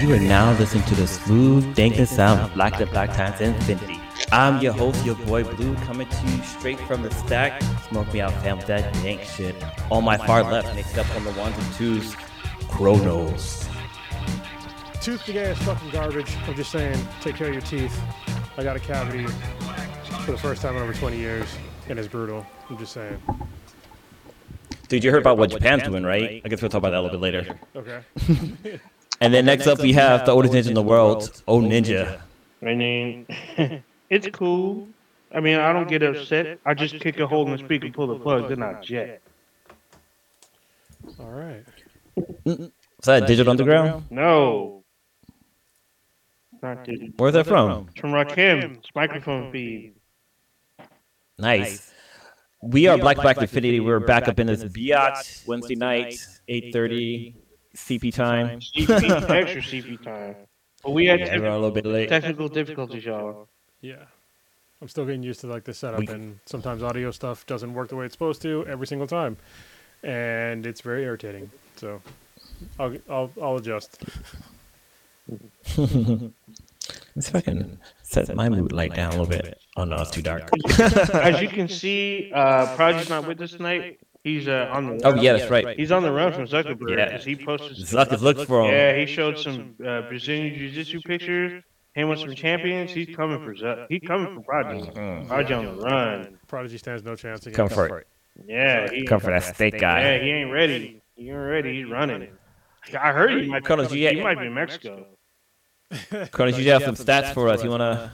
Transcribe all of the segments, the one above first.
You are now listening to the smooth, danking sound of Blacker Than Black Times Infinity. I'm your host, your boy Blue, coming to you straight from the stack. Smoke me out, fam, with that dank shit. On my far left, mixed up on the ones and twos, Cronus. Tooth decay is fucking garbage. I'm just saying, take care of your teeth. I got a cavity for the first time in over 20 years, and it's brutal. I'm just saying. Dude, you heard about what Japan's doing, right? I guess we'll talk about that a little bit later. Okay. And then next up, we have the oldest ninja in the world, old oh, oh, Ninja. I mean, it's cool. I mean, I don't get upset. I just kick a hole in the speaker, pull the plug, then I jet. All right. Is that Digital Underground? No. Not the, Where's that from? it's from Rakim. It's Microphone Fiend. Nice. We are Black Black Infinity. We're back up in this biatch Wednesday night, 8.30 CP time. CP, extra CP time. But we had Yeah, we're a little bit late. technical difficulties, y'all. Yeah. I'm still getting used to like this setup, We- and sometimes audio stuff doesn't work the way it's supposed to every single time, and it's very irritating. So, I'll I'll, I'll adjust. Let's fucking set my mood light down a little bit. Oh no, it's too dark. As you can see, uh, Prodigy's not with us tonight. He's uh, on the Oh yeah, that's right. he's on the run from Zuckerberg Yeah. because he posted. Zuck is looking for him. Yeah, he showed some uh, Brazilian Jiu-Jitsu pictures. Him with some champions. He's coming for Zuck. He coming for Prodigy. Mm. Prodigy on the run. Prodigy stands no chance against. Come for it. Yeah, he, Come for that steak guy. yeah, guy. he ain't ready. He ain't ready. He's running. I heard he might. Carlos, you- he might be in Mexico. Cronus, you have some stats for us. You wanna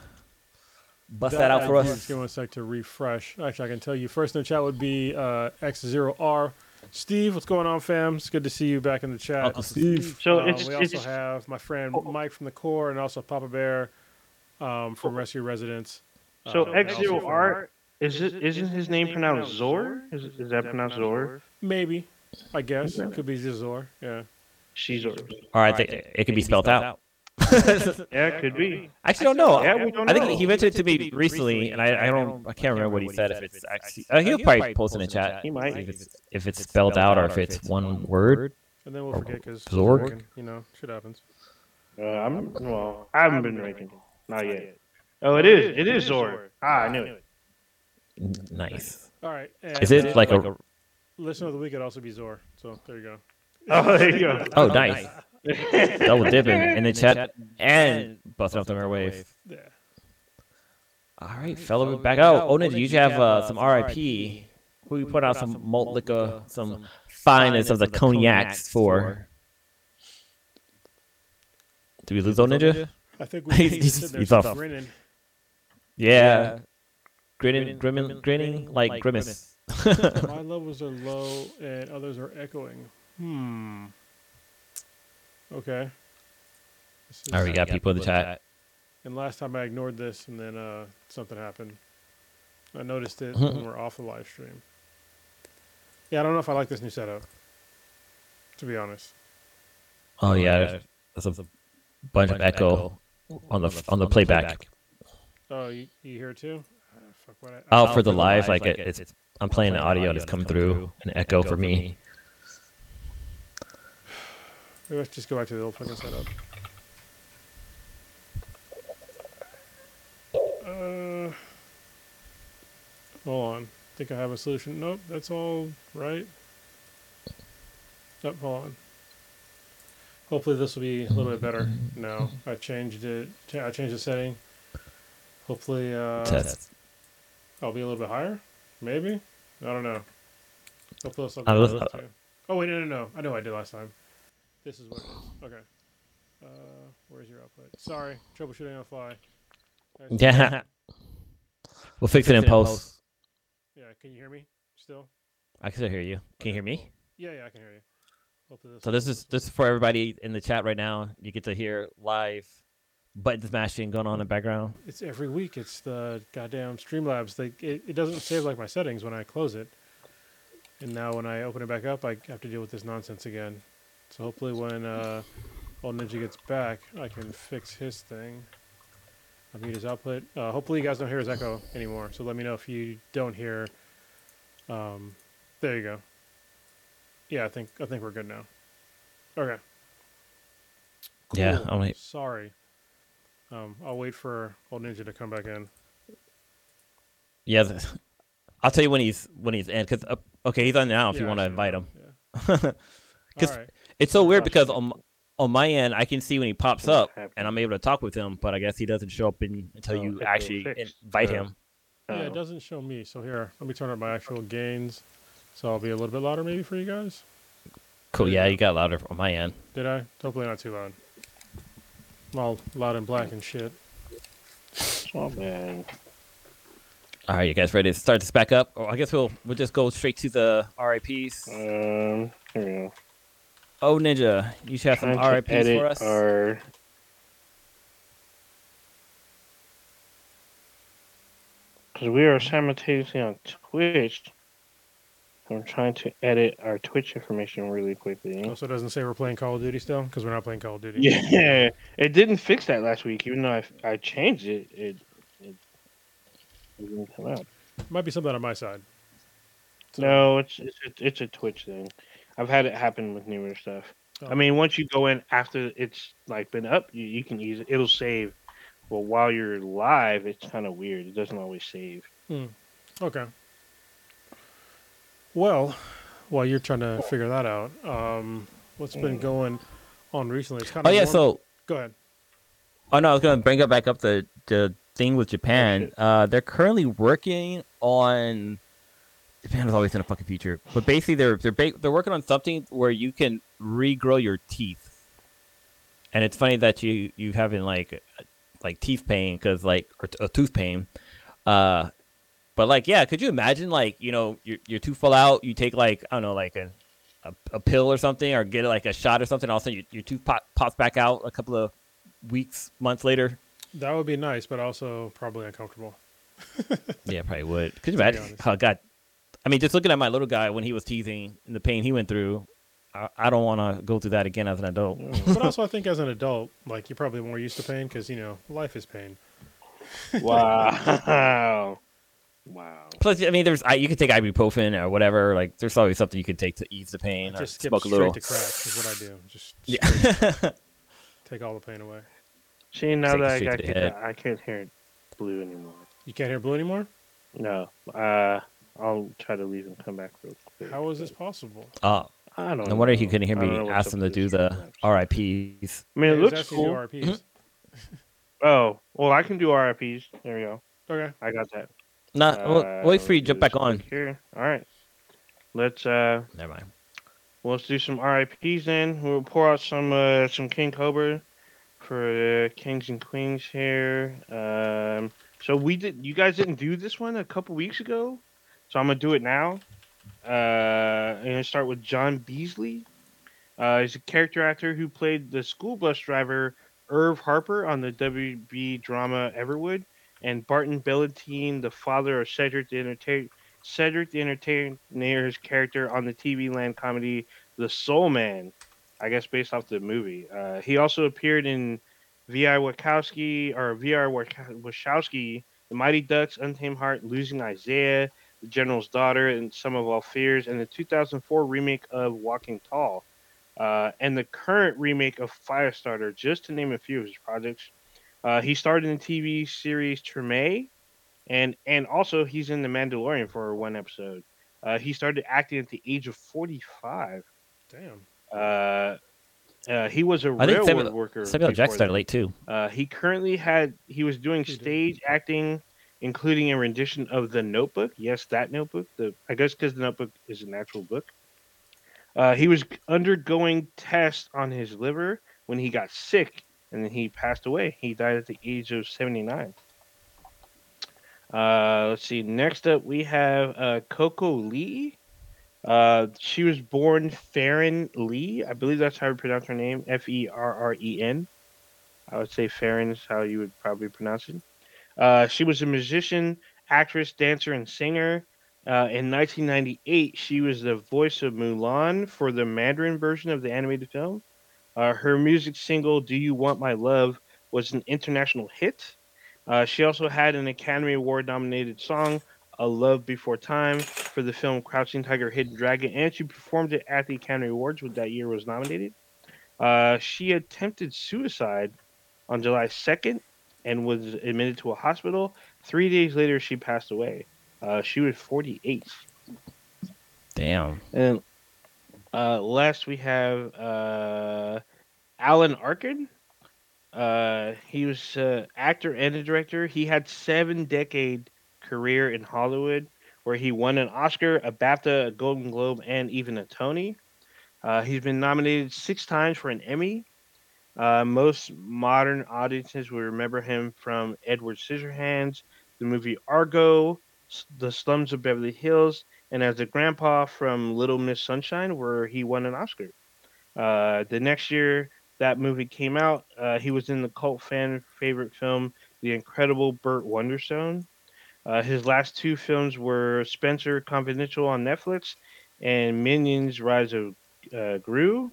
bust that out for Just us? give me a sec to refresh. Actually, I can tell you first in the chat would be uh, X0R. Steve, what's going on, fam? It's good to see you back in the chat. Uncle Steve. So Um, it's we also it's have my friend Mike from the core, and also Papa Bear um, from Rescue Residence. so Um, and X also Zero from- R. Is it? Isn't his name pronounced Zor? Is, is that pronounced Zor? Maybe, I guess it could be Zor. Yeah. She's Zor. All right, th- it can be spelled out. Yeah, it could be. I actually don't know. Yeah, we don't I think know. he mentioned it to me recently, and I, I don't, I can't remember what he said. If it's actually, uh, he'll probably post in the chat. He might. If it's, if it's spelled out or if it's one word. And then we'll forget because Zorg? you know, shit happens. Uh, I'm well. I haven't been drinking. Not yet. Oh, it is. It is Zor. Ah, I knew it. Nice. All right. And, Is it like a? listener of the week? It could also be Zor. So there you go. Oh, there you go. Oh, nice. Double dipping in the chat and busting off the airwave. Yeah. All right, fellow, back out. Oh, Ninja, you should have uh, some RIP. Who you put out some malt liquor, some finest of the cognacs for? Did we lose old Ninja? I think we He's- he's, he's- sitting there he's off. grinning. Yeah. Grinning, grinning, grinning like grimace. My levels are low and others are echoing. Hmm. Okay. This All right, we is- got people in the chat. And last time I ignored this, and then uh, something happened. I noticed it Mm-hmm. when we're off the live stream. Yeah, I don't know if I like this new setup. To be honest. Oh yeah, there's a bunch of echo on the on the playback. Oh, you, you hear it too? Ah, fuck what I, Oh, for the live, like it, it's I'm playing the audio and it's coming through an echo for me. Maybe let's just go back to the old fucking setup. Uh, hold on. think I have a solution. Nope, that's all right. Nope, hold on. Hopefully this will be a little bit better now. I changed it. I changed the setting. Hopefully uh, Test. I'll be a little bit higher. Maybe. I don't know. Hopefully this will be better. Oh wait, no, no, no. I know what I did last time. This is what it is. Okay. Uh, where's your output? Sorry, troubleshooting on the fly. Guys, Yeah. We'll fix it in post. Yeah, can you hear me still? I can still hear you. Can you hear me? Yeah, yeah, I can hear you. Hopefully this So this is this is for everybody in the chat right now. You get to hear live button smashing going on in the background. It's every week. It's the goddamn Streamlabs. They it, it doesn't save like my settings when I close it, and now when I open it back up, I have to deal with this nonsense again. So hopefully when uh, old Ninja gets back, I can fix his thing. I'll mute his output. Uh, hopefully you guys don't hear his echo anymore. So let me know if you don't hear. Um, there you go. Yeah, I think I think we're good now. Okay. Yeah, Cool. I'll wait. Sorry. Um, I'll wait for old ninja to come back in. Yeah, th- I'll tell you when he's when he's in. Cause uh, okay, he's on now. If Yeah, you want to invite him, Yeah. 'Cause- All right. It's so weird Gosh. because on on my end I can see when he pops up and I'm able to talk with him, but I guess he doesn't show up in, until Oh, you actually invite Uh, him. Yeah, Oh. it doesn't show me. So here, let me turn up my actual gains. So I'll be a little bit louder maybe for you guys. Cool. Yeah, you you got louder on my end. Did I? Hopefully not too loud. I'm all loud and black and shit. Oh man. All right, you guys ready to start this back up? Or I guess we'll we'll just go straight to the RIPS. Um, here we go. Oh, Ninja, you should have some Trying to RIPS edit for us. Our... Because we are simultaneously on Twitch. I'm trying to edit our Twitch information really quickly. Oh, also, doesn't say we're playing Call of Duty still because we're not playing Call of Duty. Yeah, it didn't fix that last week. Even though I, I changed it, it, it, it didn't come out. Might be something on my side. So- No, it's it's a, it's a Twitch thing. I've had it happen with newer stuff. Oh. I mean, once you go in after it's like been up, you, you can use it. It'll save. Well, while you're live, it's kind of weird. It doesn't always save. Okay. Well, while you're trying to figure that out, um, what's been going on recently? It's kind oh of yeah, so go ahead. oh no, I was gonna bring up back up the the thing with Japan. Uh, they're currently working on. Japan is always in a fucking future, but basically they're they're ba- they're working on something where you can regrow your teeth, and it's funny that you you having like like teeth pain because like or t- a tooth pain, uh, but like yeah, could you imagine like you know your your tooth fall out, you take like I don't know like a a, a pill or something or get like a shot or something, all of a sudden your, your tooth pop, pops back out a couple of weeks months later. That would be nice, but also probably uncomfortable. Yeah, probably would. Could you imagine? Oh God, I mean, just looking at my little guy when he was teething and the pain he went through, I, I don't want to go through that again as an adult. but also, I think as an adult, like you're probably more used to pain because you know life is pain. Wow. wow. Plus, I mean, there's I, you could take ibuprofen or whatever. Like, there's always something you could take to ease the pain or Just skip smoke a straight little. to crack is what I do. Just Yeah. take all the pain away. See, now Take that I, straight I, can't. I can't hear blue anymore. You can't hear blue anymore. No. Uh, I'll try to leave and come back real quick. How is this possible? oh, I don't no wonder he couldn't hear I don't me what's ask up him to with do this the stream. RIPs. I mean, it Yeah, looks cool. RPs. Oh, well, I can do RIPs. There we go. Okay. I got that. Nah, well, Uh, wait for you to let's jump do back this on. Here. All right. Let's uh Never mind. well, let's do some RIPs then. We'll pour out some uh some King Cobra for the kings and queens here. Um so we did you guys didn't do this one a couple weeks ago. So I'm gonna do it now. Uh I'm gonna start with John Beasley. Uh he's a character actor who played the school bus driver Irv Harper on the WB drama Everwood, and Barton Ballentine, the father of Cedric the Entertainer, Cedric the Entertainer's character on the TV land comedy The Soul Man, I guess based off the movie. Uh, he also appeared in V.I. Warshawski or V.R. Warshawski, The Mighty Ducks, Untamed Heart, Losing Isaiah, The General's Daughter, and Sum of All Fears, and the 2004 remake of Walking Tall uh, and the current remake of Firestarter, just to name a few of his projects. Uh, he starred in the TV series Treme, and and also he's in The Mandalorian for one episode. Uh, he started acting at the age of 45. Damn. Uh, uh, he was a I railroad Samuel- worker. Samuel L. Jackson started late too. Uh, he currently had he was doing stage acting, including a rendition of The Notebook. Yes, that Notebook. The I guess because The Notebook is an actual book. Uh, he was undergoing tests on his liver when he got sick, and then he passed away. He died at the age of seventy nine. Uh, let's see. Next up, we have uh, Coco Lee. Uh, she was born Farron Lee. I believe that's how you pronounce her name. F E R R E N. I would say Farron is how you would probably pronounce it. Uh, she was a musician, actress, dancer, and singer. Uh, in 1998, she was the voice of Mulan for the Mandarin version of the animated film. Uh, her music single "Do You Want My Love" was an international hit. Uh, she also had an Academy Award-nominated song, "A Love Before Time," for the film "Crouching Tiger, Hidden Dragon," and she performed it at the Academy Awards, which that year was nominated. Uh, she attempted suicide on July 2nd and was admitted to a hospital. Three days later, she passed away. Uh, she was 48. Damn. And uh, last we have uh, Alan Arkin. Uh, he was uh, actor and a director. He had seven decade career in Hollywood, where he won an Oscar, a BAFTA, a Golden Globe, and even a Tony. Uh, he's been nominated six times for an Emmy. Uh, most modern audiences will remember him from Edward Scissorhands, the movie Argo, The Slums of Beverly Hills, and as a grandpa from Little Miss Sunshine, where he won an Oscar. Uh, the next year that movie came out, uh, he was in the cult fan favorite film, The Incredible Burt Wonderstone. Uh, his last two films were Spencer Confidential on Netflix and Minions Rise of uh, Gru.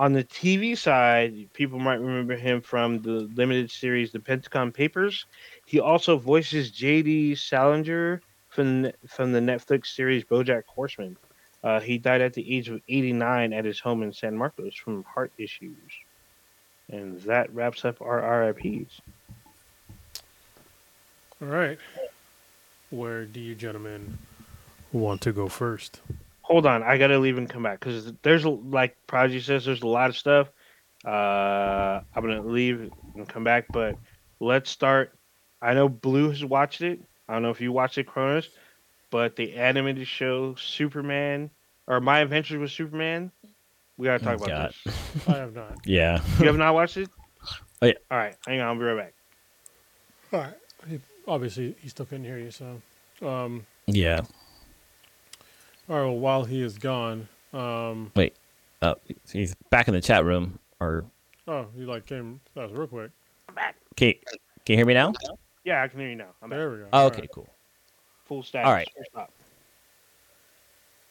On the TV side, people might remember him from the limited series The Pentagon Papers. He also voices J.D. Salinger from from the Netflix series BoJack Horseman. Uh, he died at the age of 89 at his home in San Marcos from heart issues. And that wraps up our RIPs. All right. Where do you gentlemen want to go first? Hold on, I gotta leave and come back because there's like Prodigy says, there's a lot of stuff. Uh, I'm gonna leave and come back, but let's start. I know Blue has watched it. I don't know if you watched it, Cronus, but the animated show Superman or My Adventures with Superman. We gotta talk Oh, about God. this. I have not. Yeah. You have not watched it? Oh, yeah. All right, hang on, I'll be right back. All right. He, obviously, he still couldn't hear you, so. Um, Yeah. All right. Well, while he is gone, um, Wait, Uh, he's back in the chat room. Or oh, he like came. That was real quick. Back. can can you hear me now? Yeah, I can hear you now. I'm back. There we go. Oh, okay, right. cool. Full status. All right. stop.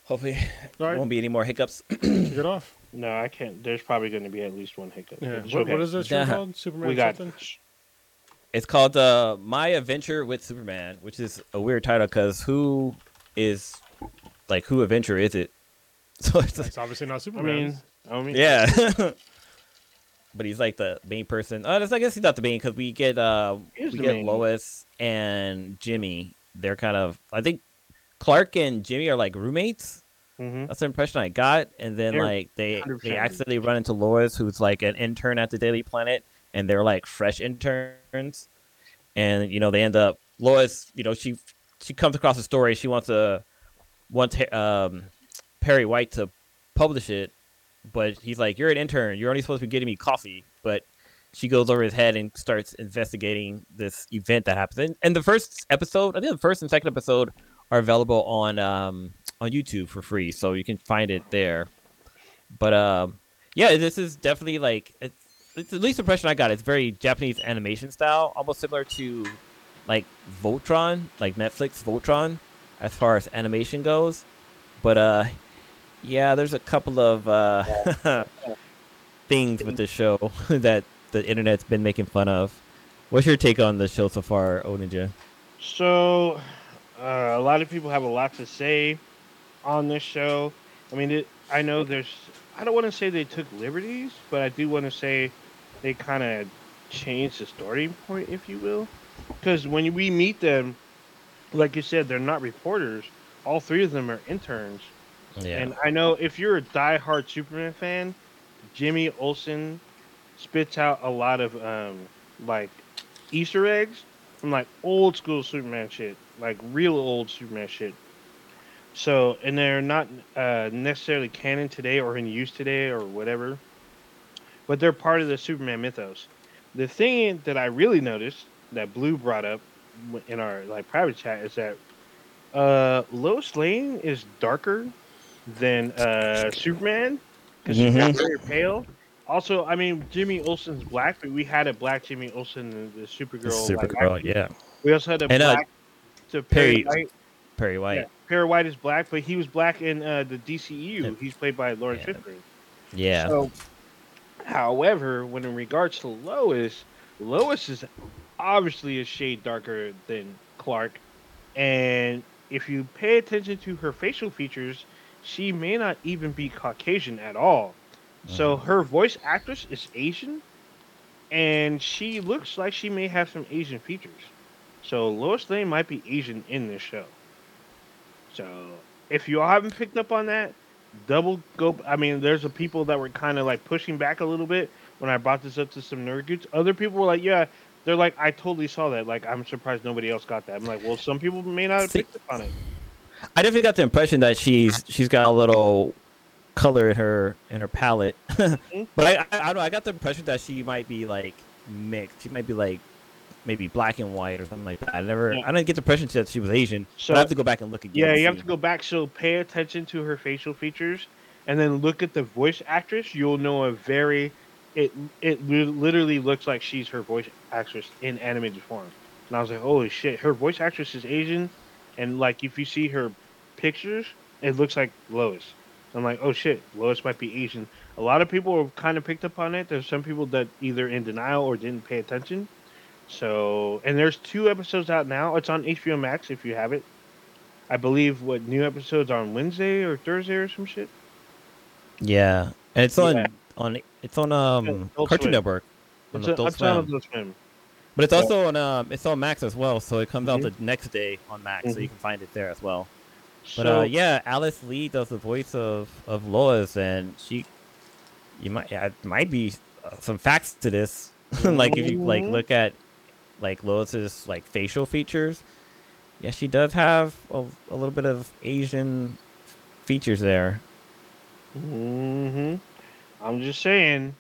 Hopefully, All right. won't be any more hiccups. Kick it off. No, I can't. There's probably going to be at least one hiccup. Yeah. It's What, okay. what is this show Yeah. called? Superman we got something? It's called uh, My Adventure with Superman, which is a weird title because who is like who adventure is it? So it's It's obviously not I Superman. mean, I mean, yeah. but he's like the main person. Uh, I guess he's not the main because we get uh He is we get main. Lois and Jimmy. They're kind of I think Clark and Jimmy are like roommates. hmm That's the impression I got. And then They're like they 100% they accidentally run into Lois, who's like an intern at the Daily Planet, and they're like fresh interns. And you know they end up Lois. You know she she comes across a story. She wants to wants um, Perry White to publish it, but he's like, "You're an intern. You're only supposed to be getting me coffee." But she goes over his head and starts investigating this event that happens. And, and the first episode, I think the first and second episode are available on um, on YouTube for free, so you can find it there. But um, yeah, this is definitely like it's, it's at least the impression I got. It's very Japanese animation style, almost similar to like Voltron, like Netflix Voltron, as far as animation goes. But uh, yeah, there's a couple of uh, things with the show that the internet's been making fun of. What's your take on the show so far, Oninja? So, uh, a lot of people have a lot to say on this show. I mean, it, I know there's. I don't want to say they took liberties, but I do want to say they kind of changed the starting point, if you will. Because when we meet them, like you said, they're not reporters. All three of them are interns. Yeah, And I know if you're a diehard Superman fan, Jimmy Olsen spits out a lot of um, like Easter eggs from like old school Superman shit, like real old Superman shit. So, and they're not uh, necessarily canon today or in use today or whatever, but they're part of the Superman mythos. The thing that I really noticed that Blue brought up in our like private chat is that uh, Lois Lane is darker than uh, Superman because she's Mhm. very pale. Also, I mean Jimmy Olsen's black, but we had a black Jimmy Olsen in the Supergirl. live Supergirl, action. yeah. We also had a And, uh, black. to Perry, Perry White. Perry White. Yeah, Perry White is black, but he was black in uh, the DCU. Yeah. He's played by Laurence Yeah. Fishburne. Yeah, So, however, when in regards to Lois, Lois is obviously a shade darker than Clark, and if you pay attention to her facial features, she may not even be Caucasian at all. So mm-hmm. her voice actress is Asian, and she looks like she may have some Asian features. So Lois Lane might be Asian in this show. So if you all haven't picked up on that, double go. I mean, there's a people that were kind of like pushing back a little bit when I brought this up to some nerd dudes. Other people were like, "Yeah." They're like, I totally saw that. Like, I'm surprised nobody else got that. I'm like, well, some people may not have picked up on it. I definitely got the impression that she's she's got a little color in her in her palette, Mm-hmm. but I, I I don't know. I got the impression that she might be like mixed. She might be like maybe black and white or something like that. I never Yeah. I didn't get the impression that she was Asian. So- So I have to go back and look again. Yeah, you have to go back. So pay attention to her facial features, and then look at the voice actress. You'll know a very, it it literally looks like she's her voice actress in animated form. And I was like, holy shit, her voice actress is Asian, and like if you see her pictures, it looks like Lois. I'm like, oh shit, Lois might be Asian. A lot of people have kind of picked up on it. There's some people that either in denial or didn't pay attention. So, and there's two episodes out now. It's on HBO Max if you have it. I believe what new episodes are on Wednesday or Thursday or some shit. Yeah, and it's on Yeah. on it's on um Adult Cartoon Swim. Network. On It's, a, Adult on Swim. Swim. But it's also on um it's on Max as well, so it comes out Mhm. the next day on Max, so you Mhm. can find it there as well. But So uh, yeah, Alice Lee does the voice of of Lois, and she, you might yeah, might be uh, some facts to this. like if you like Mhm. look at like Lois's like facial features, yeah, she does have a, a little bit of Asian features there. hmm I'm just saying,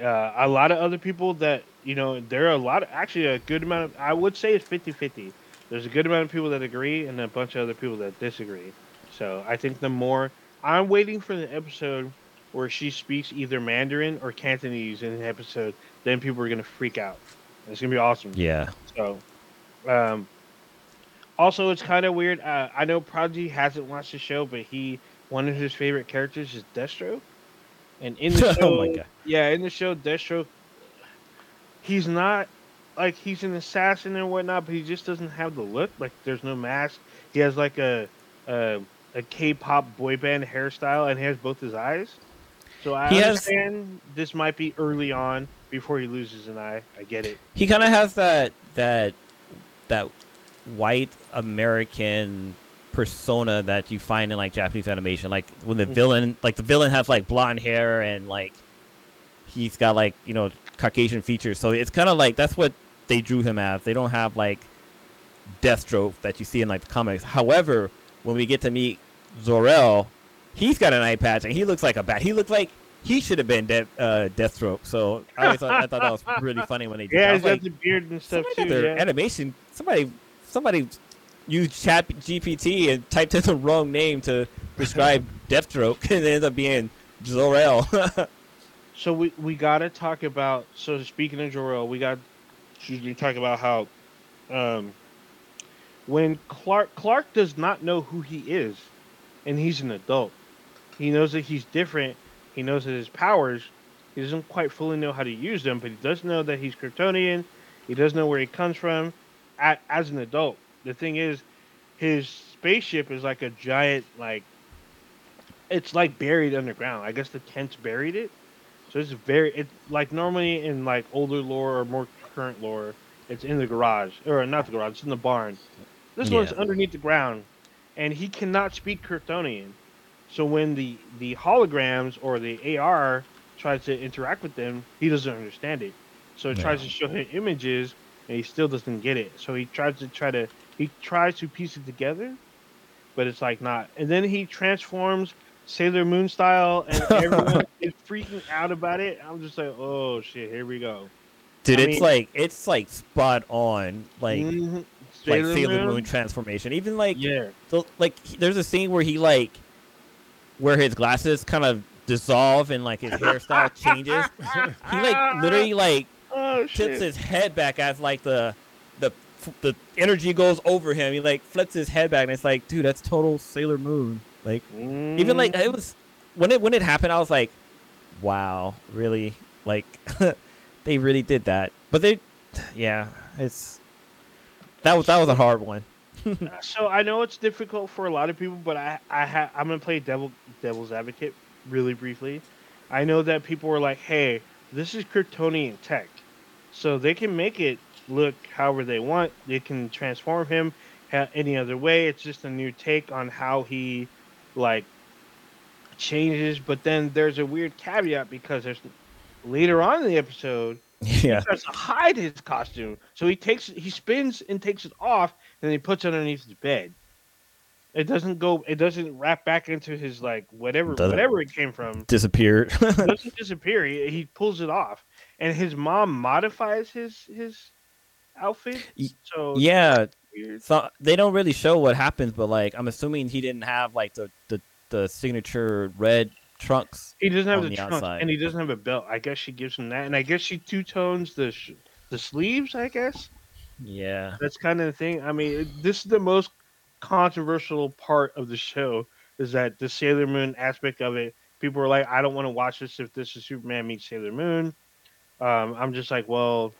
uh, a lot of other people that you know, there are a lot of actually a good amount. Of, I would say it's 50-50. There's a good amount of people that agree, and a bunch of other people that disagree. So I think the more I'm waiting for the episode where she speaks either Mandarin or Cantonese in the episode, then people are gonna freak out. It's gonna be awesome. Yeah, So, um, also it's kind of weird. Uh, I know Prodigy hasn't watched the show, but he one of his favorite characters is Deathstroke, and in the show, oh my god, yeah, in the show, Deathstroke, he's not like he's an assassin and whatnot, but he just doesn't have the look. Like there's no mask. He has like a a, a K-pop boy band hairstyle, and he has both his eyes. So I He has- understand this might be early on before he loses an eye. I get it. he kind of has that that that white American persona that you find in like Japanese animation. Like when the Mhm. villain, like the villain has like blonde hair and like he's got like you know Caucasian features. So it's kind of like that's what they drew him as. They don't have like Deathstroke that you see in like the comics. However, when we get to meet Zor-El, he's got an eye patch and he looks like a bat. He looks like he should have been Death uh, Deathstroke. So I always thought, I thought that was really funny when they did. Yeah, he's got like, the beard and stuff too. their Yeah. animation. Somebody, somebody used Chat GPT and typed in the wrong name to describe Deathstroke, and it ended up being Zor-El. So we we gotta talk about. So speaking of Jor-El, we got to talk about how um, when Clark Clark does not know who he is, and he's an adult. He knows that he's different. He knows that his powers. He doesn't quite fully know how to use them, but he does know that he's Kryptonian. He does know where he comes from. A as an adult, the thing is, his spaceship is like a giant like. It's like buried underground. I guess the tents buried it. So it's very it like normally in like older lore or more current lore, it's in the garage or not the garage, it's in the barn. This one's underneath the ground, and he cannot speak Kryptonian. So when the the holograms or the AR tries to interact with them, he doesn't understand it. So it tries to show him images, and he still doesn't get it. So he tries to try to he tries to piece it together, but it's like not. And then he transforms Sailor Moon style, and everyone is freaking out about it. I'm just like, oh shit, here we go. Dude, I it's mean- like it's like spot on, like Mhm. like Sailor Moon transformation. Even like yeah, the, like he- there's a scene where he like where his glasses kind of dissolve and like his hairstyle changes. He like literally like oh tips his head back as like the the energy goes over him. He like flips his head back, and it's like, dude, that's total Sailor Moon. Like even like it was when it when it happened, I was like, wow, really? Like they really did that. But they, yeah, it's that was that was a hard one. Uh, so I know it's difficult for a lot of people, but I I ha- I'm gonna play devil devil's advocate really briefly. I know that people were like, "Hey, this is Kryptonian tech," so they can make it look however they want. They can transform him any other way. It's just a new take on how he like changes. But then there's a weird caveat because there's later on in the episode Yeah. he tries to hide his costume. So he takes he spins and takes it off, and then he puts it underneath his bed. It doesn't go. It doesn't wrap back into his like whatever Doesn't- whatever it came from. Disappeared. It doesn't disappear. He, he pulls it off, and his mom modifies his his outfit. So yeah. So they don't really show what happens, but like I'm assuming he didn't have like the the, the signature red trunks. He doesn't have the, the trunk, outside. and he doesn't have a belt. I guess she gives him that, and I guess she two tones the sh- the sleeves. I guess. Yeah. That's kind of the thing. I mean, this is the most controversial part of the show is that the Sailor Moon aspect of it. People are like, I don't want to watch this if this is Superman meets Sailor Moon. Um, I'm just like, well,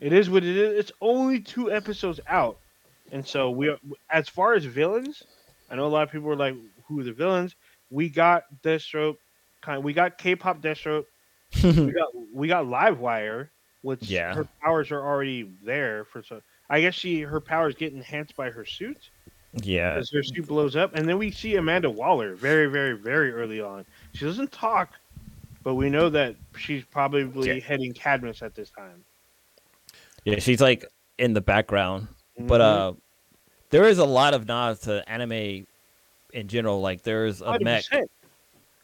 it is what it is. It's only two episodes out, and so we, are, as far as villains, I know a lot of people are like, who are the villains? We got Deathstroke, kind. We got K-pop Deathstroke. we got we got Livewire, which Yeah. her powers are already there for so. I guess she her powers get enhanced by her suit yeah. as her suit blows up, and then we see Amanda Waller very, very, very early on. She doesn't talk, but we know that she's probably Yeah. heading Cadmus at this time. Yeah. She's like in the background, but Mhm. uh, there is a lot of nods to anime in general. Like there's a mech 100%.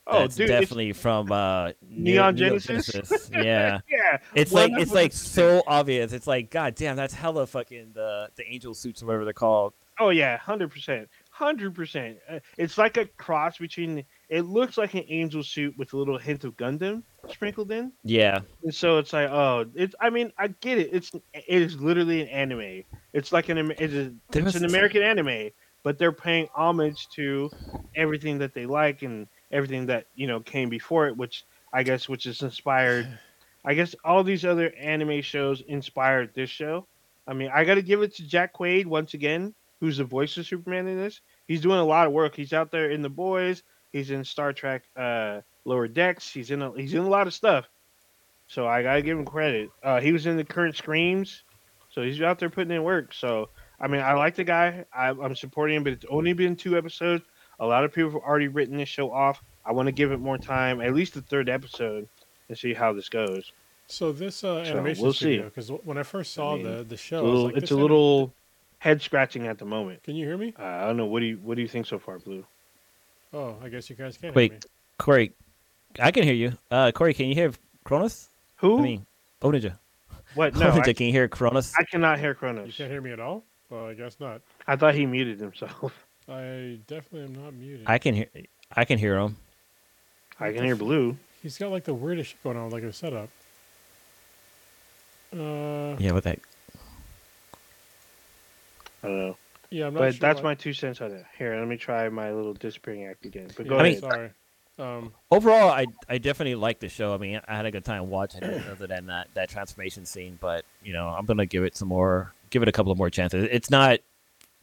Oh, that's dude, definitely from uh Neon Neo- Genesis? yeah. yeah, It's like it's like 100%. so obvious. It's like god damn, that's hella fucking the the angel suits or whatever they're called. Oh yeah, hundred percent, hundred percent. Uh, It's like a cross between. It looks like an angel suit with a little hint of Gundam sprinkled in. Yeah. And so it's like, oh, it's. I mean, I get it. It's it is literally an anime. It's like an it's, a, There it's an American anime, but they're paying homage to everything that they like and everything that you know came before it, which I guess which is inspired. I guess all these other anime shows inspired this show. I mean, I got to give it to Jack Quaid once again, who's the voice of Superman in this. He's doing a lot of work. He's out there in the boys. He's in Star Trek uh, Lower Decks. He's in a, he's in a lot of stuff. So I gotta give him credit. Uh, he was in the current Screams, so he's out there putting in work. So I mean, I like the guy. I, I'm supporting him, but it's only been two episodes. A lot of people have already written this show off. I want to give it more time, at least the third episode, and see how this goes. So this uh, So, animation we'll see. studio, because when I first saw mean, the the show, It's a I was little, like, it's this a anim- little head scratching at the moment. Can you hear me? Uh, I don't know. What do you What do you think so far, Blue? Oh, I guess you guys can't. Wait. hear me. Corey, I can hear you. Uh, Corey, can you hear Cronus? Who? I mean, oh Ninja. what? No, Ninja, I, can you hear Cronus? I cannot hear Cronus. You can't hear me at all. Well, I guess not. I thought he muted himself. I definitely am not muted. I can hear. I can hear him. I can hear Blue. He's got like the weirdest shit going on, with, like a setup. Uh, Yeah, what that? I don't know. yeah, I'm not But sure that's why- my two cents on it. Here, let me try my little disappearing act again. But go Yeah, I mean- ahead. sorry. Um, Overall, I I definitely like the show. I mean, I had a good time watching it, other than that that transformation scene. But you know, I'm gonna give it some more. Give it a couple of more chances. It's not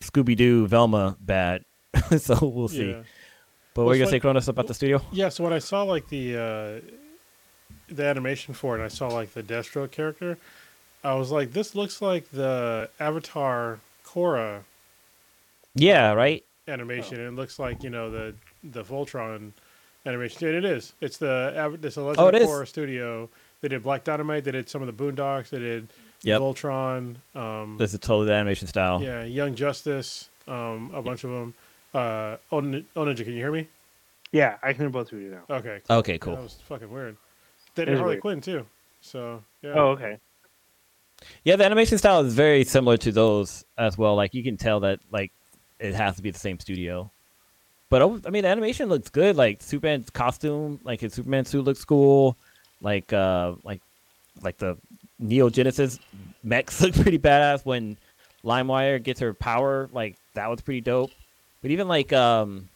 Scooby Doo Velma bad, so we'll see. yeah. But Well, what are you gonna say, like- Cronus, about the studio? Yeah, so when I saw like the uh, the animation for it, I saw like the Destro character, I was like, this looks like the Avatar Korra Yeah, right. animation. Oh. It looks like you know the the Voltron animation. And it is. It's the Av- it's a Legend Oh, of it is. Korra studio. They did Black Dynamite. They did some of the Boondocks. They did Yep. Voltron. Um, This is totally the animation style. yeah, Young Justice. Um, a bunch of them. Uh, oh, Nin- Ninja, can you hear me? Yeah, I can hear both of you now. Okay. Okay, Cool. That was fucking weird. They did is Harley weird. Quinn too. So yeah. Oh, okay. Yeah, the animation style is very similar to those as well. Like you can tell that like it has to be the same studio. But I mean, the animation looks good. Like Superman's costume, like his Superman suit looks cool. Like uh, like like the Neo Genesis mechs look pretty badass. When Livewire gets her power, like that was pretty dope. But even like um,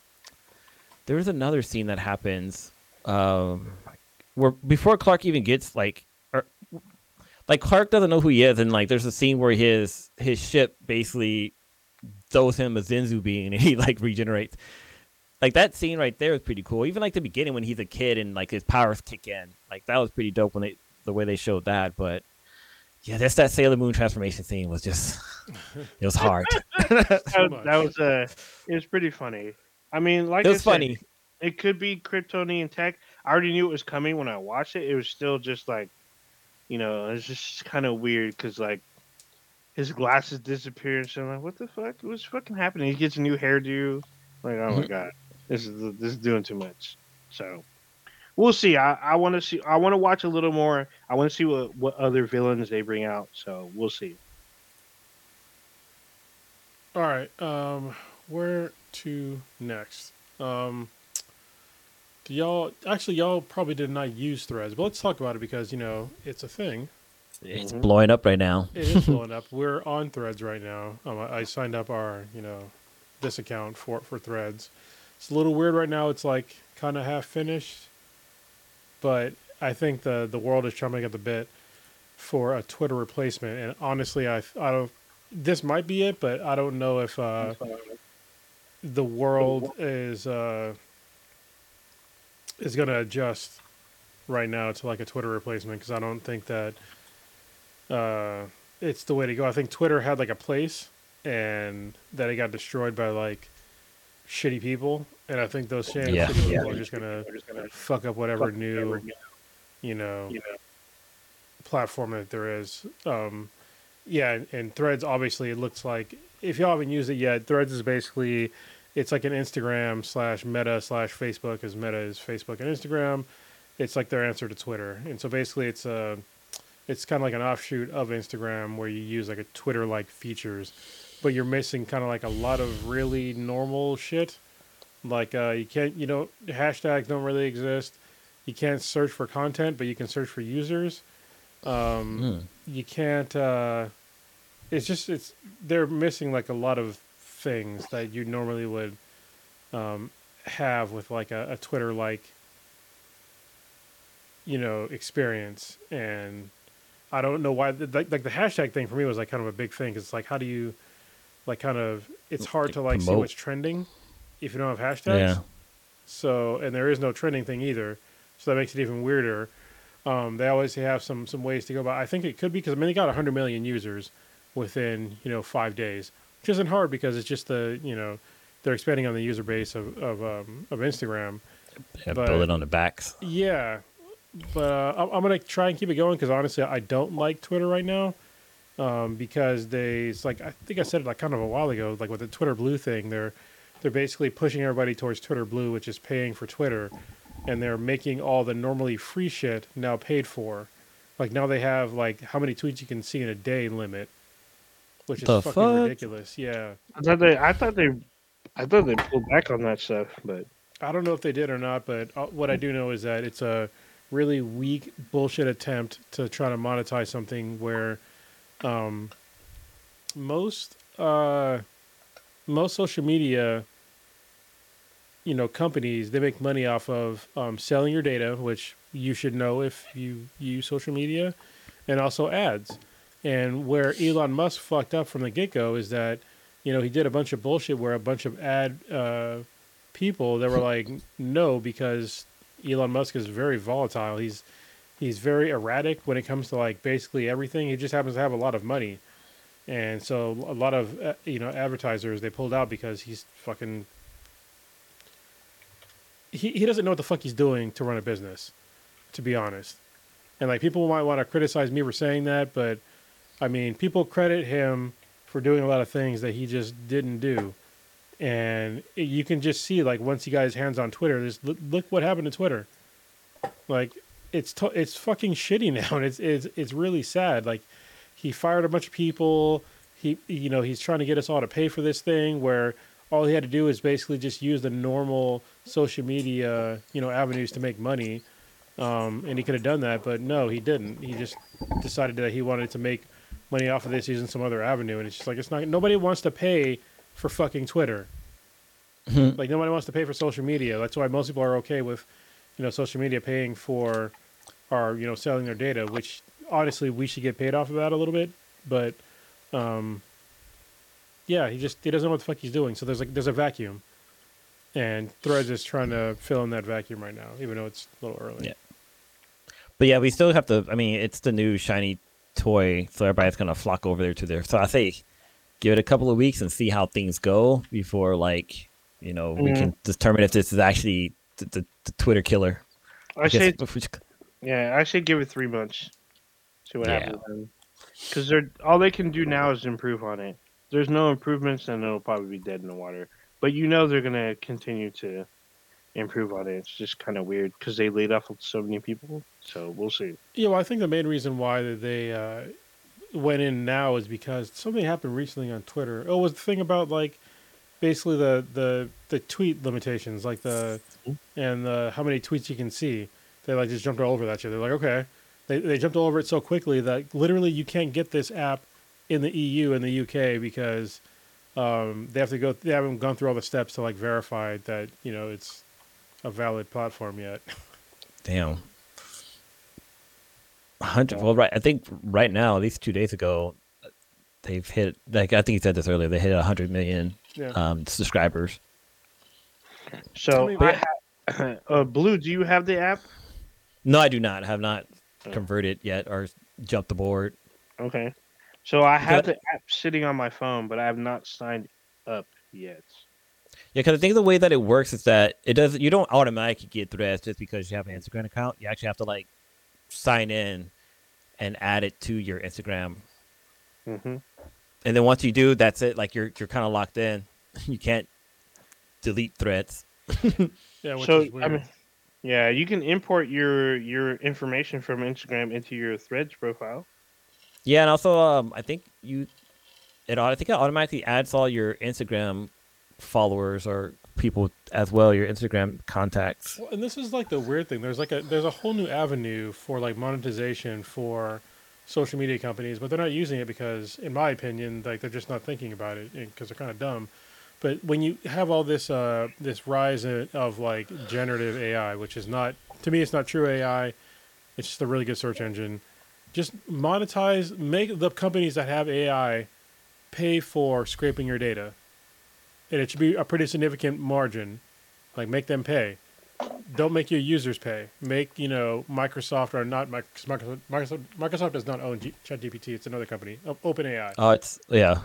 there was another scene that happens um, where before Clark even gets like or like Clark doesn't know who he is, and like there's a scene where his his ship basically throws him a Senzu bean, and he like regenerates. Like that scene right there is pretty cool. Even like the beginning when he's a kid and like his powers kick in, like that was pretty dope when they the way they showed that. But yeah, that's that Sailor Moon transformation scene was just it was hard. that, So that was uh, it was pretty funny. I mean, like it I was said, funny. it could be Kryptonian tech. I already knew it was coming when I watched it. It was still just like, you know, it's just kind of weird because like his glasses disappear and so I'm like, what the fuck? What's fucking happening? He gets a new hairdo. Like, oh my Mhm. god, this is this is doing too much. So we'll see. I, I want to see. I want to watch a little more. I want to see what what other villains they bring out. So we'll see. All right. Um, where to next? Um, do y'all actually y'all probably did not use Threads, but let's talk about it because you know it's a thing. It's Mhm. blowing up right now. It is blowing up. We're on Threads right now. Um, I I signed up our you know this account for for Threads. It's a little weird right now. It's like kind of half finished, but I think the the world is chomping at the bit for a Twitter replacement. And honestly, I I don't. This might be it, but I don't know if uh, the world is uh, is going to adjust right now to like a Twitter replacement because I don't think that uh, it's the way to go. I think Twitter had like a place and that it got destroyed by like shitty people, and I think those same Yeah. shitty Yeah. people are just gonna fuck up whatever new you know platform that there is. Um, yeah, and, and Threads obviously it looks like if y'all haven't used it yet, Threads is basically it's like an Instagram slash Meta slash Facebook, as Meta is Facebook and Instagram. It's like their answer to Twitter, and so basically it's a it's kind of like an offshoot of Instagram where you use like a Twitter like features, but you're missing kind of like a lot of really normal shit. Like uh, you can't, you know, hashtags don't really exist. You can't search for content, but you can search for users. Um, Mm. you can't uh it's just it's they're missing like a lot of things that you normally would um have with like a, a twitter like you know experience and i don't know why like, like the hashtag thing for me was like kind of a big thing 'cause it's like how do you like kind of it's hard to like see Promote. what's trending if you don't have hashtags Yeah. so, and there is no trending thing either, so that makes it even weirder. Um, they always have some some ways to go about. I think it could be because I mean they got 100 million users within you know five days, which isn't hard because it's just the you know they're expanding on the user base of of um, of Instagram. yeah But- build it on the backs. Yeah, but uh, I'm, I'm gonna try and keep it going because honestly, I don't like Twitter right now um, because they. It's like I think I said it like kind of a while ago, like with the Twitter Blue thing. They're they're basically pushing everybody towards Twitter Blue, which is paying for Twitter, and they're making all the normally free shit now paid for. Like now they have like how many tweets you can see in a day limit, which is The fucking fuck? ridiculous. Yeah. I thought they, I thought they, I thought they pulled back on that stuff, but I don't know if they did or not, but uh, what I do know is that it's a really weak bullshit attempt to try to monetize something where um, most uh, most social media, you know, companies they make money off of um, selling your data, which you should know if you use social media, and also ads. And where Elon Musk fucked up from the get go is that, you know, he did a bunch of bullshit where a bunch of ad uh, people that were like no because Elon Musk is very volatile. He's he's very erratic when it comes to like basically everything. He just happens to have a lot of money, and so a lot of uh, you know advertisers they pulled out because he's fucking. He he doesn't know what the fuck he's doing to run a business, to be honest, and like people might want to criticize me for saying that, but I mean people credit him for doing a lot of things that he just didn't do and you can just see like once he got his hands on Twitter, this look, look what happened to Twitter. Like it's to, it's fucking shitty now, and it's it's it's really sad. Like he fired a bunch of people. He you know he's trying to get us all to pay for this thing where all he had to do is basically just use the normal social media you know avenues to make money. Um, and he could have done that, but no, he didn't. He just decided that he wanted to make money off of this using some other avenue, and it's just like it's not. Nobody wants to pay for fucking Twitter. Like nobody wants to pay for social media. That's why most people are okay with, you know, social media paying for, or you know, selling their data. Which honestly, we should get paid off of that a little bit. But, um, yeah, he just he doesn't know what the fuck he's doing. So there's like there's a vacuum, and Threads is trying to fill in that vacuum right now, even though it's a little early. Yeah. But yeah, we still have to. I mean, it's the new shiny toy, so everybody's gonna flock over there to there. So I say, give it a couple of weeks and see how things go before, like, you know, we Mm. can determine if this is actually the, the, the Twitter killer. I guess say, if we- yeah, I say give it three months. See what Yeah. happens. Because they're all they can do now is improve on it. There's no improvements, and it'll probably be dead in the water. But you know they're gonna continue to improve on it. It's just kind of weird because they laid off so many people. So we'll see. Yeah, well, I think the main reason why they uh, went in now is because something happened recently on Twitter. Oh, it was the thing about like basically the the the tweet limitations, like the and the how many tweets you can see. They like just jumped all over that shit. They're like, okay, they they jumped all over it so quickly that literally you can't get this app in the EU and the UK because um, they have to go. They haven't gone through all the steps to like verify that you know it's a valid platform yet. Damn. Hundred. Well, right. I think right now, at least two days ago, they've hit. Like I think you said this earlier. They hit hundred million yeah. um, subscribers. So me- I ha- uh, Blue, do you have the app? No, I do not. Have not Oh. converted yet or jumped the board. Okay. So I have the app sitting on my phone, but I have not signed up yet. Yeah, because I think the way that it works is that it doesn't. You don't automatically get Threads just because you have an Instagram account. You actually have to like sign in and add it to your Instagram, Mm-hmm. and then once you do, that's it. Like you're you're kind of locked in. You can't delete Threads. yeah, which So is weird. I mean, yeah, you can import your your information from Instagram into your Threads profile. Yeah, and also um, I think you it. I think it automatically adds all your Instagram followers or people as well. Your Instagram contacts. Well, and this is like the weird thing. There's like a there's a whole new avenue for like monetization for social media companies, but they're not using it because, in my opinion, like they're just not thinking about it because they're kind of dumb. But when you have all this uh, this rise of like generative AI, which is not to me, it's not true AI. It's just a really good search engine. Just monetize, make the companies that have AI pay for scraping your data, and it should be a pretty significant margin. Like make them pay don't make your users pay. Make you know Microsoft or not Microsoft. Microsoft, Microsoft does not own G- ChatGPT. It's another company, OpenAI. Oh, it's yeah.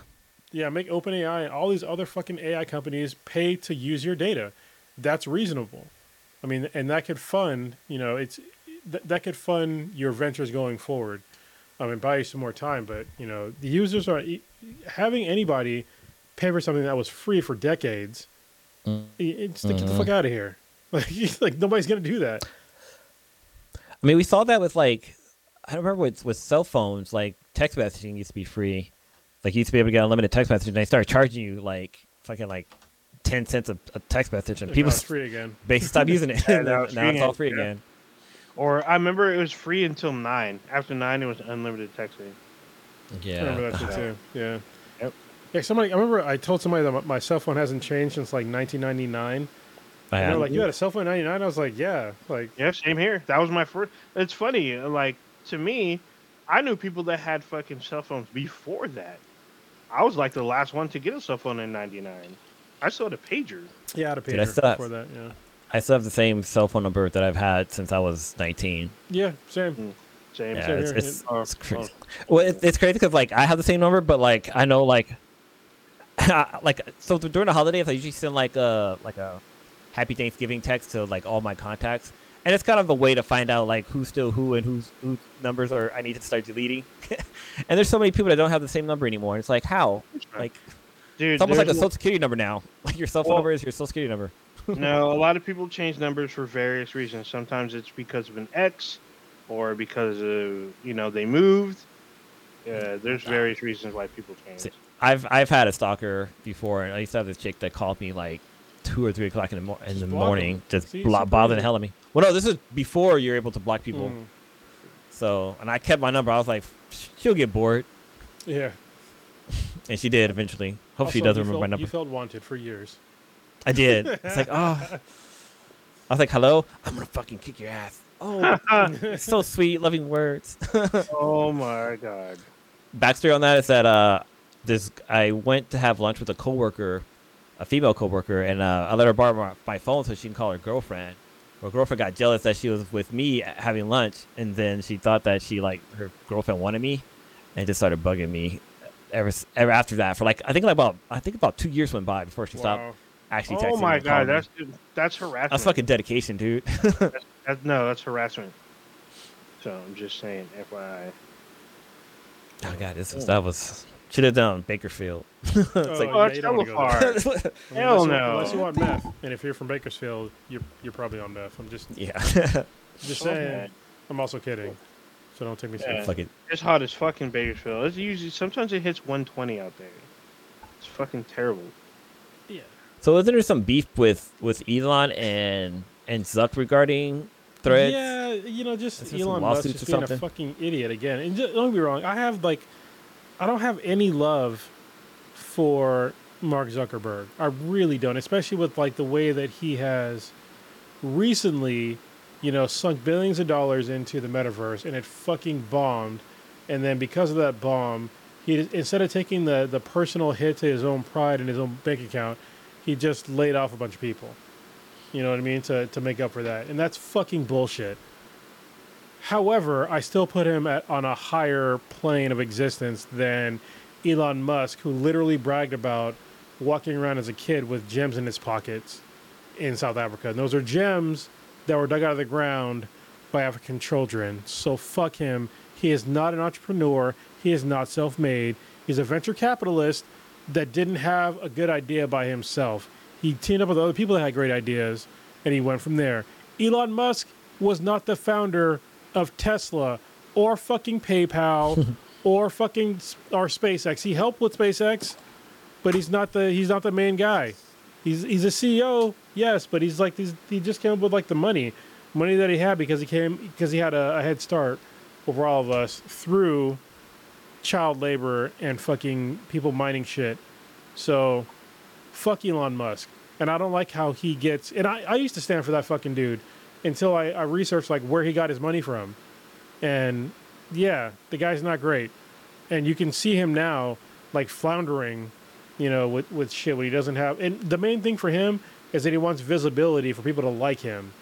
Yeah, make OpenAI and all these other fucking AI companies pay to use your data. That's reasonable. I mean, and that could fund. You know, it's th- that could fund your ventures going forward. I mean, buy you some more time, but you know, the users are having anybody pay for something that was free for decades. Mm. i- It's like, get the Mhm. fuck out of here. Like, like nobody's gonna do that. I mean, we saw that with like, I don't remember with with cell phones. Like text messaging used to be free. Like you used to be able to get unlimited text messaging. And they started charging you like fucking like ten cents a, a text message, and Like, people now free again. basically stopped using it. Yeah, now now it's now it's all free yeah. again. Or I remember it was free until nine. After nine, it was unlimited texting. I remember Yeah. that too. Yeah. Yep. Yeah, somebody. I remember I told somebody that my- my cell phone hasn't changed since like 1999. I And had- they're like, "You had a cell phone in '99?" I was like, "Yeah." Like, Yeah, same here. That was my first. It's funny. Like to me, I knew people that had fucking cell phones before that. I was like the last one to get a cell phone in '99. I still had a pager. yeah, I had a Dude, I pager still have- before that. Yeah. I still have the same cell phone number that I've had since I was 19. Yeah, same. Hmm. Same. Yeah, same it's, here. it's, Oh, it's oh. crazy. oh. Well, it, it's crazy because like I have the same number, but like I know like like so during the holidays I usually send like a like a Happy Thanksgiving text to like all my contacts, and it's kind of a way to find out like who's still who and whose whose numbers are I need to start deleting. and there's so many people that don't have the same number anymore. And it's like how like Dude, it's almost like a social security number now. Like your cell phone Well- number is your social security number. no, a lot of people change numbers for various reasons. Sometimes it's because of an ex, or because of you know they moved. Uh, there's various reasons why people change. I've I've had a stalker before, and I used to have this chick that called me like two or three o'clock in the, mor- in the Just block 'em. morning, just See, blo- bothering the hell of me. Well, no, this is before you're able to block people. Mm, So, and I kept my number. I was like, she'll get bored, yeah. and she did eventually. Hope she doesn't you remember my number. You felt wanted for years. I did. It's like, oh. I was like, hello. I'm gonna fucking kick your ass. Oh, so sweet, loving words. oh my god. backstory on that is that uh, this I went to have lunch with a coworker a female coworker, and uh, I let her borrow my, my phone so she can call her girlfriend. Her girlfriend got jealous that she was with me having lunch, and then she thought that she like her girlfriend wanted me, and just started bugging me. Ever, ever after that, for like I think like about I think about two years went by before she stopped actually texting Oh my god, that's that's harassment. that's fucking dedication, dude. That- no, that's harassment. So I'm just saying, FYI. oh god, this was that was should have done Bakersfield. it's Oh, like, Oh, yeah, that's you don't hella wanna go there. far. I mean, Hell unless you- no. Unless you want meth, and if you're from Bakersfield, you're you're probably on meth. I'm just yeah, just saying. I'm also kidding, so don't take me Yeah. seriously. fucking It's hot as fucking Bakersfield. It's usually sometimes it hits 120 out there. It's fucking terrible. Yeah. So isn't there some beef with with Elon and and Zuck regarding threads? Yeah, you know, just Is there some Elon Musk just or being a fucking idiot again. And just, don't be wrong, I have like, I don't have any love for Mark Zuckerberg. I really don't, especially with like the way that he has recently, you know, sunk billions of dollars into the metaverse and it fucking bombed. And then because of that bomb, he instead of taking the the personal hit to his own pride and his own bank account, he just laid off a bunch of people. You know what I mean? To to make up for that, and that's fucking bullshit. However, I still put him at, on a higher plane of existence than Elon Musk, who literally bragged about walking around as a kid with gems in his pockets in South Africa. And those are gems that were dug out of the ground by African children. So fuck him. He is not an entrepreneur. He is not self made. He's a venture capitalist that didn't have a good idea by himself. He teamed up with other people that had great ideas and he went from there. Elon Musk was not the founder of Tesla or fucking PayPal or fucking or SpaceX. He helped with SpaceX, but he's not the he's not the main guy. He's he's a CEO, yes, but he's like he's, he just came up with like the money, money that he had because he came because he had a, a head start over all of us through child labor and fucking people mining shit. So, fuck Elon Musk. And I don't like how he gets. And I, I used to stand for that fucking dude until I, I researched like where he got his money from. And yeah, the guy's not great. And you can see him now like floundering, you know, with, with shit when he doesn't have. And the main thing for him is that he wants visibility for people to like him.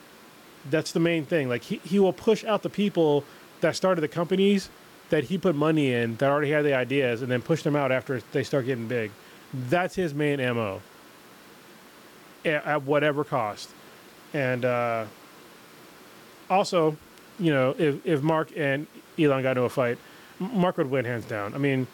That's the main thing. Like he, he will push out the people that started the companies that he put money in that already had the ideas and then push them out after they start getting big. That's his main MO at, at whatever cost. And uh, also, you know, if, if Mark and Elon got into a fight, Mark would win hands down. I mean,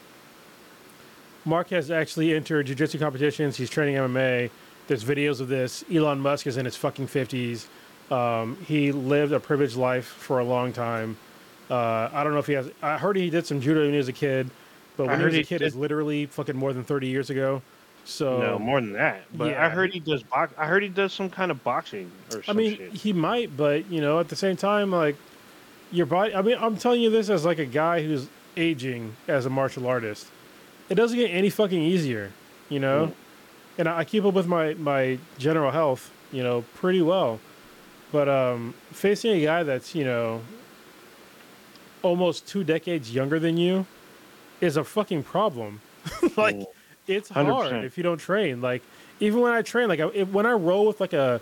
Mark has actually entered jiu-jitsu competitions. He's training MMA. There's videos of this. Elon Musk is in his fucking 50s. Um, he lived a privileged life for a long time. Uh, I don't know if he has. I heard he did some judo when he was a kid, but I when he was a kid, is literally fucking more than 30 years ago. So no, more than that. But yeah. I heard he does box. I heard he does some kind of boxing or I mean, shit. he might, but you know, at the same time, like your body. I mean, I'm telling you this as like a guy who's aging as a martial artist. It doesn't get any fucking easier, you know. Mm. And I, I keep up with my my general health, you know, pretty well. But um, facing a guy that's you know almost two decades younger than you is a fucking problem. like Mm. It's hard 100%. if you don't train. Like even when I train, like I, if, when I roll with like a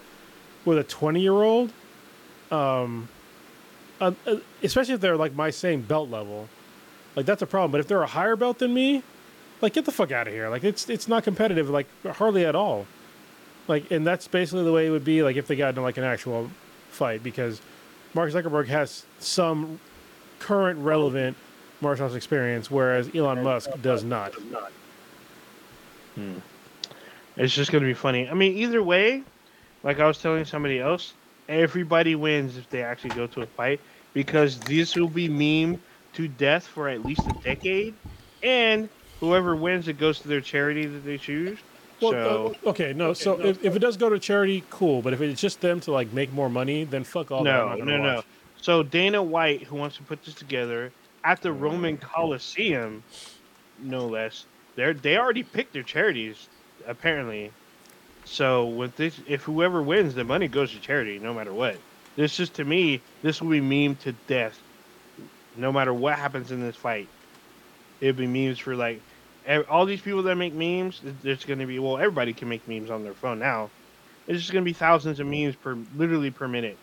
with a twenty year old, um, uh, uh, especially if they're like my same belt level, like that's a problem. But if they're a higher belt than me, like get the fuck out of here. Like it's it's not competitive, like hardly at all. Like and that's basically the way it would be like if they got into like an actual fight because Mark Zuckerberg has some current relevant martial arts experience, whereas Elon Musk does not. It's just gonna be funny. I mean, either way, like I was telling somebody else, everybody wins if they actually go to a fight because this will be meme to death for at least a decade, and whoever wins, it goes to their charity that they choose. Well, so uh, okay, no. so if, if it does go to charity, cool. But if it's just them to like make more money, then fuck all that. No, not no, gonna no. watch. So Dana White, who wants to put this together at the Roman Coliseum, no less, they they already picked their charities apparently. So with this, if whoever wins, the money goes to charity, no matter what. This is to me, this will be meme to death, no matter what happens in this fight. It'll be memes for like all these people that make memes, th- there's going to be well, everybody can make memes on their phone now. It's just going to be thousands of memes per literally per minute.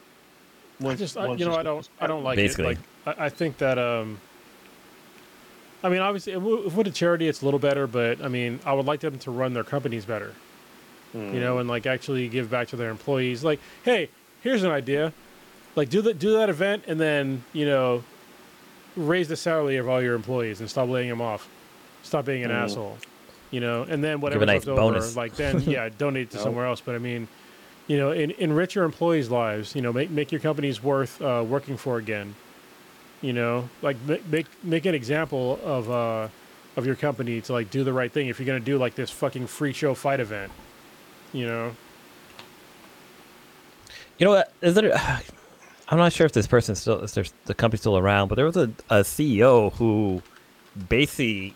I just I, once you know I don't I don't like Basically. it. Like I, I think that um. I mean, obviously, if with a charity, it's a little better, but I mean, I would like them to run their companies better, Mm. you know, and like actually give back to their employees. Like, hey, here's an idea, like do that do that event, and then you know, raise the salary of all your employees and stop laying them off, stop being an Mm. asshole, you know, and then whatever nice left bonus. over, like then yeah, donate it to No. somewhere else. But I mean, you know, en- enrich your employees' lives. You know, make make your companies worth uh, working for again. You know, like ma- make make an example of uh, of your company to like do the right thing. If you're gonna do like this fucking free show fight event, you know, You know what? Is there? I'm not sure if this person still, if there's the company's still around, but there was a, a CEO who basically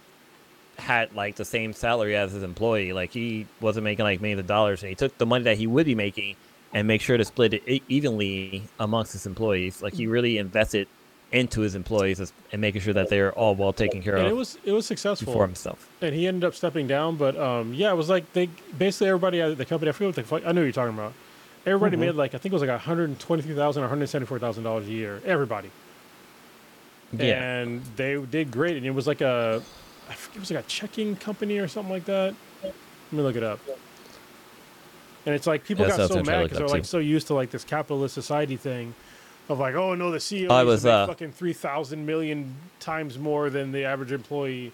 had like the same salary as his employee. Like he wasn't making like millions of dollars, and he took the money that he would be making and make sure to split it evenly amongst his employees. Like he really invested into his employees and making sure that they're all well taken care and of it was it was successful. for himself. and he ended up stepping down. But um, yeah, it was like they basically everybody at the company. I forget what the fuck. I know what you're talking about. Everybody Mhm. made like I think it was like 123 thousand or 174 thousand dollars a year. Everybody. Yeah. And they did great, and it was like a, I forget, it was like a checking company or something like that. Let me look it up. And it's like people Yeah, got so so I'm trying to mad because they're like so used to like this capitalist society thing, of like, oh no, the CEO it was, uh, fucking three thousand million times more than the average employee.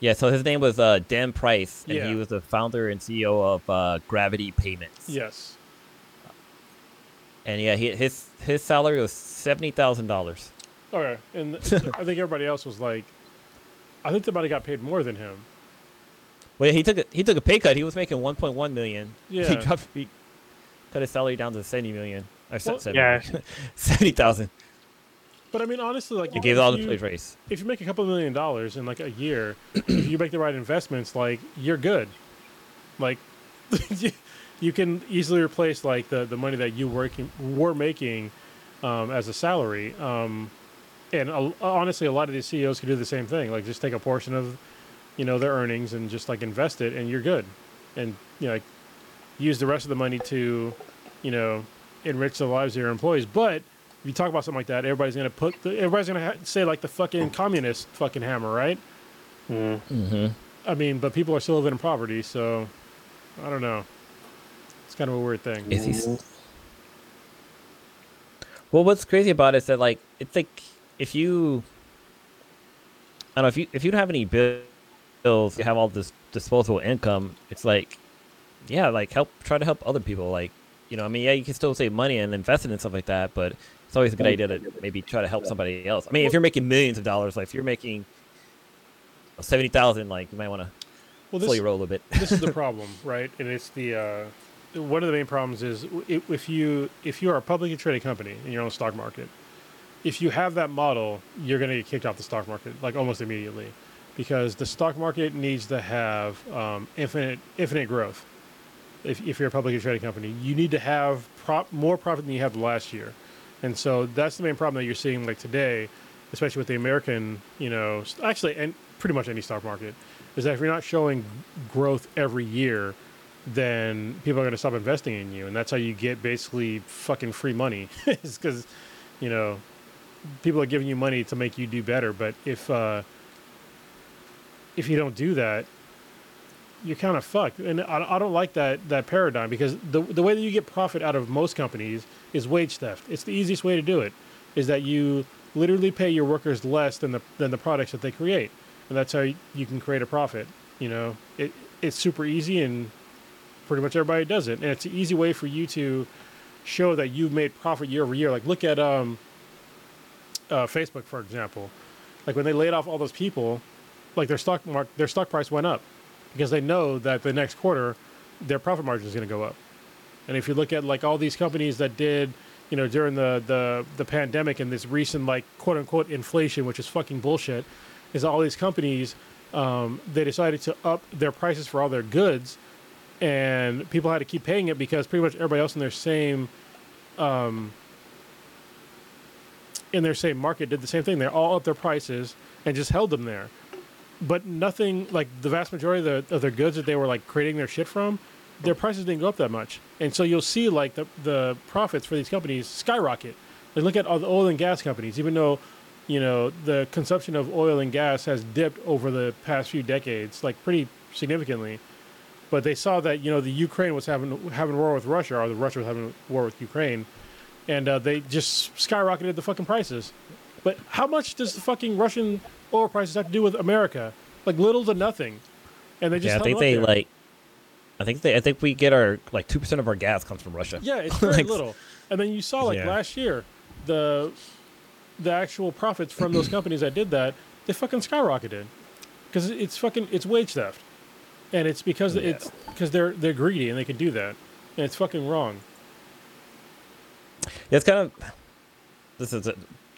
Yeah, so his name was uh, Dan Price, and Yeah. he was the founder and CEO of uh, Gravity Payments. Yes. And yeah, he, his his salary was seventy thousand dollars. Okay, and I think everybody else was like, I think somebody got paid more than him. Well, he took a, he took a pay cut. He was making one point one million. He Yeah. dropped he cut his salary down to seventy million. Or said Well- 70 Yeah. seventy thousand. But I mean, honestly, like if gave all the you- employees raise. if you make a couple million dollars in like a year, if you make the right investments, like you're good. Like you- you can easily replace like the, the money that you working were making um, as a salary. Um, and honestly, a lot of these CEOs can do the same thing. Like just take a portion of you know their earnings and just like invest it, and you're good. And you know, like use the rest of the money to you know enrich the lives of your employees. But if you talk about something like that, everybody's gonna put the, everybody's gonna ha- say like the fucking communist fucking hammer, right? Mm. Mm-hmm. I mean, but people are still living in poverty, so I don't know. It's kind of a weird thing. Is he? Well, what's crazy about it is that like it's like if you, I don't know if you if you don't have any bill- bills, you have all this disposable income. It's like, yeah, like help try to help other people. Like, you know, I mean, yeah, you can still save money and invest it in stuff like that, but it's always a good idea to maybe try to help somebody else. I mean, if you're making millions of dollars, like if you're making seventy thousand, like you might want to Well, slowly this, roll a bit. this is the problem, right? And it's the uh, one of the main problems is if you if you are a publicly traded company and you're on the stock market, if you have that model, you're going to get kicked off the stock market like almost immediately, because the stock market needs to have um, infinite infinite growth. If, if you're a publicly traded company, you need to have prop, more profit than you had last year, and so that's the main problem that you're seeing like today, especially with the American, you know, actually, and pretty much any stock market, is that if you're not showing growth every year, then people are going to stop investing in you, and that's how you get basically fucking free money. is because, you know, people are giving you money to make you do better. But if uh, if you don't do that, you're kind of fucked. And I, I don't like that that paradigm because the the way that you get profit out of most companies is wage theft. It's the easiest way to do it. Is that you literally pay your workers less than the than the products that they create, and that's how you, can create a profit. You know, it it's super easy and pretty much everybody does it, and it's an easy way for you to show that you've made profit year over year. Like look at um, uh, Facebook for example. Like when they laid off all those people, like their stock mark their stock price went up because they know that the next quarter their profit margin is going to go up. And if you look at like all these companies that did, you know, during the the the pandemic and this recent like quote unquote inflation, which is fucking bullshit, is all these companies um, they decided to up their prices for all their goods, and people had to keep paying it because pretty much everybody else in their same um, in their same market did the same thing. They all up their prices and just held them there. But nothing like the vast majority of, the, of their goods that they were like creating their shit from, their prices didn't go up that much, and so you'll see like the the profits for these companies skyrocket. Like look at all the oil and gas companies, even though you know the consumption of oil and gas has dipped over the past few decades, like pretty significantly. But they saw that you know the Ukraine was having having war with Russia, or the Russia was having war with Ukraine, and uh, they just skyrocketed the fucking prices. But how much does the fucking Russian oil prices have to do with America? Like little to nothing. And they just yeah, I think they there. like. I think they. I think we get our like two percent of our gas comes from Russia. Yeah, it's very Like- little. And then you saw like Yeah. last year, the the actual profits from those companies that did that, they fucking skyrocketed because it's fucking it's wage theft, and it's because Yeah. it's because they're they're greedy and they can do that, and it's fucking wrong. Yeah, it's kind of this is a,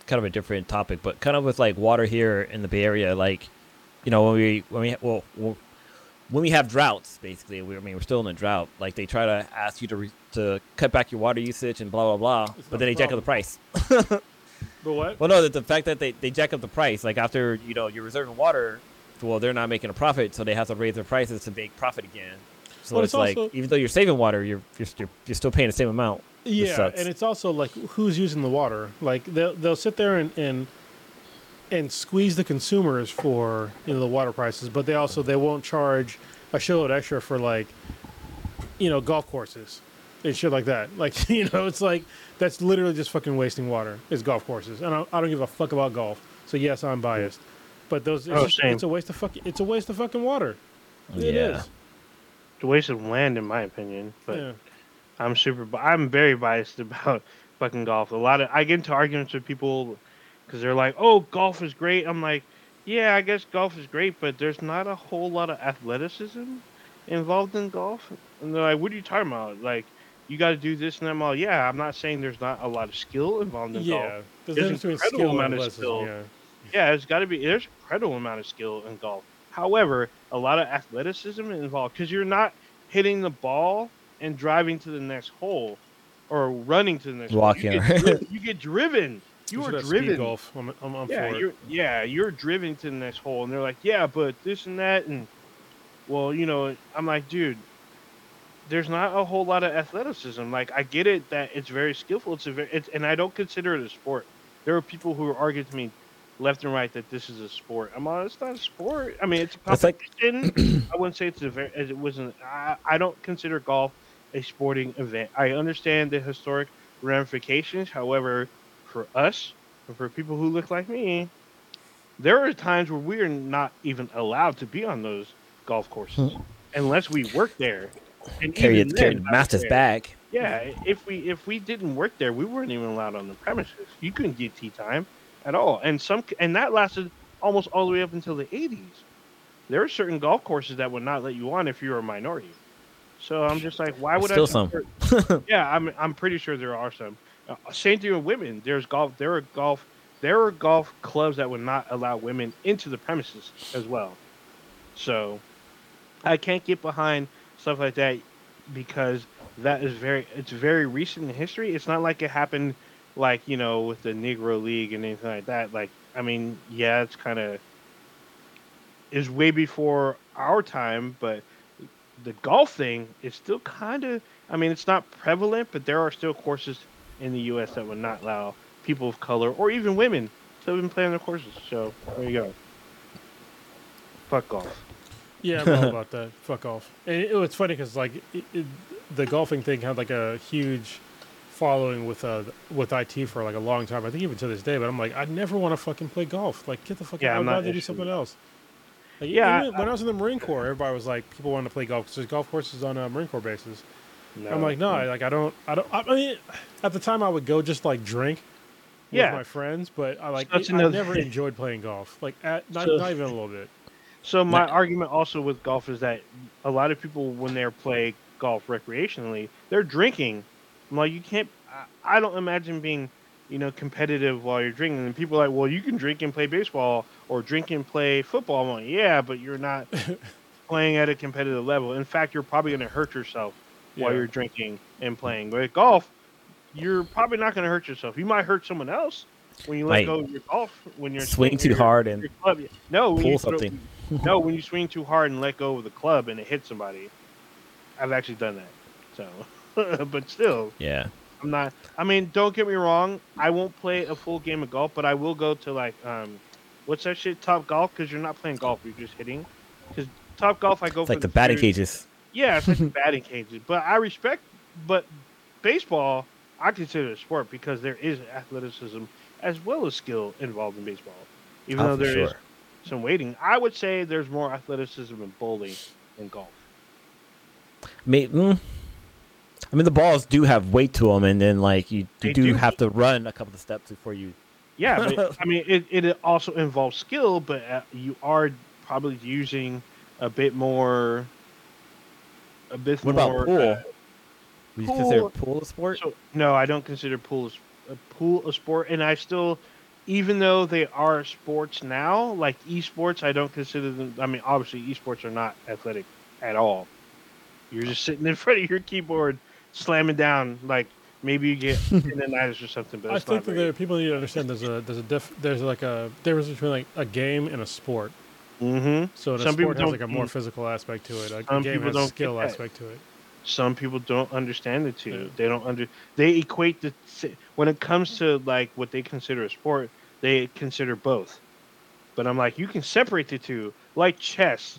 kind of a different topic, but kind of with like water here in the Bay Area, like you know when we when we well, well when we have droughts, basically, we, I mean we're still in a drought. Like they try to ask you to re, to cut back your water usage and blah blah blah, It's but then they jack up the price. But what? Well, no, the, the fact that they, they jack up the price, like after you know you're reserving water, well they're not making a profit, so they have to raise their prices to make profit again. So Well, it's, it's like even though you're saving water, you're you're, you're, you're still paying the same amount. Which Yeah, sucks. and it's also like who's using the water. Like they'll they'll sit there and and and squeeze the consumers for you know the water prices, but they also they won't charge a shitload extra for like you know golf courses and shit like that. Like you know, it's like that's literally just fucking wasting water. Is golf courses, and I, I don't give a fuck about golf. So yes, I'm biased, but those it's, Oh, just, same. it's a waste of fucking it's a waste of fucking water. It Yeah. is. It's a waste of land, in my opinion. But yeah. I'm super. I'm very biased about fucking golf. A lot of I get into arguments with people because they're like, "Oh, golf is great." I'm like, "Yeah, I guess golf is great, but there's not a whole lot of athleticism involved in golf." And they're like, "What are you talking about? Like, you got to do this and that." I'm all, "Yeah, I'm not saying there's not a lot of skill involved in Yeah, golf. there's There's between incredible skill amount of skill. Yeah. Yeah, it's got to be. There's incredible amount of skill in golf. However, a lot of athleticism involved because you're not hitting the ball and driving to the next hole or running to the next Walking, hole. You get, driven, you get driven. You are have driven. golf. I'm, I'm, I'm Yeah, for it. you're yeah, you're driven to the next hole, and they're like, yeah, but this and that, and well, you know, I'm like, dude, there's not a whole lot of athleticism. Like, I get it that it's very skillful. It's a very, it's, and I don't consider it a sport. There are people who argue to me, left and right, that this is a sport. I'm like, it's not a sport. I mean, it's a That's like- competition. I wouldn't say it's a very, it wasn't. I, I don't consider golf a sporting event. I understand the historic ramifications. However, for us, and for people who look like me, there are times where we are not even allowed to be on those golf courses hmm. unless we work there. And carry carry master's bag. Yeah, if we if we didn't work there, we weren't even allowed on the premises. You couldn't get tee time at all, and some and that lasted almost all the way up until the 80s. There are certain golf courses that would not let you on if you were a minority. So I'm just like, why would Still I? some. support- yeah, I'm I'm pretty sure there are some. Uh, same thing with women. There's golf. There are golf. There are golf clubs that would not allow women into the premises as well. So I can't get behind stuff like that because that is very it's very recent in history. It's not like it happened like, you know, with the Negro League and anything like that. Like I mean, yeah, it's kind of is way before our time, but the golf thing is still kind of I mean, it's not prevalent, but there are still courses in the US that would not allow people of color or even women to even play on their courses. So, there you go. Fuck golf. Yeah, I'm all about that. Fuck off. And it, it's funny because like it, it, the golfing thing had like a huge following with uh with IT for like a long time. I think even to this day. But I'm like, I never want to fucking play golf. Like, get the fuck Yeah, out. I'm I'd not rather do something else. Like, Yeah, even when I was in the Marine Corps, everybody was like, people wanted to play golf because there's golf courses on uh, Marine Corps bases. No. I'm like, no, I, like I don't, I don't. I mean, at the time I would go just like drink with Yeah. my friends, but I like So that's I another never enjoyed playing golf. Like, at, not, So- not even a little bit. So my Not- argument also with golf is that a lot of people when they play golf recreationally, they're drinking. I'm like, you can't. I, I don't imagine being, you know, competitive while you're drinking. And people are like, well, you can drink and play baseball or drink and play football. I'm like, yeah, but you're not playing at a competitive level. In fact, you're probably going to hurt yourself while you're drinking and playing. But at golf, you're probably not going to hurt yourself. You might hurt someone else when you let Like, go of your golf when you're Swing swinging too your- hard and club. No, pull you throw- something. no, when you swing too hard and let go of the club and it hits somebody, I've actually done that. So, but still, Yeah. I'm not. I mean, don't get me wrong. I won't play a full game of golf, but I will go to like, um, what's that shit? Top golf? Because you're not playing golf. You're just hitting. Because top golf, I go It's for like the batting serious- cages. Yeah, it's like the batting cages. But I respect. But baseball, I consider a sport because there is athleticism as well as skill involved in baseball. Even Oh, though there is sure. some waiting, I would say there's more athleticism in bowling than golf. Mm, I mean, the balls do have weight to them, and then like you, you do, do. have to run a couple of steps before you. Yeah, but, I mean, it, it also involves skill, but uh, you are probably using a bit more. A bit What more. about pool? uh, Would you consider Pool- pool a sport? So no, I don't consider pool a pool a sport, and I still, even though they are sports now, like esports, I don't consider them. I mean, obviously, esports are not athletic at all. You're just sitting in front of your keyboard, slamming down. Like maybe you get tendonitis or something, but I it's think that very. there, people need to understand there's a there's a diff, there's like a difference between like a game and a sport. hmm So the Some people sport has don't- like a more physical aspect to it. A, a Some game people has a don't skill aspect to it. Some people don't understand the two. Yeah. They don't under. They equate the when it comes to like what they consider a sport. They consider both. But I'm like, you can separate the two, like chess.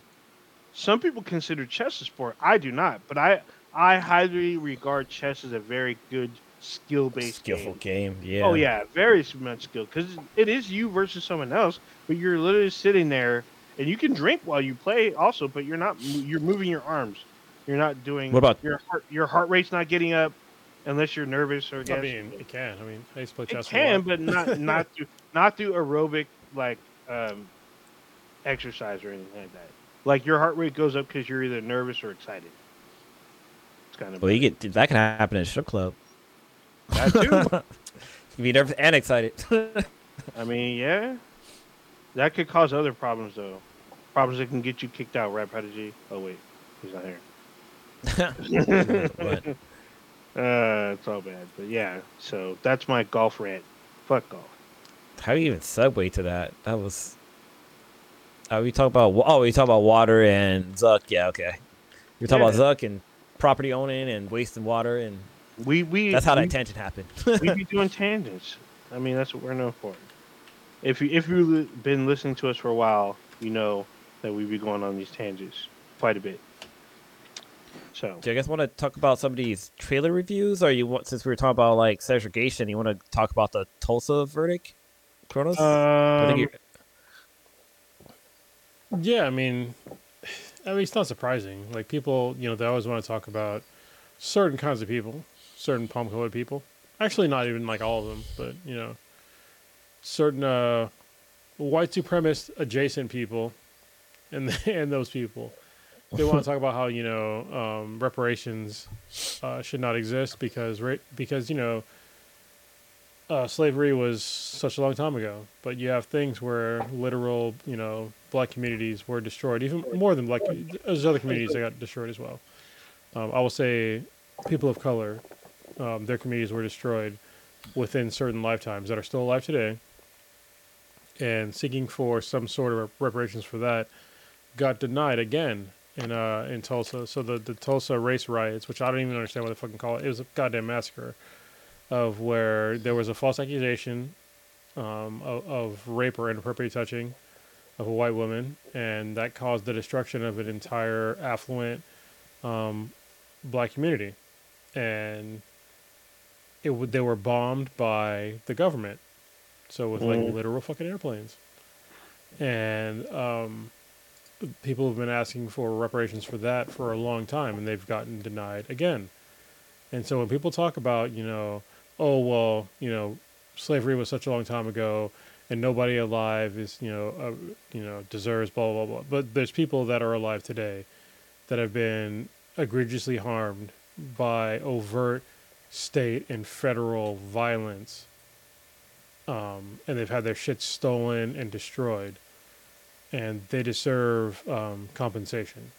Some people consider chess a sport. I do not, but I I highly regard chess as a very good skill based Skillful game. game. Yeah. Oh yeah, very much skill because it is you versus someone else, but you're literally sitting there and you can drink while you play also, but you're not you're moving your arms. You're not doing. What about- your heart? Your heart rate's not getting up unless you're nervous or I guess. mean, it can. I mean, I used to play chess. a can, but not not through not through aerobic like um, exercise or anything like that. Like your heart rate goes up because you're either nervous or excited. It's kind of Well, you get that can happen in a strip club. that too. You be nervous and excited. I mean, yeah, that could cause other problems though. Problems that can get you kicked out. Right, Prodigy? Oh wait, he's not here. But- Uh, it's all bad, but yeah. So that's my golf rant. Fuck golf. How do you even segue to that? That was. Oh, we talk about oh, we talk about water and Zuck. Yeah, okay. We talk about Zuck and property owning and wasting water, and We we that's how we, that tangent happened. we be doing tangents. I mean, that's what we're known for. If you if you've li- been listening to us for a while, you know that we be going on these tangents quite a bit. So Do you guys want to talk about some of these trailer reviews, or you want since we were talking about like segregation, you want to talk about the Tulsa verdict? Cronus. I um, you- Yeah, I mean, I mean, it's not surprising. Like people, you know, they always want to talk about certain kinds of people, certain palm-colored people. Actually, not even like all of them, but you know, certain uh, white supremacist adjacent people, and and those people. They want to talk about how you know um, reparations uh, should not exist because ra- because you know uh, slavery was such a long time ago, but you have things where literal, you know, black communities were destroyed, even more than black. There's other communities that got destroyed as well. Um, I will say, people of color, um, their communities were destroyed within certain lifetimes that are still alive today, and seeking for some sort of reparations for that got denied again in uh, in Tulsa. So the the Tulsa race riots, which I don't even understand what they fucking call it, it was a goddamn massacre of where there was a false accusation um, of, of rape or inappropriate touching of a white woman, and that caused the destruction of an entire affluent um, black community, and it would they were bombed by the government, so with like Mm. literal fucking airplanes, and um, people have been asking for reparations for that for a long time, and they've gotten denied again. And so when people talk about, you know, oh well, you know, slavery was such a long time ago, and nobody alive is, you know, uh, you know, deserves blah blah blah. But there's people that are alive today that have been egregiously harmed by overt state and federal violence, um, and they've had their shit stolen and destroyed, and they deserve um, compensation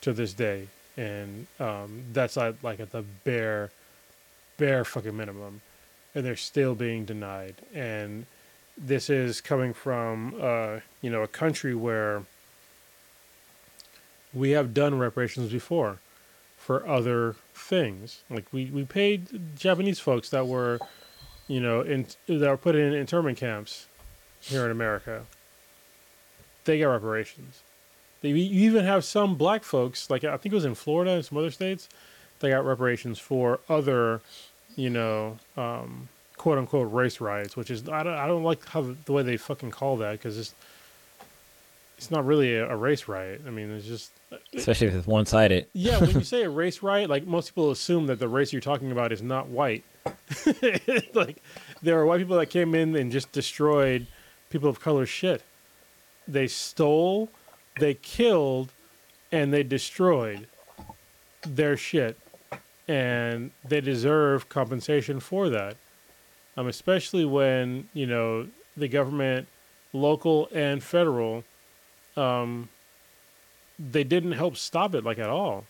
to this day, and um, that's like, like at the bare, bare fucking minimum, and they're still being denied. And this is coming from uh, you know a country where we have done reparations before for other things. Like we, we paid Japanese folks that were, you know, in that were put in internment camps here in America. They got reparations. They, you even have some black folks, like I think it was in Florida and some other states, they got reparations for other, you know, um, quote unquote race riots, which is I don't I don't like how the way they fucking call that because it's it's not really a, a race riot. I mean, it's just Especially if it's one sided. yeah, when you say a race riot, like most people assume that the race you're talking about is not white. like there are white people that came in and just destroyed people of color shit. They stole, they killed, and they destroyed their shit. And they deserve compensation for that. Um, especially when, you know, the government, local and federal, um, they didn't help stop it like at all.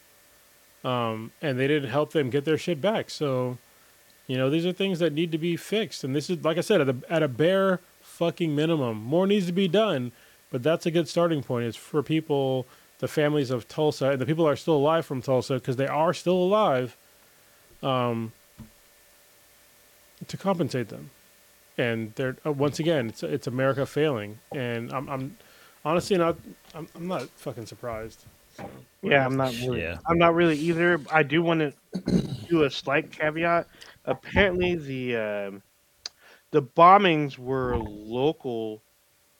Um, and they didn't help them get their shit back. So, you know, these are things that need to be fixed. And this is, like I said, at a, at a bare fucking minimum, more needs to be done. But that's a good starting point. It's for people, the families of Tulsa, and the people that are still alive from Tulsa, because they are still alive, um, to compensate them. And they're uh, once again, it's it's America failing, and I'm I'm honestly not I'm, I'm not fucking surprised. So, Yeah, I'm not really. Yeah. I'm not really either. I do want to do a slight caveat. Apparently, the um, the bombings were local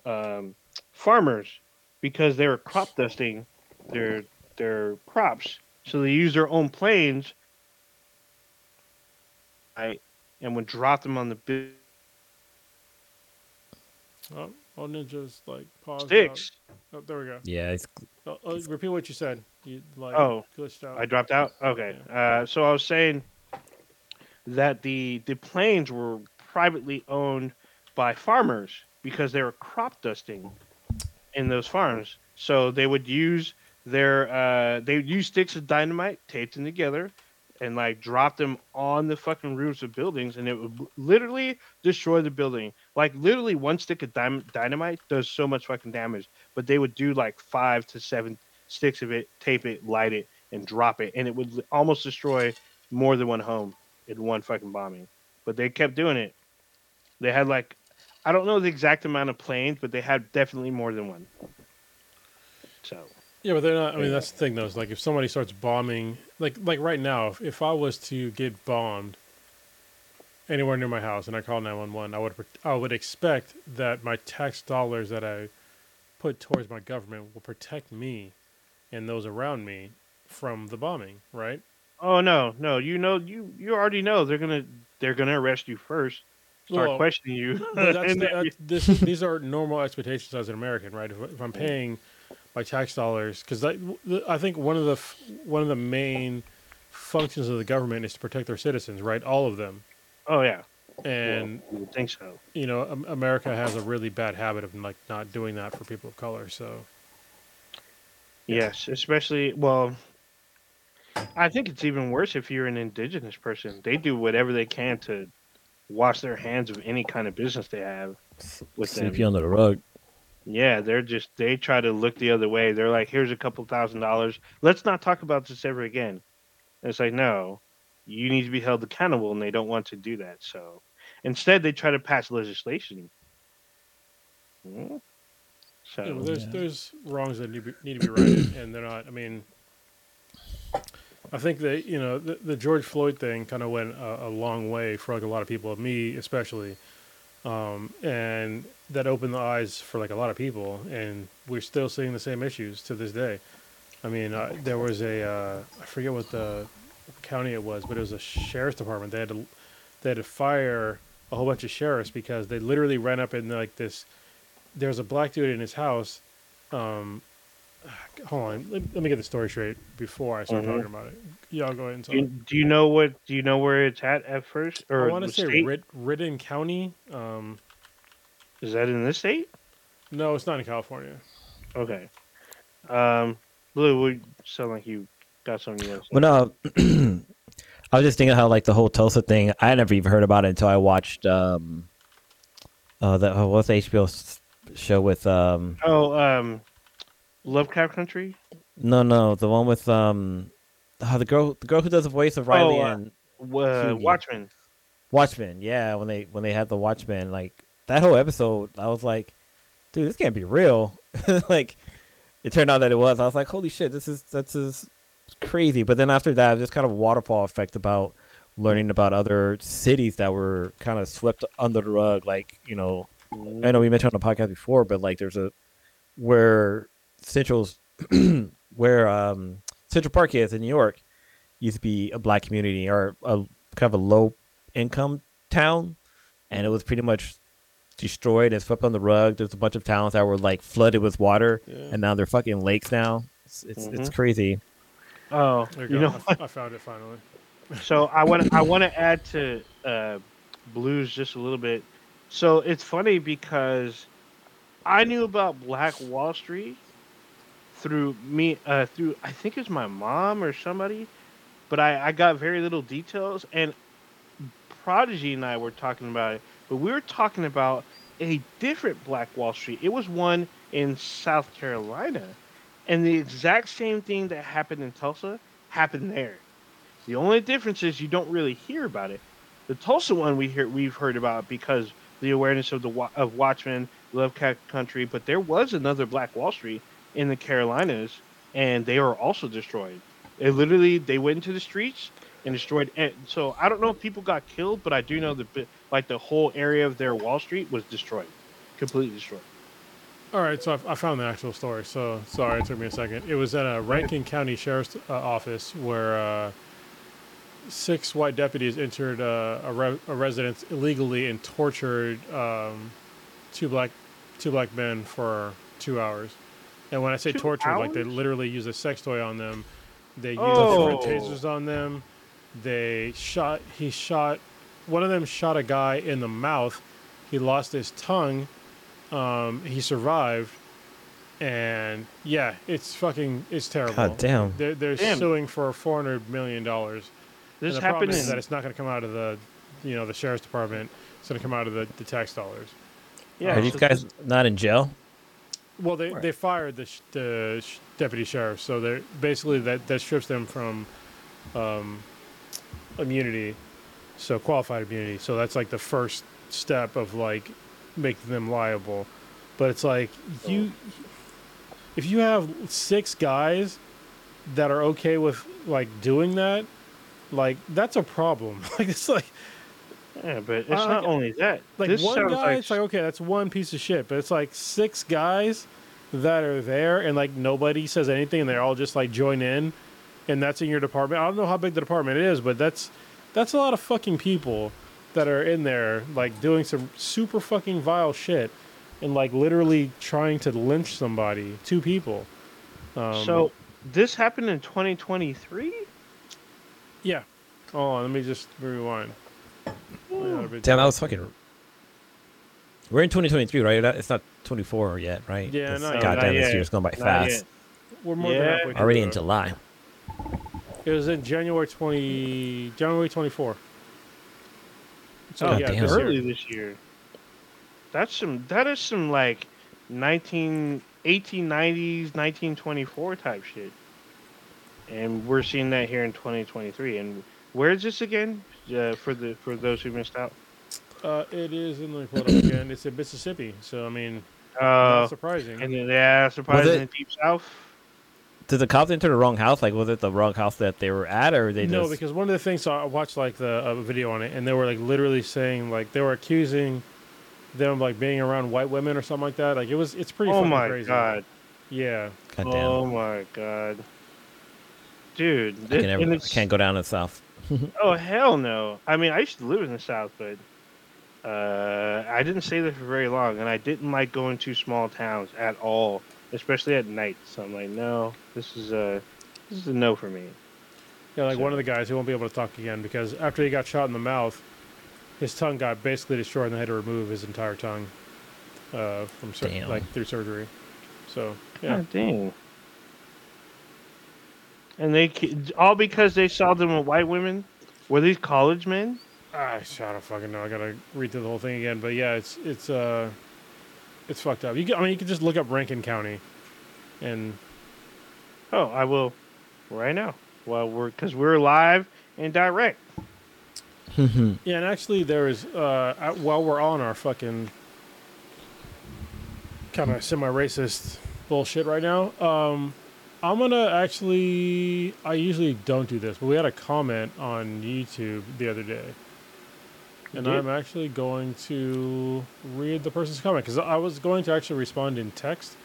um, farmers because they were crop dusting their their crops. So they used their own planes, right, and would drop them on the big Oh, oh ninjas like pause. sticks. Oh, there we go. Yeah, it's Oh, oh, repeat what you said. You like Oh, glitched out. I dropped out. Okay. Uh, so I was saying that the the planes were privately owned by farmers because they were crop dusting in those farms. So they would use their uh, they would use sticks of dynamite taped them together and like drop them on the fucking roofs of buildings and it would literally destroy the building. Like literally one stick of dym- dynamite does so much fucking damage, but they would do like five to seven sticks of it, tape it, light it, and drop it, and it would almost destroy more than one home in one fucking bombing. But they kept doing it. They had like, I don't know the exact amount of planes, but they had definitely more than one. So Yeah, but they're not. I mean, that's the thing, though. Is like if somebody starts bombing, like like right now, if, if I was to get bombed anywhere near my house and I call nine one one, I would I would expect that my tax dollars that I put towards my government will protect me and those around me from the bombing, right? Oh no, no, you know, you you already know they're gonna they're gonna arrest you first, start Well, questioning you. That's, the, then- that's this, these are normal expectations as an American, right? If, if I'm mm-hmm. paying my tax dollars, because I think one of the one of the main functions of the government is to protect their citizens, right? All of them, oh yeah, and well, think so. you know, America has a really bad habit of like not doing that for people of color. So Yes, especially well. I think it's even worse if you're an indigenous person. They do whatever they can to wash their hands of any kind of business they have. With sweep them. you under the rug. Yeah, they're just they try to look the other way. They're like, "Here's a couple thousand dollars. Let's not talk about this ever again." And it's like, no, you need to be held accountable, and they don't want to do that. So instead, they try to pass legislation. Hmm. So you know, there's Yeah. there's wrongs that need, be, need to be righted, and they're not. I mean, I think that you know the, the George Floyd thing kind of went a, a long way for like a lot of people, me especially, um, and that opened the eyes for like a lot of people, and we're still seeing the same issues to this day. I mean, uh, there was a uh, I forget what the county it was, but it was a sheriff's department. They had to they had to fire a whole bunch of sheriffs because they literally ran up in like this. There was a black dude in his house. Um, hold on, let, let me get the story straight before I start Mhm. talking about it. Y'all go ahead and do talk. you, do you know what? Do you know where it's at at first? Or I want to say state? Rid- Ridden County. Um, Is that in this state? no, it's not in California. Okay. Um, Blue, would sound like you got something else. want to say. But no, I was just thinking how like the whole Tulsa thing. I never even heard about it until I watched um, uh, the uh, what's the HBO show with um, Oh, um, Lovecraft Country. No, no, the one with um, oh, the girl, the girl who does the voice of Riley Oh, uh, and Uh. Watchmen. Watchmen. Yeah, when they when they had the Watchmen, like that whole episode, I was like, dude, this can't be real. like, it turned out that it was. I was like, holy shit, this is that's is crazy. But then after that, this kind of waterfall effect about learning about other cities that were kind of swept under the rug. Like, you know, I know we mentioned on the podcast before, but like there's a where Central's where um Central Park is in New York used to be a black community or a kind of a low income town and it was pretty much destroyed and swept on the rug. There's a bunch of towns that were like flooded with water Yeah. and now they're fucking lakes now. It's it's, it's Mhm. crazy. Oh, There you you know go. I, I found it finally. so I want I want to add to uh, blues just a little bit. So it's funny because I knew about Black Wall Street through me uh, through I think it was my mom or somebody, but I, I got very little details. And Prodigy and I were talking about it, but we were talking about a different Black Wall Street. It was one in South Carolina, and the exact same thing that happened in Tulsa happened there. The only difference is you don't really hear about it. The Tulsa one we hear we've heard about because the awareness of the of Watchmen, Lovecraft Country, but there was another Black Wall Street in the Carolinas, and they were also destroyed. It literally they went into the streets and destroyed. And so I don't know if people got killed, but I do know that like the whole area of their Wall Street was destroyed, completely destroyed. All right, so I, found the actual story. So sorry, it took me a second. It was at a Rankin County Sheriff's uh, Office where uh, six white deputies entered uh, a, re- a residence illegally and tortured um, two black two black men for two hours. And when I say Two tortured, like they literally use a sex toy on them. They used Oh. different tasers on them. They shot. He shot. One of them shot a guy in the mouth. He lost his tongue. Um, he survived, and yeah, it's fucking it's terrible. God damn. They're they're Damn. suing for four hundred million dollars. This the problem is in that it's not going to come out of the, you know, the sheriff's department. It's going to come out of the, the tax dollars. yeah. Are these guys not in jail? Well, they, Right. they fired the, sh- the sh- deputy sheriff, so they're basically that that strips them from um, immunity, so qualified immunity. So that's like the first step of like making them liable. But it's like you, if you have six guys that are okay with like doing that, like that's a problem. like it's like Yeah, but it's Uh, not like- only that. like this one guy, like, it's like okay, that's one piece of shit. But it's like six guys that are there, and like nobody says anything, and they're all just like join in, and that's in your department. I don't know how big the department is, but that's that's a lot of fucking people that are in there, like doing some super fucking vile shit, and like literally trying to lynch somebody, two people. Um, so this happened in 2023. yeah. Oh, let me just rewind. Damn, that was fucking. We're in 2023, right? It's not 24 yet, right? Yeah, This- not. Goddamn, this yet. year's going by Not fast. yet. We're more Yeah. than halfway through Already the- in July. It was in January twenty January twenty four. So God yeah, damn. this year. early this year. That's some. That is some like 19, 1890s, 1924 type shit. And we're seeing that here in 2023. And where is this again? Uh, for the for those who missed out. Uh, it is in the pull it up again. It's in Mississippi, so I mean, Uh, not surprising. and then, yeah, surprisingly it- deep south. Did the cops enter the wrong house? Like, was it the wrong house that they were at, or they no, just? because one of the things so I watched like the uh, video on it, and they were like literally saying like they were accusing them of, like being around white women or something like that. Like it was, it's pretty. Oh my crazy. god. Yeah, God damn. Oh my god. Dude, I, this, can never, I can't go down to the south. Oh hell no! I mean, I used to live in the south, but uh, I didn't stay there for very long, and I didn't like going to small towns at all, especially at night. So I'm like, no, this is a this is a no for me. yeah. Like one of the guys, who won't be able to talk again because after he got shot in the mouth, his tongue got basically destroyed, and they had to remove his entire tongue uh, from sur- like through surgery. So yeah. God dang. And they all because they saw them with white women. Were these college men? I, I don't fucking know. I gotta read through the whole thing again. But yeah, it's it's uh, it's fucked up. You can, I mean, you can just look up Rankin County, and Oh, I will right now. Well, we're because we're live and direct. Yeah, and actually, there is uh, uh, while we're on our fucking kind of semi-racist bullshit right now, um, I'm gonna actually. I usually don't do this, but we had a comment on YouTube the other day, and? I'm actually going to read the person's comment because I was going to actually respond in text,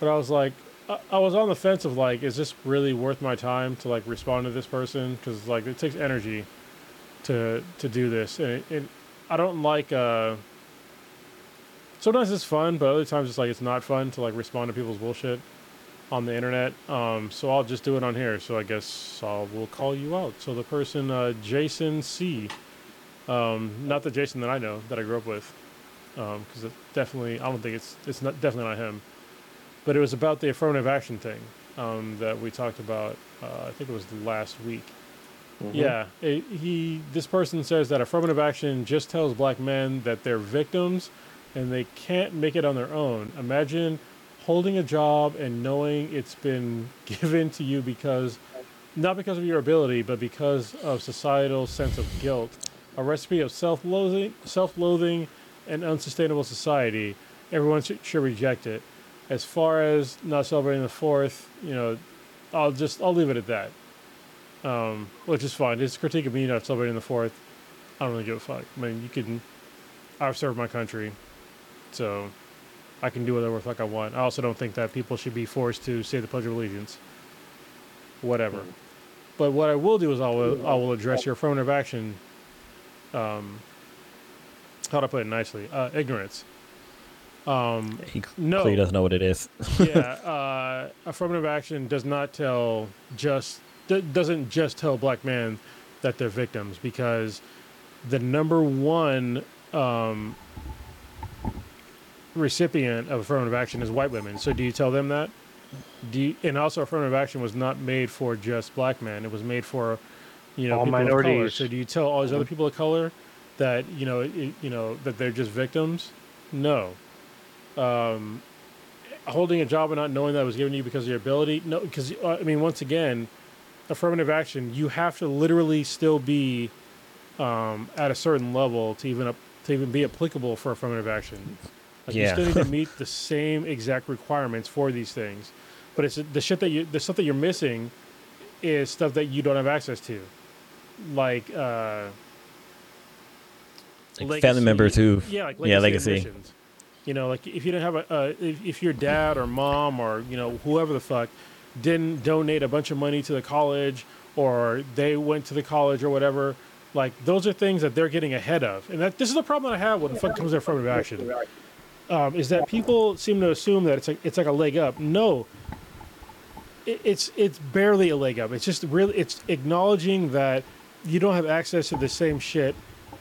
but I was like, I, I was on the fence of like, is this really worth my time to like respond to this person? Because like it takes energy to to do this, and it, it, I don't like. Uh, sometimes it's fun, but other times it's like it's not fun to like respond to people's bullshit on the internet. Um, so I'll just do it on here. So I guess I'll we'll call you out. So the person, uh, Jason C. Um, not the Jason that I know that I grew up with, because it definitely I don't think it's it's not definitely not him. But it was about the affirmative action thing um, that we talked about. Uh, I think it was last week. Yeah, it, he. This person says that affirmative action just tells black men that they're victims, and they can't make it on their own. Imagine holding a job and knowing it's been given to you because, not because of your ability, but because of societal sense of guilt. A recipe of self-loathing, self-loathing, and unsustainable society. Everyone should, should reject it. As far as not celebrating the fourth, you know, I'll just I'll leave it at that um, which is fine. His critique of me not celebrating the fourth, I don't really give a fuck. I mean, you can. I've served my country, so I can do whatever the fuck I want. I also don't think that people should be forced to say the Pledge of Allegiance. Whatever. But what I will do is I will I will address your affirmative action. Um, how to I put it nicely? Uh, ignorance. Um, He No. clearly doesn't know what it is. yeah, uh, affirmative action does not tell just d- doesn't just tell black men that they're victims because the number one um, recipient of affirmative action is white women. So do you tell them that? Do you, and also affirmative action was not made for just black men. It was made for you know All people of color. minorities. So do you tell all these other people of color that you know it, you know that they're just victims? No. Um, holding a job and not knowing that it was given to you because of your ability. No, because uh, I mean, once again, affirmative action. You have to literally still be um, at a certain level to even up, to even be applicable for affirmative action. Like you still need to meet the same exact requirements for these things. But it's the shit that you the stuff that you're missing is stuff that you don't have access to, like. Uh, Like family members who, yeah, like legacy, yeah, legacy. admissions. You know, like if you didn't have a, uh, if, if your dad or mom or you know whoever the fuck didn't donate a bunch of money to the college or they went to the college or whatever, like those are things that they're getting ahead of, and that this is the problem that I have when the fuck comes to affirmative action, um, is that people seem to assume that it's like it's like a leg up. No, it, it's it's barely a leg up. It's just really it's acknowledging that you don't have access to the same shit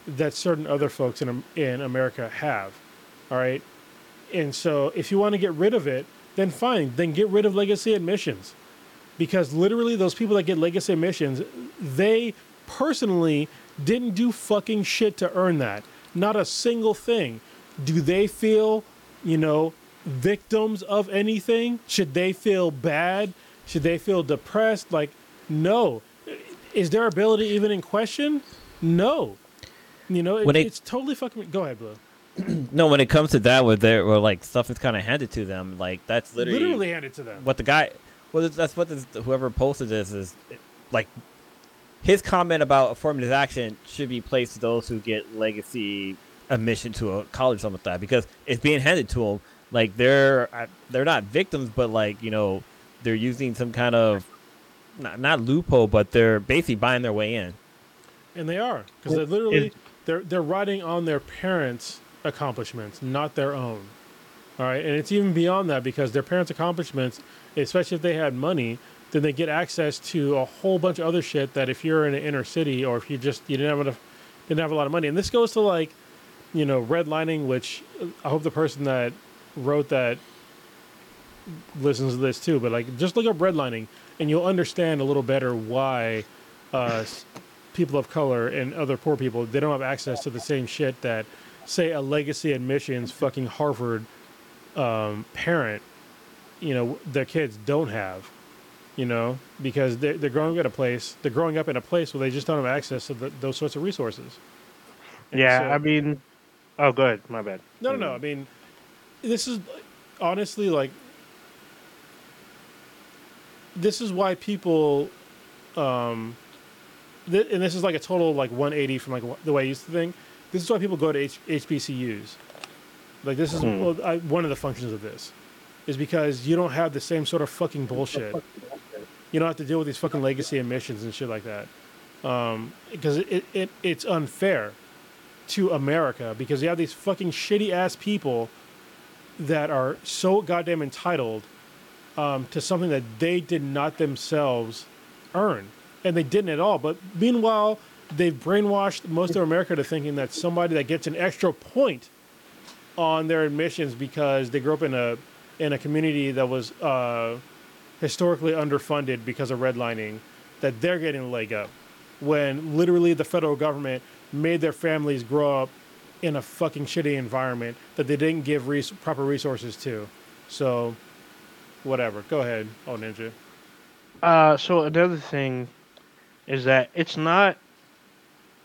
that certain other folks in in America have. All right, and so if you want to get rid of it, then fine. Then get rid of legacy admissions, because literally those people that get legacy admissions, they personally didn't do fucking shit to earn that. Not a single thing. Do they feel, you know, victims of anything? Should they feel bad? Should they feel depressed? Like, no. Is their ability even in question? No. You know, it, it- it's totally fucking. Go ahead, Blue. no, when it comes to that, where they're or like stuff is kind of handed to them, like that's literally, Literally hand it to them. what the guy. Well, that's what this, whoever posted this is like. His comment about affirmative action should be placed to those who get legacy admission to a college, something like that, because it's being handed to them. Like they're uh, they're not victims, but like you know they're using some kind of not, not loophole, but they're basically buying their way in. And they are because they're literally they're they're riding on their parents' accomplishments, not their own. All right, and it's even beyond that because their parents' accomplishments, especially if they had money, then they get access to a whole bunch of other shit that if you're in an inner city or if you just you didn't have enough, didn't have a lot of money, and this goes to like, you know, redlining, which I hope the person that wrote that listens to this too. But like, just look up redlining, and you'll understand a little better why uh, people of color and other poor people they don't have access to the same shit that, say, a legacy admissions fucking Harvard um, parent, you know, their kids don't have. you know, because they're, they're growing up in a place, they're growing up in a place where they just don't have access to the, those sorts of resources. And Yeah, so- I mean, oh, go ahead. My bad. no, no, no. I mean, this is honestly like this is why people, um, th- and this is like a total like 180 from like the way I used to think. This is why people go to H- HBCUs. Like this is Hmm. well, I, one of the functions of this is because you don't have the same sort of fucking bullshit. You don't have to deal with these fucking legacy admissions and shit like that. Um, because it, it, it it's unfair to America because you have these fucking shitty ass people that are so goddamn entitled um, to something that they did not themselves earn, and they didn't at all. But meanwhile, they've brainwashed most of America to thinking that somebody that gets an extra point on their admissions because they grew up in a in a community that was uh, historically underfunded because of redlining, that they're getting a leg up, when literally the federal government made their families grow up in a fucking shitty environment that they didn't give res- proper resources to. So, whatever. Go ahead, oh ninja. Uh, so another thing is that it's not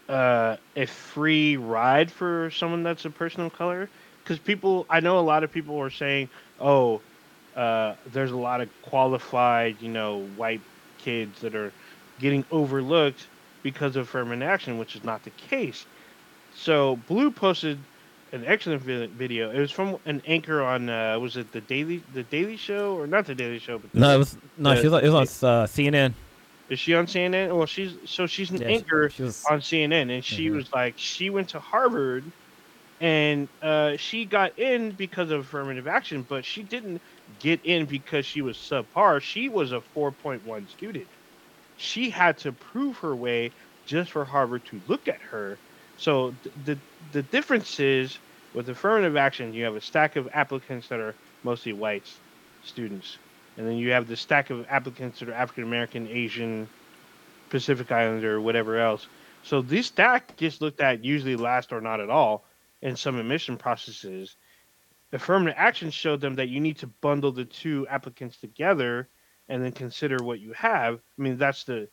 uh, a free ride for someone that's a person of color. Because people, I know a lot of people are saying, "Oh, uh, there's a lot of qualified, you know, white kids that are getting overlooked because of affirmative action," which is not the case. So Blue posted an excellent video. It was from an anchor on, uh, was it the Daily, the Daily Show, or not the Daily Show, but the No, it was no. the- she was on, it was on uh, CNN. is she on CNN? Well, she's so she's an Yeah, anchor she was- on CNN, and she Mhm. was like, she went to Harvard, and uh, she got in because of affirmative action, but she didn't get in because she was subpar. She was a 4.1 student. She had to prove her way just for Harvard to look at her. So th- the the difference is with affirmative action, you have a stack of applicants that are mostly white students, and then you have the stack of applicants that are African American, Asian, Pacific Islander, whatever else. So this stack gets looked at usually last or not at all in some admission processes. Affirmative action showed them that you need to bundle the two applicants together and then consider what you have. I mean, that's the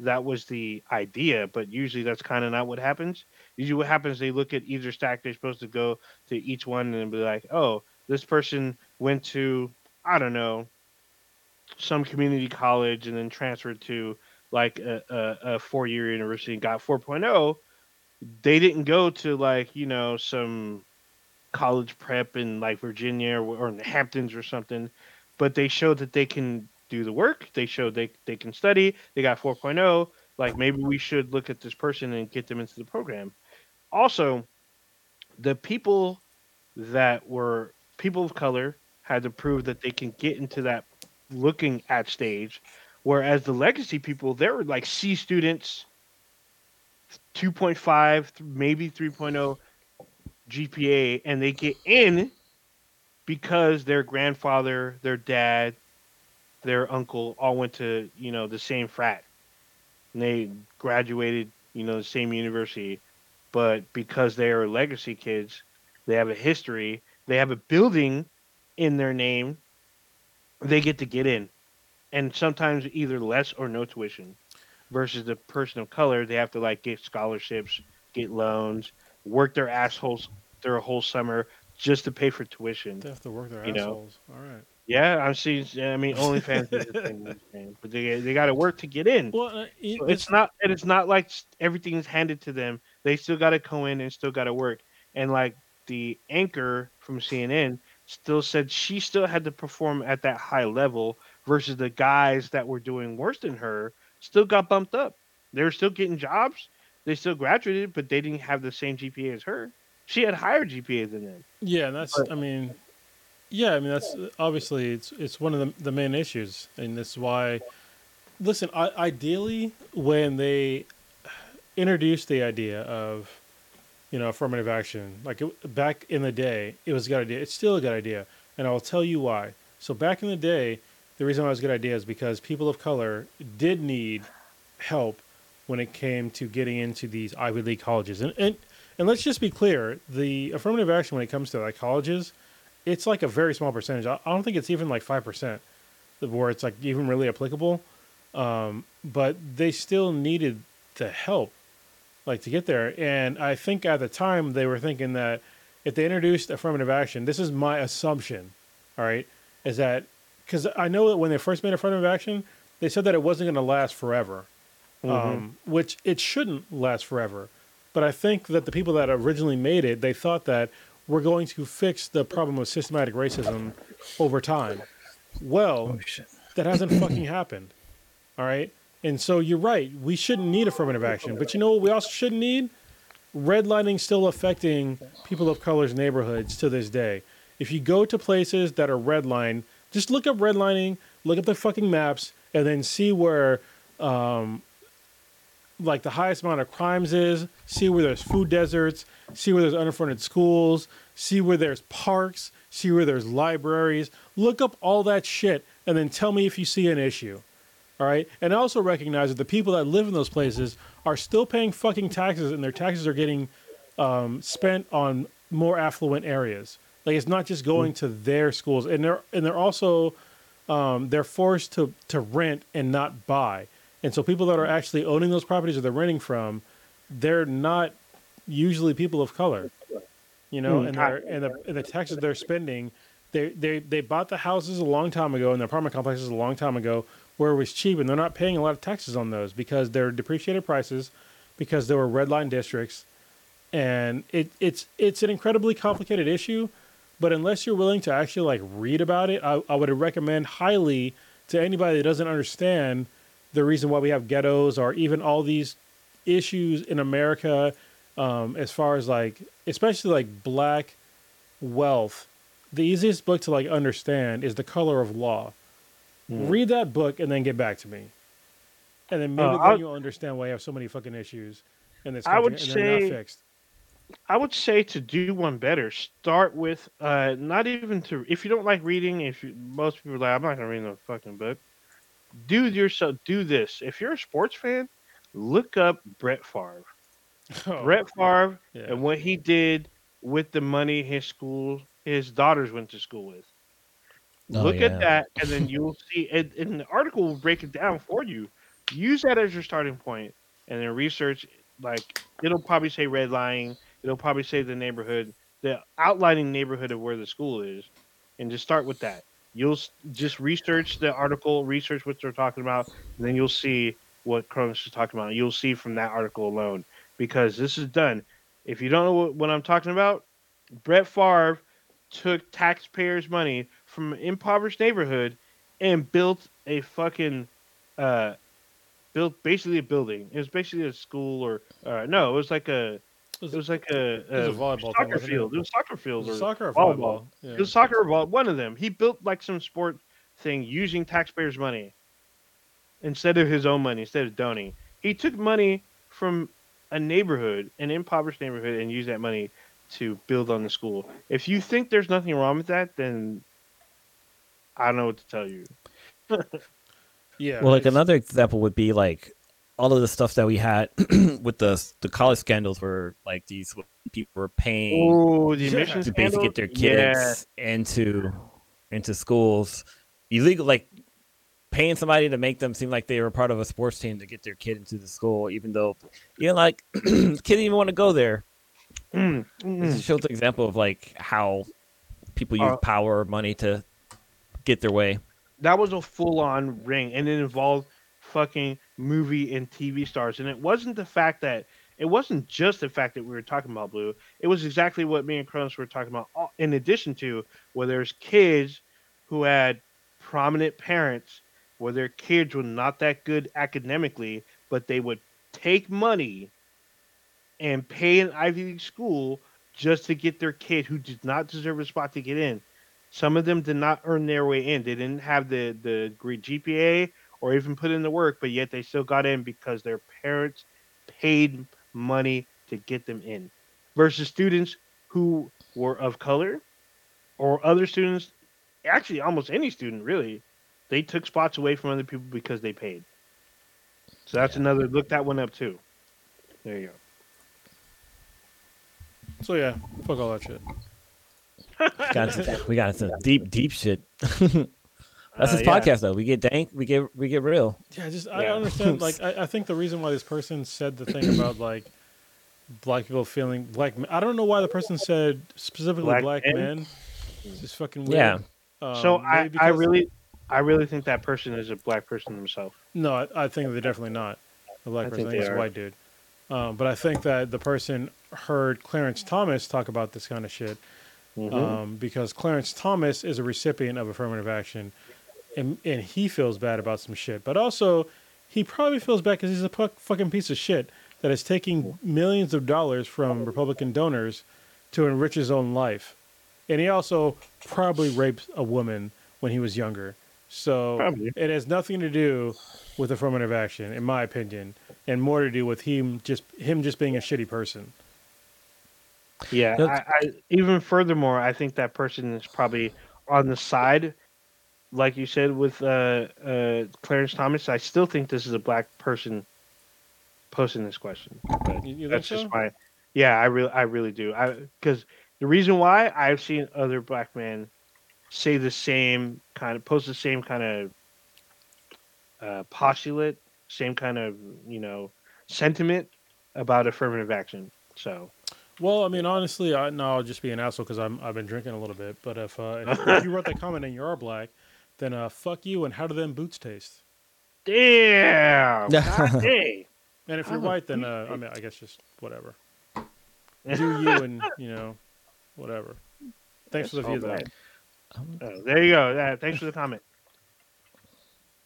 that was the idea, but usually that's kind of not what happens. Usually, what happens, they look at either stack they're supposed to go to each one and be like, oh, this person went to, I don't know, some community college and then transferred to like a, a, a four year university and got 4.0. They didn't go to like, you know, some college prep in like Virginia or, or in the Hamptons or something, but they showed that they can do the work. They showed they, they can study. They got 4.0. Like maybe we should look at this person and get them into the program. Also, the people that were people of color had to prove that they can get into that looking at stage, whereas the legacy people, they were like C students, 2.5 maybe 3.0 GPA, and they get in because their grandfather, their dad, their uncle all went to, you know, the same frat. And they graduated, you know, the same university. But because they are legacy kids, they have a history, they have a building in their name, they get to get in. And sometimes either less or no tuition. Versus the person of color, they have to like get scholarships, get loans, work their assholes their whole summer just to pay for tuition. They have to work their You know. assholes. All right. Yeah, I'm seeing. I mean, OnlyFans is a thing, but they they got to work to get in. Well, uh, it, So it's not, and it's not like everything's handed to them. They still got to go in and still got to work. And like the anchor from CNN still said, she still had to perform at that high level versus the guys that were doing worse than her still got bumped up. They were still getting jobs. They still graduated, but they didn't have the same GPA as her. She had higher GPA than them. Yeah, that's. I mean, yeah, I mean that's obviously it's it's one of the the main issues, and that's why. Listen, I, ideally, when they introduced the idea of, you know, affirmative action, like it, back in the day, it was a good idea. It's still a good idea, and I'll tell you why. So back in the day, the reason why it was a good idea is because people of color did need help when it came to getting into these Ivy League colleges, and and and let's just be clear: the affirmative action when it comes to like colleges, it's like a very small percentage. I I don't think it's even like five percent where it's like even really applicable. Um, but they still needed the help, like to get there. And I think at the time they were thinking that if they introduced affirmative action, this is my assumption, all right, is that because I know that when they first made affirmative action, they said that it wasn't going to last forever, um, which it shouldn't last forever. But I think that the people that originally made it, they thought that we're going to fix the problem of systematic racism over time. Well, Oh that hasn't fucking happened. All right. And so you're right. We shouldn't need affirmative action. But you know what we also shouldn't need? Redlining still affecting people of color's neighborhoods to this day. If you go to places that are redlined, just look up redlining, look up the fucking maps, and then see where um, like the highest amount of crimes is, see where there's food deserts, see where there's underfunded schools, see where there's parks, see where there's libraries. Look up all that shit and then tell me if you see an issue. All right. And I also recognize that the people that live in those places are still paying fucking taxes and their taxes are getting um, spent on more affluent areas. Like it's not just going to their schools. And they're and they're also um, they're forced to to rent and not buy. And so people that are actually owning those properties or they're renting from, they're not usually people of color. You know, Hmm. and they're and the and the taxes they're spending, they they they bought the houses a long time ago and the apartment complexes a long time ago where it was cheap and they're not paying a lot of taxes on those because they're depreciated prices, because there were red line districts, and it it's it's an incredibly complicated issue. But unless you're willing to actually like read about it, I, I would recommend highly to anybody that doesn't understand the reason why we have ghettos or even all these issues in America, um, as far as like, especially like black wealth. The easiest book to like understand is The Color of Law. Read that book and then get back to me, and then maybe Uh, then you'll understand why you have so many fucking issues in this I country would and they're not fixed. I would say to do one better, start with uh not even to if you don't like reading, if you, most people are like I'm not gonna read no fucking book. Do yourself do this. If you're a sports fan, look up Brett Favre. Oh, Brett Favre yeah. and what he did with the money his school his daughters went to school with. Oh, Look yeah. at that, and then you'll see. And, and the article will break it down for you. Use that as your starting point, and then research. Like it'll probably say redlining. It'll probably say the neighborhood, the outlining neighborhood of where the school is, and just start with that. You'll just research the article, research what they're talking about, and then you'll see what Cronus is talking about. You'll see from that article alone because this is done. If you don't know what, what I'm talking about, Brett Favre took taxpayers' money from an impoverished neighborhood and built a fucking uh built basically a building. It was basically a school or uh no, it was like a it was like a, It was a volleyball soccer wasn't it? field. It was soccer Was field it or soccer or volleyball. volleyball? Yeah. It was soccer or ball, one of them. He built like some sport thing using taxpayers' money instead of his own money, instead of donating. He took money from a neighborhood, an impoverished neighborhood, and used that money to build on the school. If you think there's nothing wrong with that, then I don't know what to tell you. yeah. Well, like another example would be like all of the stuff that we had with the the college scandals, where like these people were paying Oh, the Yeah. to basically get their kids into into schools illegal, like paying somebody to make them seem like they were part of a sports team to get their kid into the school, even though you know, like kid didn't even want to go there. Yeah. Mm, This mm. shows an example of like how people use Uh, power or money to get their way. that was a full-on ring and it involved fucking movie and tv stars. And it wasn't the fact that it wasn't just the fact that we were talking about blue. It was exactly what me and Cronus were talking about in addition to where there's kids who had prominent parents where their kids were not that good academically but they would take money and pay an ivy league school just to get their kid who did not deserve a spot to get in. Some of them did not earn their way in. They didn't have the the great GPA or even put in the work, but yet they still got in because their parents paid money to get them in. Versus students who were of color or other students, actually almost any student really, they took spots away from other people because they paid. So that's Yeah. another look that one up too. There you go. So yeah, fuck all that shit. Got into, we got into deep, deep shit. I That's Uh, his yeah. podcast though. We get dank, we get we get real. Yeah, just I Yeah. understand. Like, I, I think the reason why this person said the thing about like black people feeling black. I don't know why the person said specifically Black black, men? men. It's just fucking weird. Yeah. Um, so I, I because- really, I really think that person is a black person himself. no, I, I think they're definitely not a black I person. think I think they it's a white dude. Um, but I think that the person heard Clarence Thomas talk about this kind of shit Mhm. um, because Clarence Thomas is a recipient of affirmative action, and and he feels bad about some shit. But also, he probably feels bad because he's a pu- fucking piece of shit that is taking millions of dollars from Republican donors to enrich his own life, and he also probably raped a woman when he was younger. So Probably. it has nothing to do with affirmative action, in my opinion, and more to do with him just him just being a shitty person. Yeah, I, I, even furthermore, I think that person is probably on the side, like you said with uh, uh, Clarence Thomas. I still think this is a black person posting this question. But You, you that's so? just my, yeah, I really, I really do. I because the reason why I've seen other black men say the same kind of post the same kind of uh, postulate, same kind of you know sentiment about affirmative action. So. Well, I mean, honestly, I no, I'll just be an asshole because I'm I've been drinking a little bit. But if uh, if, if you wrote that comment and you are black, then uh, fuck you. And how do them boots taste? Damn. God dang. And if you're white, then uh, I mean, I guess just whatever. Do you and you know, whatever. Thanks for the That's view, all though. Oh, there you go. Yeah, thanks for the comment.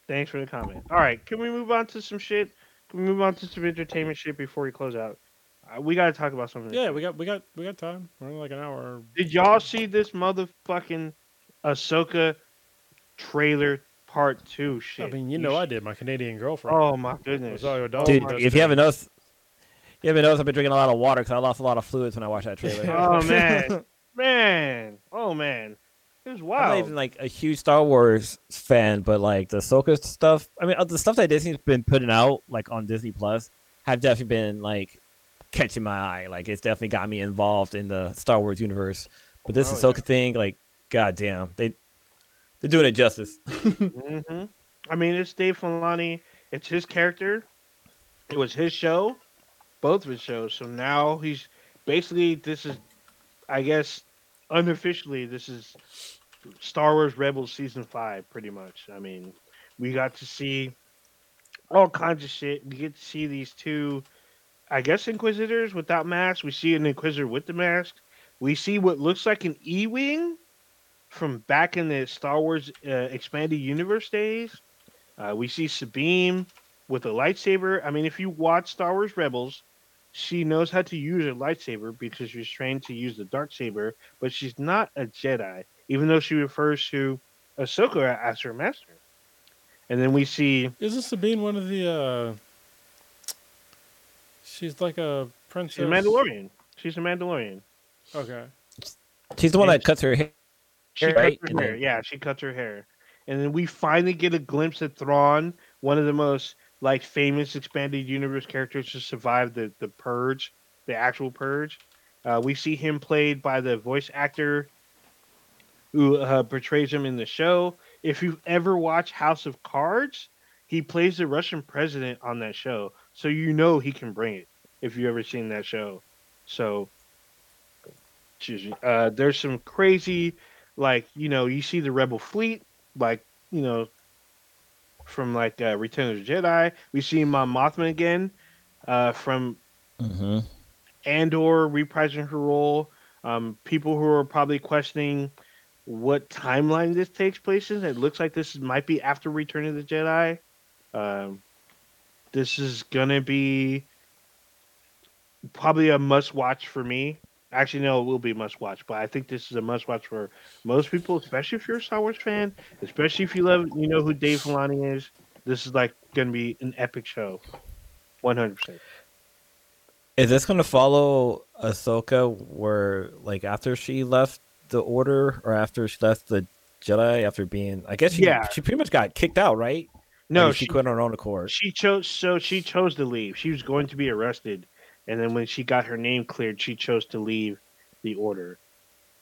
Thanks for the comment. All right, can we move on to some shit? Can we move on to some entertainment shit before we close out? Uh, we got to talk about something. Yeah, we got we got we got time. We're only like an hour. Did y'all see this motherfucking Ahsoka trailer part two shit? I mean, you know, I did. My Canadian girlfriend. Oh my goodness. Rosario Dawson Dude, does if you haven't noticed, you haven't noticed, I've been drinking a lot of water because I lost a lot of fluids when I watched that trailer. Oh man, man, oh man, it was wild. I'm not even like a huge Star Wars fan, but like the Ahsoka stuff. I mean, uh, the stuff that Disney's been putting out, like on Disney Plus, have definitely been like catching my eye. Like it's definitely got me involved in the Star Wars universe. But this Oh, Ahsoka thing, like, goddamn, they they're doing it justice. hmm I mean, it's Dave Filoni. It's his character. It was his show, both of his shows. So now he's basically this is, I guess, unofficially this is Star Wars Rebels season five, pretty much. I mean, we got to see all kinds of shit. We get to see these two, I guess, Inquisitors without masks. We see an Inquisitor with the mask. We see what looks like an E-wing from back in the Star Wars uh, expanded universe days. Uh, we see Sabine with a lightsaber. I mean, if you watch Star Wars Rebels, she knows how to use a lightsaber because she's trained to use the dark saber, but she's not a Jedi, even though she refers to Ahsoka as her master. And then we see Isn't Sabine one of the? uh She's like a princess. she's a Mandalorian. She's a Mandalorian. Okay. She's the one And that cuts her hair. She Right, cuts her hair. Yeah, she cuts her hair. And then we finally get a glimpse at Thrawn, one of the most like famous expanded universe characters to survive the the purge, the actual purge. Uh, we see him played by the voice actor who uh, portrays him in the show. If you've ever watched House of Cards, he plays the Russian president on that show, so you know he can bring it. If you've ever seen that show, so. Uh, there's some crazy like you know you see the rebel fleet like you know from like uh, return of the jedi. We see Mon Mothma again uh, from Mm-hmm. andor reprising her role. Um, people who are probably questioning what timeline this takes place in. It looks like this might be after return of the jedi. Um, this is gonna be probably a must watch for me Actually, no, it will be must watch, but I think this is a must watch for most people, especially if you're a Star Wars fan, especially if you love, you know who Dave Filoni is. This is like going to be an epic show, one hundred percent. Is this going to follow Ahsoka where, like, after she left the Order or after she left the Jedi after being, I guess she Yeah. she pretty much got kicked out, right? No, she, she quit on her own accord. she chose. So she chose to leave. She was going to be arrested, and then when she got her name cleared, she chose to leave the order,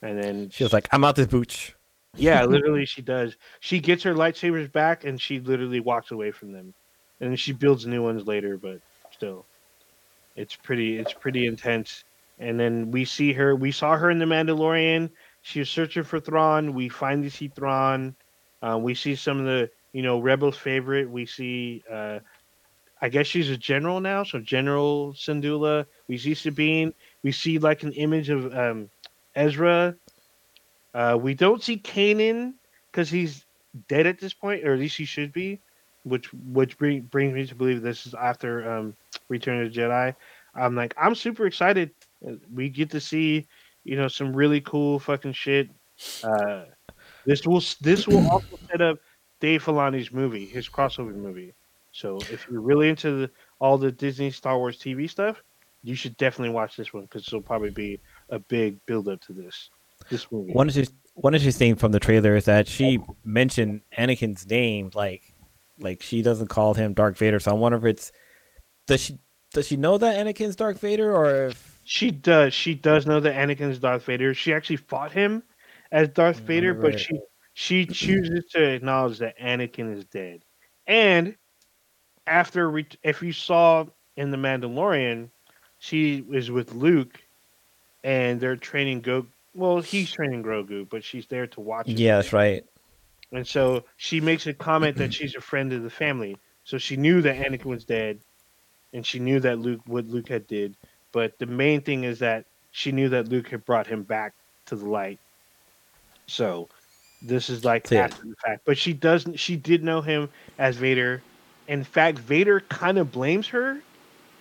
and then She was like, "I'm out this booch." Yeah, literally, she does. She gets her lightsabers back, and she literally walks away from them, and then she builds new ones later. But still, it's pretty. It's pretty intense. And then we see her. We saw her in the Mandalorian. She was searching for Thrawn. We finally see Thrawn. Uh, we see some of the, you know, Rebels' favorite. We see. Uh, I guess she's a general now, so General Syndulla. We see Sabine. We see like an image of um, Ezra uh, we don't see Kanan because he's dead at this point, or at least he should be, which which bring, brings me to believe this is after um, Return of the Jedi. I'm like, I'm super excited. Uh, we get to see, you know, some really cool fucking shit. Uh, this will this will also set up Dave Filoni's movie, his crossover movie. So if you're really into the, all the Disney Star Wars TV stuff, you should definitely watch this one because it'll probably be a big build up to this this movie. One interesting, one interesting from the trailer is that she mentioned Anakin's name, like, like she doesn't call him Dark Vader. So I wonder if it's does she does she know that Anakin's Dark Vader, or if she does? She does know that Anakin's Darth Vader. She actually fought him as Darth Vader, right. but she she chooses to acknowledge that Anakin is dead. And after re- if you saw in the Mandalorian, she is with Luke, and they're training Go. Well, he's training Grogu, but she's there to watch. him. yeah, that's right. And so she makes a comment that she's a friend of the family. So she knew that Anakin was dead, and she knew that Luke what Luke had did. But the main thing is that she knew that Luke had brought him back to the light. So this is like yeah. after the fact. But she doesn't. She did know him as Vader. In fact, Vader kind of blames her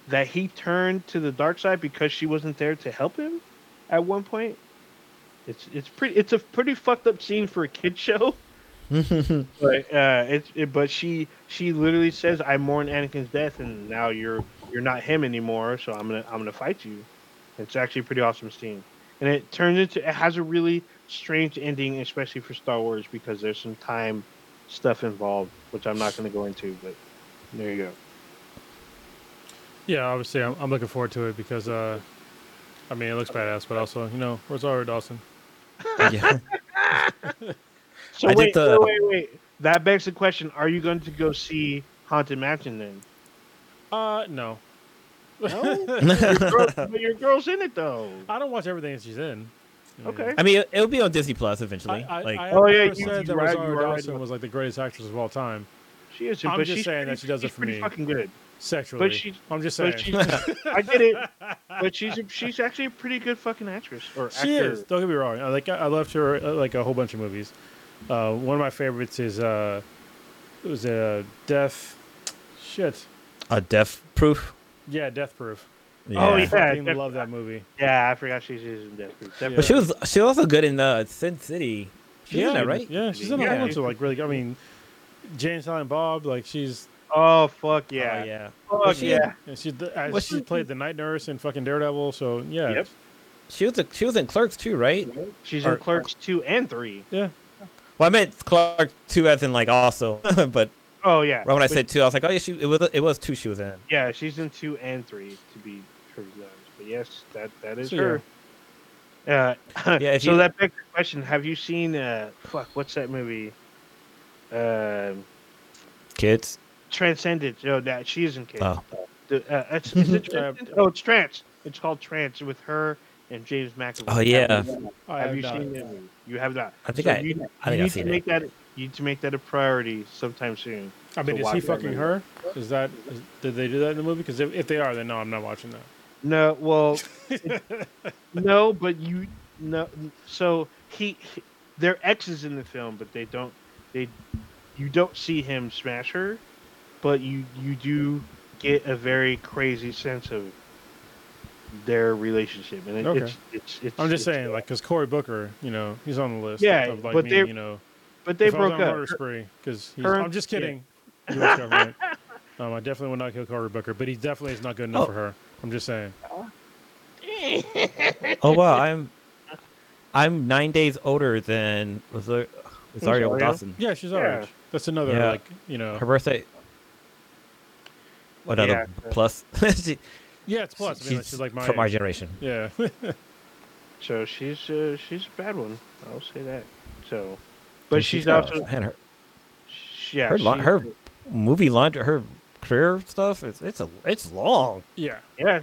that he turned to the dark side because she wasn't there to help him at one point. It's it's pretty it's a pretty fucked up scene for a kid show. But uh, it's it, but she she literally says, "I mourn Anakin's death, and now you're you're not him anymore. So I'm gonna I'm gonna fight you." It's actually a pretty awesome scene, and it turns into it has a really strange ending, especially for Star Wars because there's some time stuff involved, which I'm not gonna go into. But there you go. Yeah, obviously, I'm, I'm looking forward to it because, uh, I mean, it looks badass, but also, you know, Rosario Dawson. yeah. So I wait, the- wait, wait, wait. That begs the question: Are you going to go see Haunted Mansion then? Uh, no. No, your girl, but your girl's in it though. I don't watch everything that she's in. I mean, Okay. I mean, it, it'll be on Disney Plus eventually. I, I, like, I Oh, yeah, never you- said you that right, Rosario are right Dawson was like the greatest actress of all time She is, I'm but just she's saying that she does it for pretty me. fucking good. sexually. But she, I'm just saying. but she's, I get it. But she's a, she's actually a pretty good fucking actress or She actor. is. Don't get me wrong. I like. I loved her uh, like a whole bunch of movies. Uh, one of my favorites is uh, it was a Death. Shit. a death proof. Yeah, Death Proof. Oh, I yeah. fucking Death- love that movie. Yeah, I forgot she's in Death Proof. Death Yeah. But she was she was also good in uh, Sin City. She was yeah, in that, right? Yeah, she's in a Yeah. whole bunch of like really. I mean, Jay and Silent Bob. Like she's. Oh fuck Oh, yeah! yeah. Fuck she- yeah! Yeah, she's the, uh, she she- played the night nurse in fucking Daredevil. So yeah. Yep. She was a, she was in Clerks too, right? She's Or- in Clerks two and three. Yeah. Well, I meant Clerks two as in like also, but Oh yeah. right when I But- said two, I was like, oh yeah, she it was it was two she was in. yeah, she's in two and three to be perfectly honest. But yes, that that is So, her. Uh, Yeah, so you- that begs the question: Have you seen? Uh, fuck, what's that movie? Um, Kids. Transcendent. No, that she is in Kids. Oh, The, uh, it's, is it Uh, oh, it's Trance. It's called Trance with her and James McAvoy. Oh, yeah. Have you, have have you not. seen that? You have not. I think So I- You, I think you I've need seen to it. make that. You need to make that a priority sometime soon. I mean, is he fucking movie. her? Is that? Is, did they do that in the movie? Because if, if they are, then no, I'm not watching that. No, well, no, but you no. So he, he, they're exes in the film, but they don't. They, you don't see him smash her, but you you do get a very crazy sense of their relationship, and it, Okay. it's, it's it's. I'm just it's- saying, like, because Cory Booker, you know, he's on the list. Yeah, of, like but me, they- you know, But they if I was broke up. murder spree because I'm just kidding. U.S. government. Um, I definitely would not kill Cory Booker, but he definitely is not good enough Oh. for her. I'm just saying. oh wow, I'm I'm nine days older than was there Rosario Rosario? Dawson. Yeah, she's our Yeah. That's another Yeah. like you know. Her birthday. What other Yeah. plus? She- yeah, it's plus. I mean, like, she's she's like my from my age. generation. Yeah. So she's uh, she's a bad one. I'll say that. So but She's she's also man, her, sh- yeah her, she- her movie laundry, her career stuff. It's it's a it's long. Yeah. yeah.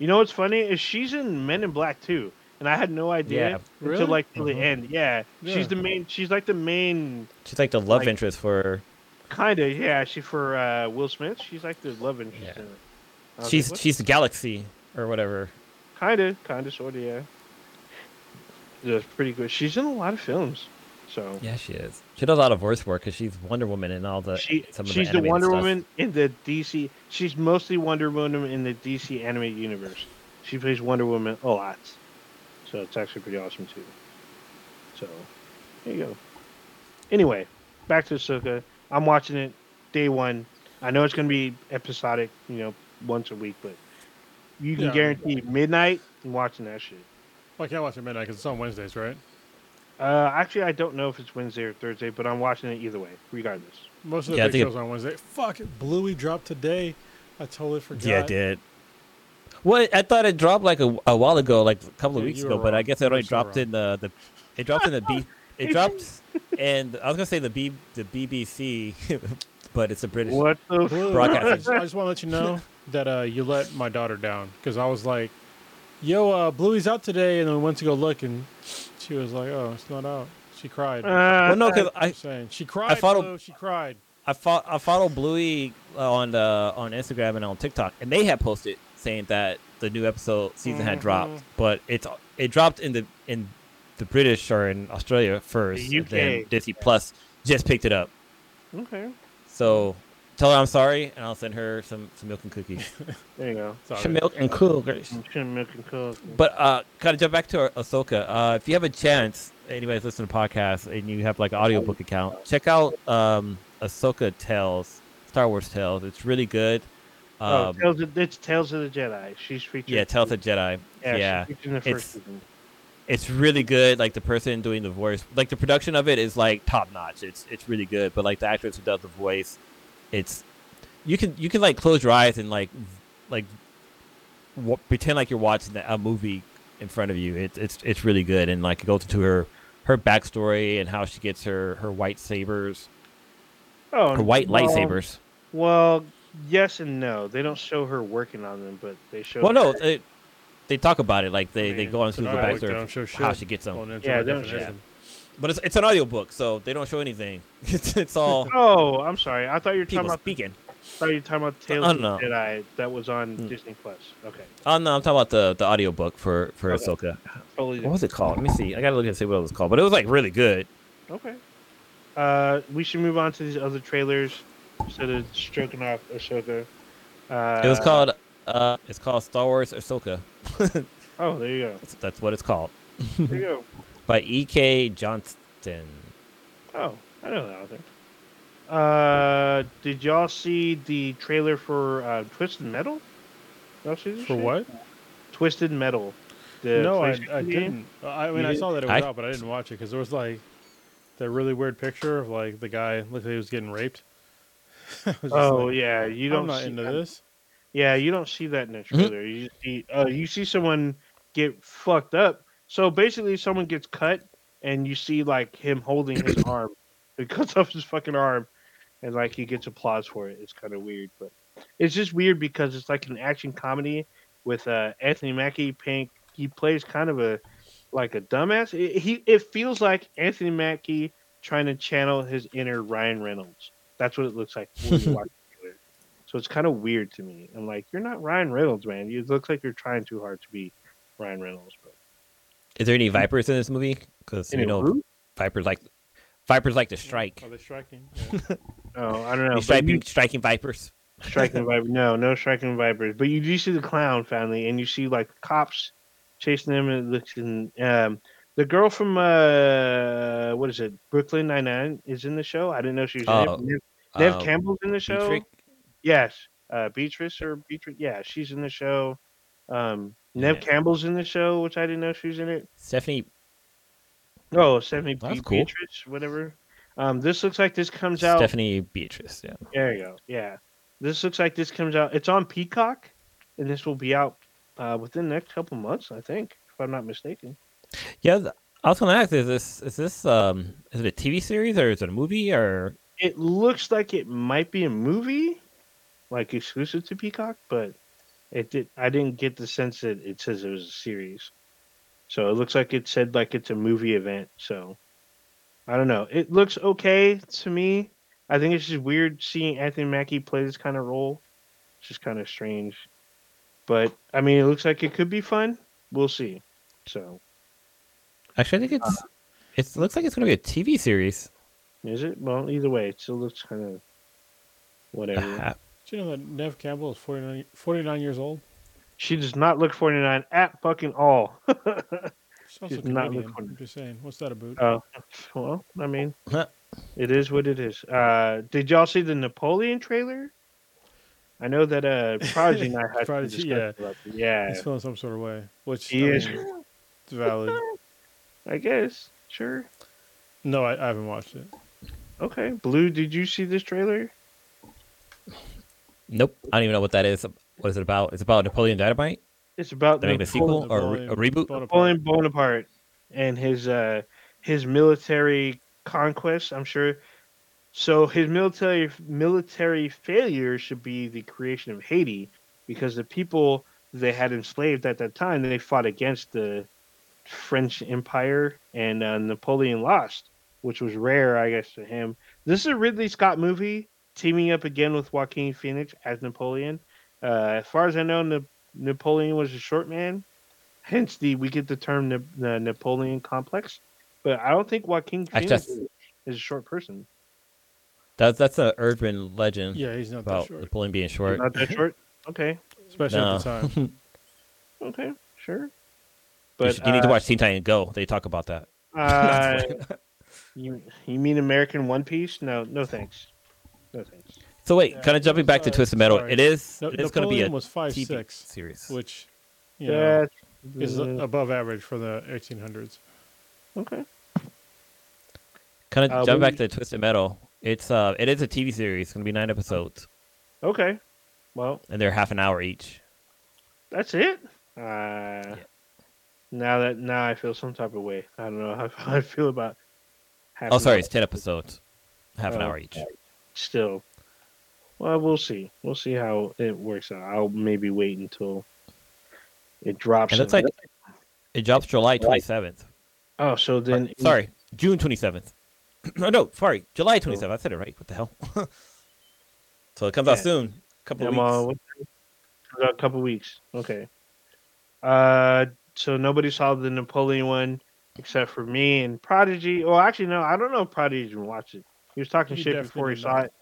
You know what's funny is she's in Men in Black too, and I had no idea Yeah. until Really? like till Mhm. the end. Yeah, Yeah. she's the main. She's like the main She's like the love Like- interest for. kind of. Yeah, she for uh, Will Smith. She's like the love interest. Yeah. in it. I was She's like, she's the galaxy or whatever. kind of, kind of, sort of. Yeah. That's pretty good. She's in a lot of films, so. Yeah, she is. She does a lot of voice work because she's Wonder Woman and all the. she, some of she's the, the, Wonder stuff. Woman in the DC. She's mostly Wonder Woman in the DC animated universe. She plays Wonder Woman a lot, so it's actually pretty awesome too. So there you go. Anyway, back to Ahsoka. I'm watching it day one. I know it's gonna be episodic, you know, once a week, but you can Yeah. guarantee midnight. I'm watching that shit. Well, I can't watch it midnight because it's on Wednesdays, right? Uh, actually, I don't know if it's Wednesday or Thursday, but I'm watching it either way, regardless. Most of the Yeah, I big think it- on Wednesday. Fuck it, Bluey dropped today. I totally forgot. Yeah, it did. Well, I thought it dropped like a, a while ago, like a couple of Yeah, weeks ago, were but I guess it You only were so dropped wrong. in the, the it dropped in the B it dropped and I was gonna say the B the BBC, but it's a British. What the? Blue, I Broadcasting. just, I just want to let you know that uh, you let my daughter down because I was like, "Yo, uh, Bluey's out today," and then we went to go look, and she was like, "Oh, it's not out." She cried. Uh, well, no, because I I'm saying she cried. follow- Blue, she cried. I fo- I follow Bluey on the on Instagram and on TikTok, and they had posted saying that the new episode season had Mhm. dropped, but it's it dropped in the in the British or in Australia first. The and then UK. Disney Plus just picked it up. okay, So tell her I'm sorry, and I'll send her some, some milk and cookies. there you go. Sorry. some milk and cookies. Shouldn't milk and cook. But uh, kind of jump back to our Ahsoka. Uh, if you have a chance, anybody's listening to podcasts and you have like an audiobook account, check out um, Ahsoka Tales, Star Wars Tales. It's really good. Oh, Um, Tales of, it's Tales of the Jedi. She's featured. yeah, Tales of the Jedi. Yeah, Yeah, she's in the it's- season. it's really good. Like the person doing the voice, like the production of it is like top notch. It's it's really good. But like the actress who does the voice, it's you can you can like close your eyes and like like w- pretend like you're watching a movie in front of you. It's it's it's really good and like it goes into her her backstory and how she gets her her white sabers, Oh, her white well, lightsabers. Well, yes and no. They don't show her working on them, but they show. Well, no, they, they talk about it like they, I they go on into an the back they backstory don't show of how she gets them. Well, Yeah, they don't show definition. But it's it's an audiobook, so they don't show anything. It's it's all Oh, I'm sorry. I thought you were talking about. speaking. I thought you were talking about Tales I of don't the know. Jedi that was on Hmm. Disney Plus. Okay, Oh no, I'm talking about the the audiobook for for Okay. Ahsoka. totally. What was it called? Let me see. I gotta look and see what it was called. But it was like really good. Okay. Uh, we should move on to these other trailers instead of stroking off Ahsoka. Uh, it was called uh it's called Star Wars Ahsoka. Oh, there you go. That's, that's what it's called. There you go. By E.K. Johnston. Oh, I know that author. Uh, did y'all see the trailer for uh, Twisted Metal? Y'all see this For shit? what? Twisted Metal. The no, I, I didn't. Uh, I mean, You I didn't? saw that it was I- out, but I didn't watch it because there was like that really weird picture of like the guy looked like he was getting raped. I was just Oh like, yeah, you I'm don't. not see into that. this. Yeah, you don't see that in the Mm-hmm. trailer. You see, uh, you see someone get fucked up. So basically, someone gets cut, and you see like him holding his arm. He cuts off his fucking arm, and like he gets applause for it. It's kind of weird, but it's just weird because it's like an action comedy with uh, Anthony Mackie. Pink. He plays kind of a like a dumbass. It, he it feels like Anthony Mackie trying to channel his inner Ryan Reynolds. That's what it looks like when you watch the. So it's kind of weird to me. I'm like, you're not Ryan Reynolds, man. It looks like you're trying too hard to be Ryan Reynolds. But Is there any vipers in this movie? Because you know who? vipers like vipers like to strike. Are they striking? Yeah. oh, I don't know. You striking, you- striking vipers. striking viper. No, no striking vipers. But you do see the clown family, and you see like cops chasing them, and it looks in. Um, the girl from uh, what is it? Brooklyn Nine Nine is in the show. I didn't know she was Oh, in it. Neve, Um, Campbell's in the show. Yes, uh, Beatrice or Beatrice. Yeah, she's in the show. Um, Neve Yeah. Campbell's in the show, which I didn't know she was in it. Stephanie. Oh, Stephanie That's Be- cool. Beatrice, whatever. Um, this looks like this comes out. Stephanie Beatrice. Yeah. There you go. Yeah, this looks like this comes out. It's on Peacock, and this will be out uh, within the next couple months, I think, if I'm not mistaken. Yeah, I was gonna ask: Is this is this um is it a TV series or is it a movie or It looks like it might be a movie, like exclusive to Peacock, but it did. I didn't get the sense that it says it was a series. So it looks like it said like it's a movie event. So I don't know. It looks okay to me. I think it's just weird seeing Anthony Mackie play this kind of role. It's just kind of strange. But I mean, it looks like it could be fun. We'll see. So actually? I think it's it's- it looks like it's gonna be a TV series. Is it? Well, either way, it still looks kind of whatever. Ah, Did you know that Neve Campbell is 49, 49 years old? She does not look 49 at fucking all. She's also not Canadian. looking- I'm just saying. What's that about? Oh, well, I mean, it is what it is. Uh, did y'all see the Napoleon trailer? I know that uh, Prodigy and I had some Prodigy, discussion yeah. about it. Yeah, He's feeling some sort of way, which he I is. mean, it's valid. I guess. Sure. No, I, I haven't watched it. Okay. Blue, did you see this trailer? nope. I don't even know what that is. What is it about? It's about Napoleon Dynamite. It's about They make a sequel or a, re- a reboot. Napoleon Bonaparte and his uh his military conquest. I'm sure. So his military military failure should be the creation of Haiti, because the people they had enslaved at that time they fought against the French Empire, and uh, Napoleon lost, which was rare, I guess, to him. This is a Ridley Scott movie, teaming up again with Joaquin Phoenix as Napoleon. Uh, as far as I know, Na- Napoleon was a short man, hence the we get the term Na- the Napoleon complex. But I don't think Joaquin Phoenix just- is a short person. That's that's an urban legend Yeah, he's not that short, Napoleon being short. Not that short. Okay, especially No. at the time. okay, sure. you, But should- you need to uh, watch Teen Titan Go. They talk about that. Uh, you you mean American One Piece? No, no thanks. No thanks. so wait, Yeah, kind of jumping it back to uh, Twisted Metal. sorry. It is No, it is going to be a was five TV six, series. which you know Yeah. is uh, above average for the 1800s. okay. Kind of uh, jump we- back to Twisted Metal. It's uh, it is a TV series. It's going to be nine episodes, Okay. Well, and they're half an hour each. that's it. Uh, Now that now I feel some type of way. I don't know how, how I feel about. Half Oh, sorry, hour. it's ten episodes, half an Oh, hour each. Still, well, we'll see. We'll see how it works out. I'll maybe wait until it drops. And in- like it drops July twenty seventh. oh, so then Sorry, June twenty seventh. no, no, sorry, July twenty seventh. I said it right. What the hell? so it comes out Yeah. soon. Couple of I'm, uh, weeks. about a couple weeks. Okay. Uh, so nobody saw the Napoleon one except for me and Prodigy. Well, actually, no, I don't know if Prodigy even watched it. He was talking He shit before he saw not. it.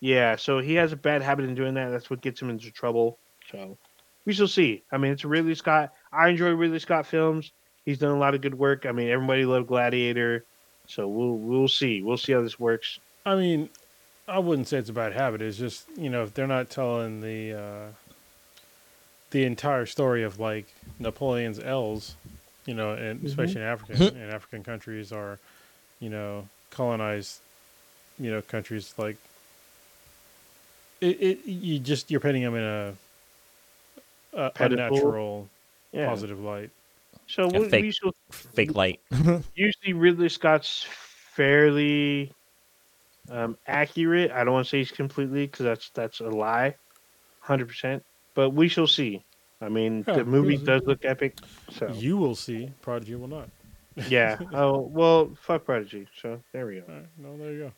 Yeah, so he has a bad habit in doing that. That's what gets him into trouble. So we shall see. I mean, it's Ridley Scott. I enjoy Ridley Scott films. He's done a lot of good work. I mean, everybody loved Gladiator. So we'll we'll see. We'll see how this works. I mean, I wouldn't say it's a bad habit. It's just you know if they're not telling the uh, the entire story of like Napoleon's L's, you know, and Mm-hmm. especially in Africa in African countries are, you know colonized, you know, countries like it. it you just you're painting them in a, a Pedestal? unnatural Yeah. positive light. So Yeah, we, fake. we shall Fake light. usually Ridley Scott's fairly um, accurate. I don't want to say he's completely because that's that's a lie, hundred percent. But we shall see. I mean, Yeah, the movie does look epic. So You will see. Prodigy will not. yeah. Oh well, fuck Prodigy. So there we All right, no, there you go. go.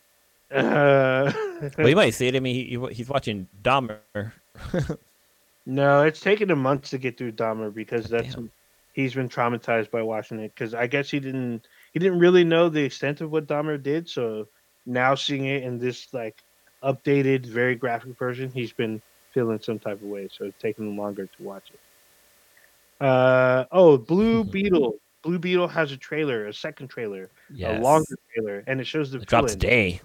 Uh, well, you might see it. I mean, he, he- he's watching Dahmer. no, it's taken him months to get through Dahmer because that's Damn. he's been traumatized by watching it. Because I guess he didn't he didn't really know the extent of what Dahmer did. So now seeing it in this like updated, very graphic version, he's been feeling some type of way. So it's taking him longer to watch it. Uh oh, Blue Mhm. Beetle. Blue Beetle has a trailer, a second trailer, Yes. a longer trailer, and it shows the It dropped today.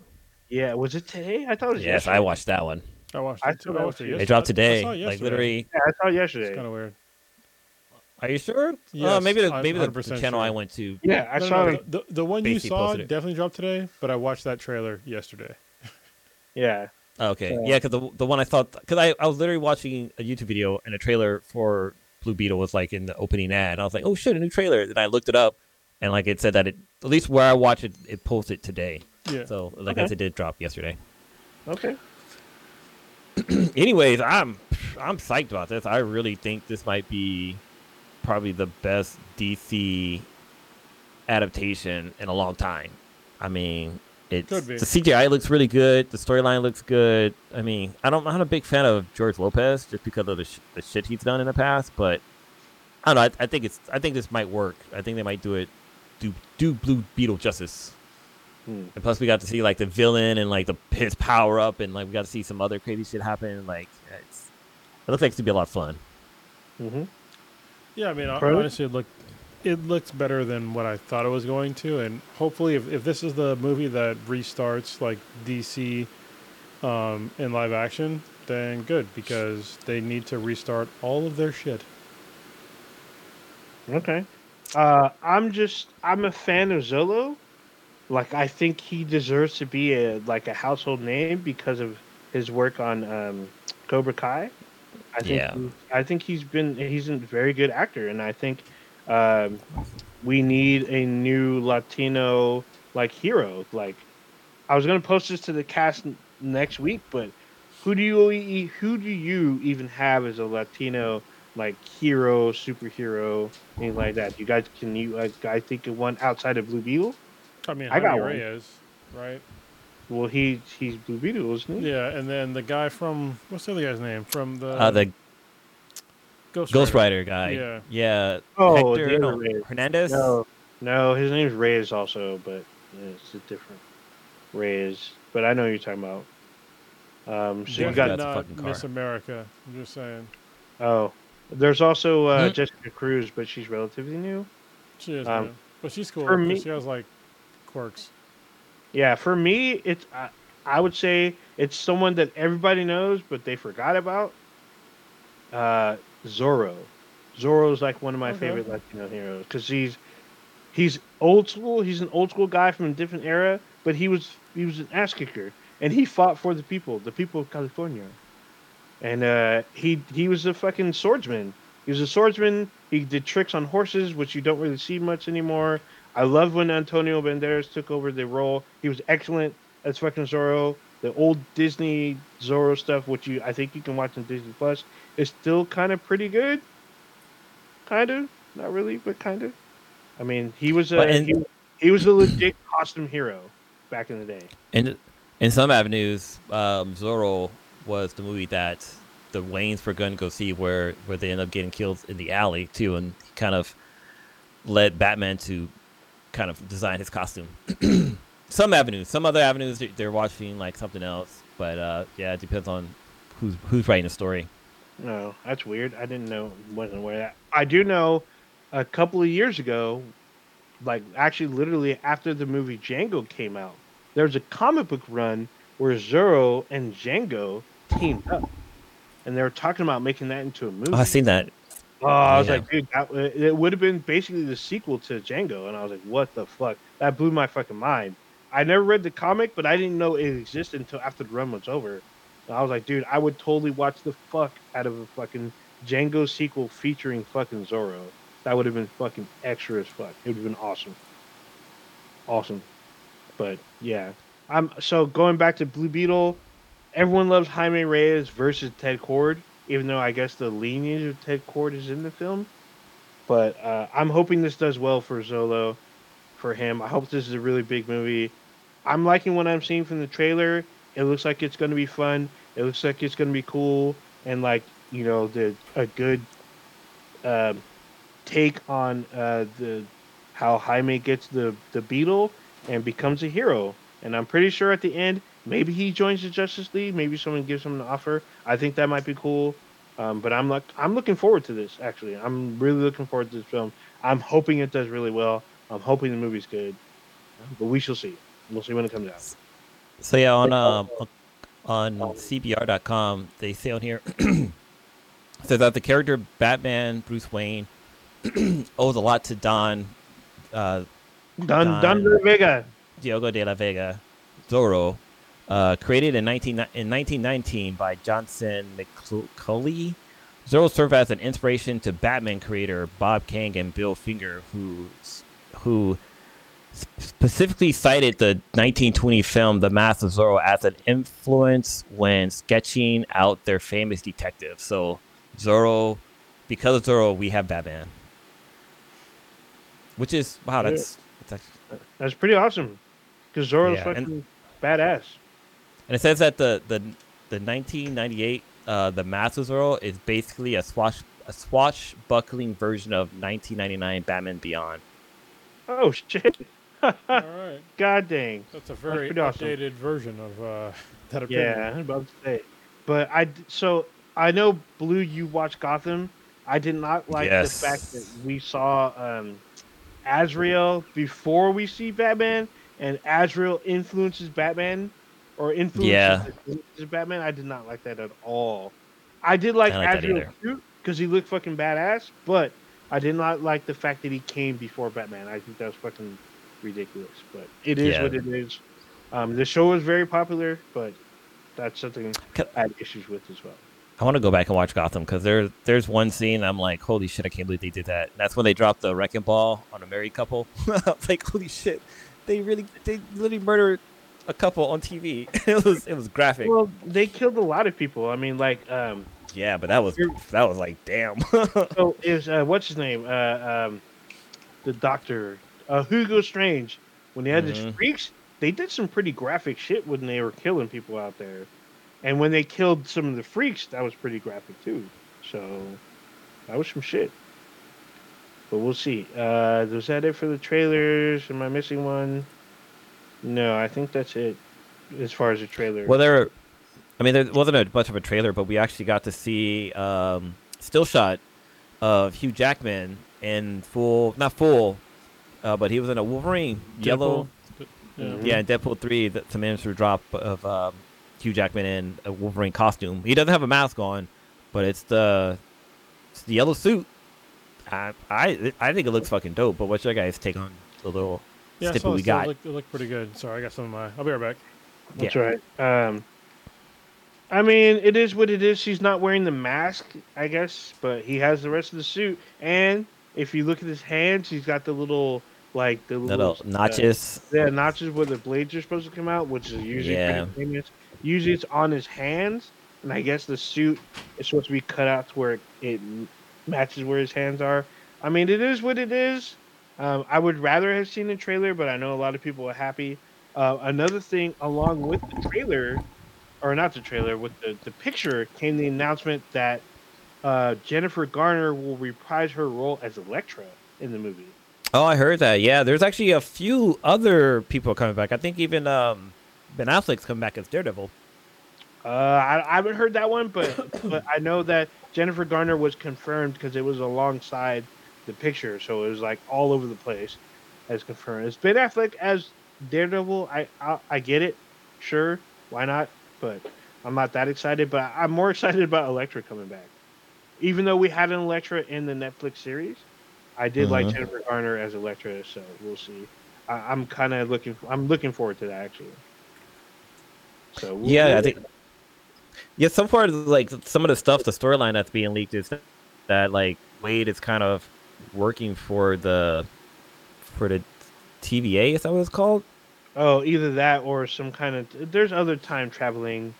Yeah, was it today? I thought it was Yes, I watched that one. I watched I it. too. thought I that watched was- it It It yesterday. dropped I today. saw it Like yesterday. literally. Yeah, I saw it It's kind of weird. Are you sure? uh, maybe the maybe the, 100% channel I went to. Yeah, I No, no, saw no, it. the, the one you saw definitely dropped today, but I watched that trailer yesterday. Yeah. Okay, So- yeah, because the the one I thought because I, I was literally watching a YouTube video and a trailer for Blue Beetle was like in the opening ad, and I was like, oh shit, a new trailer. Then I looked it up, and like it said that it at least where I watch it, it posted today. Yeah. So like Okay. as it did drop yesterday. Okay. Anyways, I'm I'm psyched about this. I really think this might be probably the best DC adaptation in a long time. I mean, it's Could be. the CGI looks really good. The storyline looks good. I mean, I don't. I'm not a big fan of George Lopez just because of the, sh- the shit he's done in the past. But I don't know. I, I think it's. I think this might work. I think they might do it. Do do Blue Beetle justice. Hmm. And plus, we got to see like the villain and like the his power up, and like we got to see some other crazy shit happen. Like it's, it looks like it's gonna be a lot of fun. Mm-hmm. Yeah, I mean, hon- Really? honestly, it look it looks better than what I thought it was going to, and hopefully, if, if this is the movie that restarts like DC um, in live action, then good because they need to restart all of their shit. Okay. Uh, I'm just I'm a fan of Xolo. Like I think he deserves to be a like a household name because of his work on um, Cobra Kai. I think Yeah. he- I think he's been he's a very good actor, and I think um, we need a new Latino like hero. Like I was gonna post this to the cast n- next week, but who do you e- who do you even have as a Latino like hero, superhero, anything like that? You guys can you uh, guys think of one outside of Blue Beetle? I mean, I got Jaime one. Reyes, right? Well, he he's Blue Beetle, isn't he? Yeah, and then the guy from what's the other guy's name from the Uh, the Ghost, Ghost Rider. Rider guy. Yeah. Yeah. Oh, Hector, no. Hernandez. No, no, his name's Reyes also, but it's a different Reyes. But I know who you're talking about. Um, so you got That's a not fucking car. Miss America. I'm just saying. oh, there's also uh, Hmm? Jessica Cruz, but she's relatively new. She is, Um, man. but she's cool. for 'cause me- she has like quirks. Yeah, for me, it's I, I would say it's someone that everybody knows, but they forgot about. Uh, Zorro. Zorro's like one of my Okay. favorite Latino heroes because he's he's old school. He's an old school guy from a different era, but he was he was an ass kicker, and he fought for the people, the people of California. And uh, he he was a fucking swordsman. He was a swordsman. He did tricks on horses, which you don't really see much anymore. I love when Antonio Banderas took over the role. He was excellent as fucking Zorro. The old Disney Zorro stuff, which you I think you can watch on Disney Plus, is still kind of pretty good. Kind of, not really, but kind of. I mean, he was a in- he, he was a legit costume hero back in the day. In in some avenues, um, Zorro was the movie that the Waynes were going to go see, where where they end up getting killed in the alley too, and kind of led Batman to kind of design his costume. some avenues, some other avenues, they- they're watching like something else, but uh, yeah, it depends on who's who's writing the story. No, that's weird. I didn't know, wasn't aware that. I do know a couple of years ago, like actually literally after the movie Django came out, there was a comic book run where Zorro and Django teamed up. And they were talking about making that into a movie. Oh, I've seen that. Oh, I was Yeah. like, dude, that, it would have been basically the sequel to Django, and I was like, what the fuck? That blew my fucking mind. I never read the comic, but I didn't know it existed until after the run was over. I was like, dude, I would totally watch the fuck out of a fucking Django sequel featuring fucking Zorro. That would have been fucking extra as fuck. It would have been awesome, awesome. But yeah, I'm so going back to Blue Beetle. Everyone loves Jaime Reyes versus Ted Cord even though I guess the lineage of Ted Cord is in the film. But uh, I'm hoping this does well for Xolo, for him. I hope this is a really big movie. I'm liking what I'm seeing from the trailer. It looks like it's going to be fun. It looks like it's going to be cool, and like you know, the a good um take on uh, the how Jaime gets the the beetle and becomes a hero. And I'm pretty sure at the end, maybe he joins the Justice League. Maybe someone gives him an offer. I think that might be cool. Um, but I'm like, I'm looking forward to this. Actually, I'm really looking forward to this film. I'm hoping it does really well. I'm hoping the movie's good. But we shall see. We'll see when it comes out. So yeah, on um, on CBR.com, they say on here says that the character Batman Bruce Wayne owes a lot to Don uh, Don Don- Don De Vega. Diego de la Vega Zorro, uh, created in 19, in 1919 by Johnston McCulley. Zorro served as an inspiration to Batman creator Bob Kane and Bill Finger, who who specifically cited the 1920 film The Mask of Zorro as an influence when sketching out their famous detective. So Zorro, because of Zorro, we have Batman, which is wow, that's that's actually, That's pretty awesome. Because Zorro's Yeah, and- fucking badass. and it says that the the the 1998 uh, The Mask of Zorro is basically a swash a swashbuckling version of 1999 Batman Beyond. Oh shit! All right. God dang. That's a very pretty awesome. version of uh, that opinion. Yeah, I'm about to say. But I d- so I know Blue. You watch Gotham. I did not like Yes. the fact that we saw um, Azrael before we see Batman, and Azrael influences Batman, or influences Yeah. influences Batman. I did not like that at all. I did like, I like Azrael too because he looked fucking badass, but I did not like the fact that he came before Batman. I think that was fucking ridiculous. But it is Yeah. what it is. Um, the show was very popular, but that's something I had issues with as well. I want to go back and watch Gotham because there, there's one scene I'm like, holy shit, I can't believe they did that. That's when they dropped the wrecking ball on a married couple. Like, holy shit, they really, they literally murdered a couple on TV. it was, it was graphic. Well, they killed a lot of people. I mean, like, um, yeah, but that was, that was like, damn. so is uh, what's his name? Uh, um, the doctor, uh, Hugo Strange. When they had the Mhm. freaks, they did some pretty graphic shit when they were killing people out there. And when they killed some of the freaks, that was pretty graphic too. So that was some shit. But we'll see. Uh, was that it for the trailers? Am I missing one? No, I think that's it as far as the trailer. well, there, I mean, there wasn't a much of a trailer, but we actually got to see um, still shot of Hugh Jackman in full, not full, uh, but he was in a Wolverine yellow. Yeah. Mhm. Yeah, in Deadpool three, the, some imagery drop of um, Hugh Jackman in a Wolverine costume. He doesn't have a mask on, but it's the it's the yellow suit. I I I think it looks fucking dope. But what's your guys' take on the little Yeah, I snippet saw we got? It looked, it looked pretty good. Sorry, I got some of my. I'll be right back. That's Yeah. right. Um, I mean, it is what it is. He's not wearing the mask, I guess, but he has the rest of the suit. And if you look at his hands, he's got the little, like the little, Little notches. Uh, yeah, notches where the blades are supposed to come out, which is usually Yeah. famous. Usually it's on his hands, and I guess the suit is supposed to be cut out to where it, it matches where his hands are. I mean, it is what it is. Um, I would rather have seen the trailer, but I know a lot of people are happy. Uh, another thing, along with the trailer, or not the trailer, with the, the picture, came the announcement that uh, Jennifer Garner will reprise her role as Elektra in the movie. Oh, I heard that. Yeah, there's actually a few other people coming back. I think even um, Ben Affleck's coming back as Daredevil. Uh, I, I haven't heard that one, but but I know that Jennifer Garner was confirmed because it was alongside the picture, so it was like all over the place as confirmed. It's Ben Affleck as Daredevil. I I, I get it, sure, why not? But I'm not that excited. But I'm more excited about Elektra coming back. Even though we had an Elektra in the Netflix series, I did like Mhm. Jennifer Garner as Elektra, so we'll see. I, I'm kind of looking. I'm looking forward to that actually. So we'll- Yeah, I think. Yeah, so far, like some of the stuff, the storyline that's being leaked is that like Wade is kind of working for the for the TVA. Is that what it's called? Oh, either that or some kind of. There's other time traveling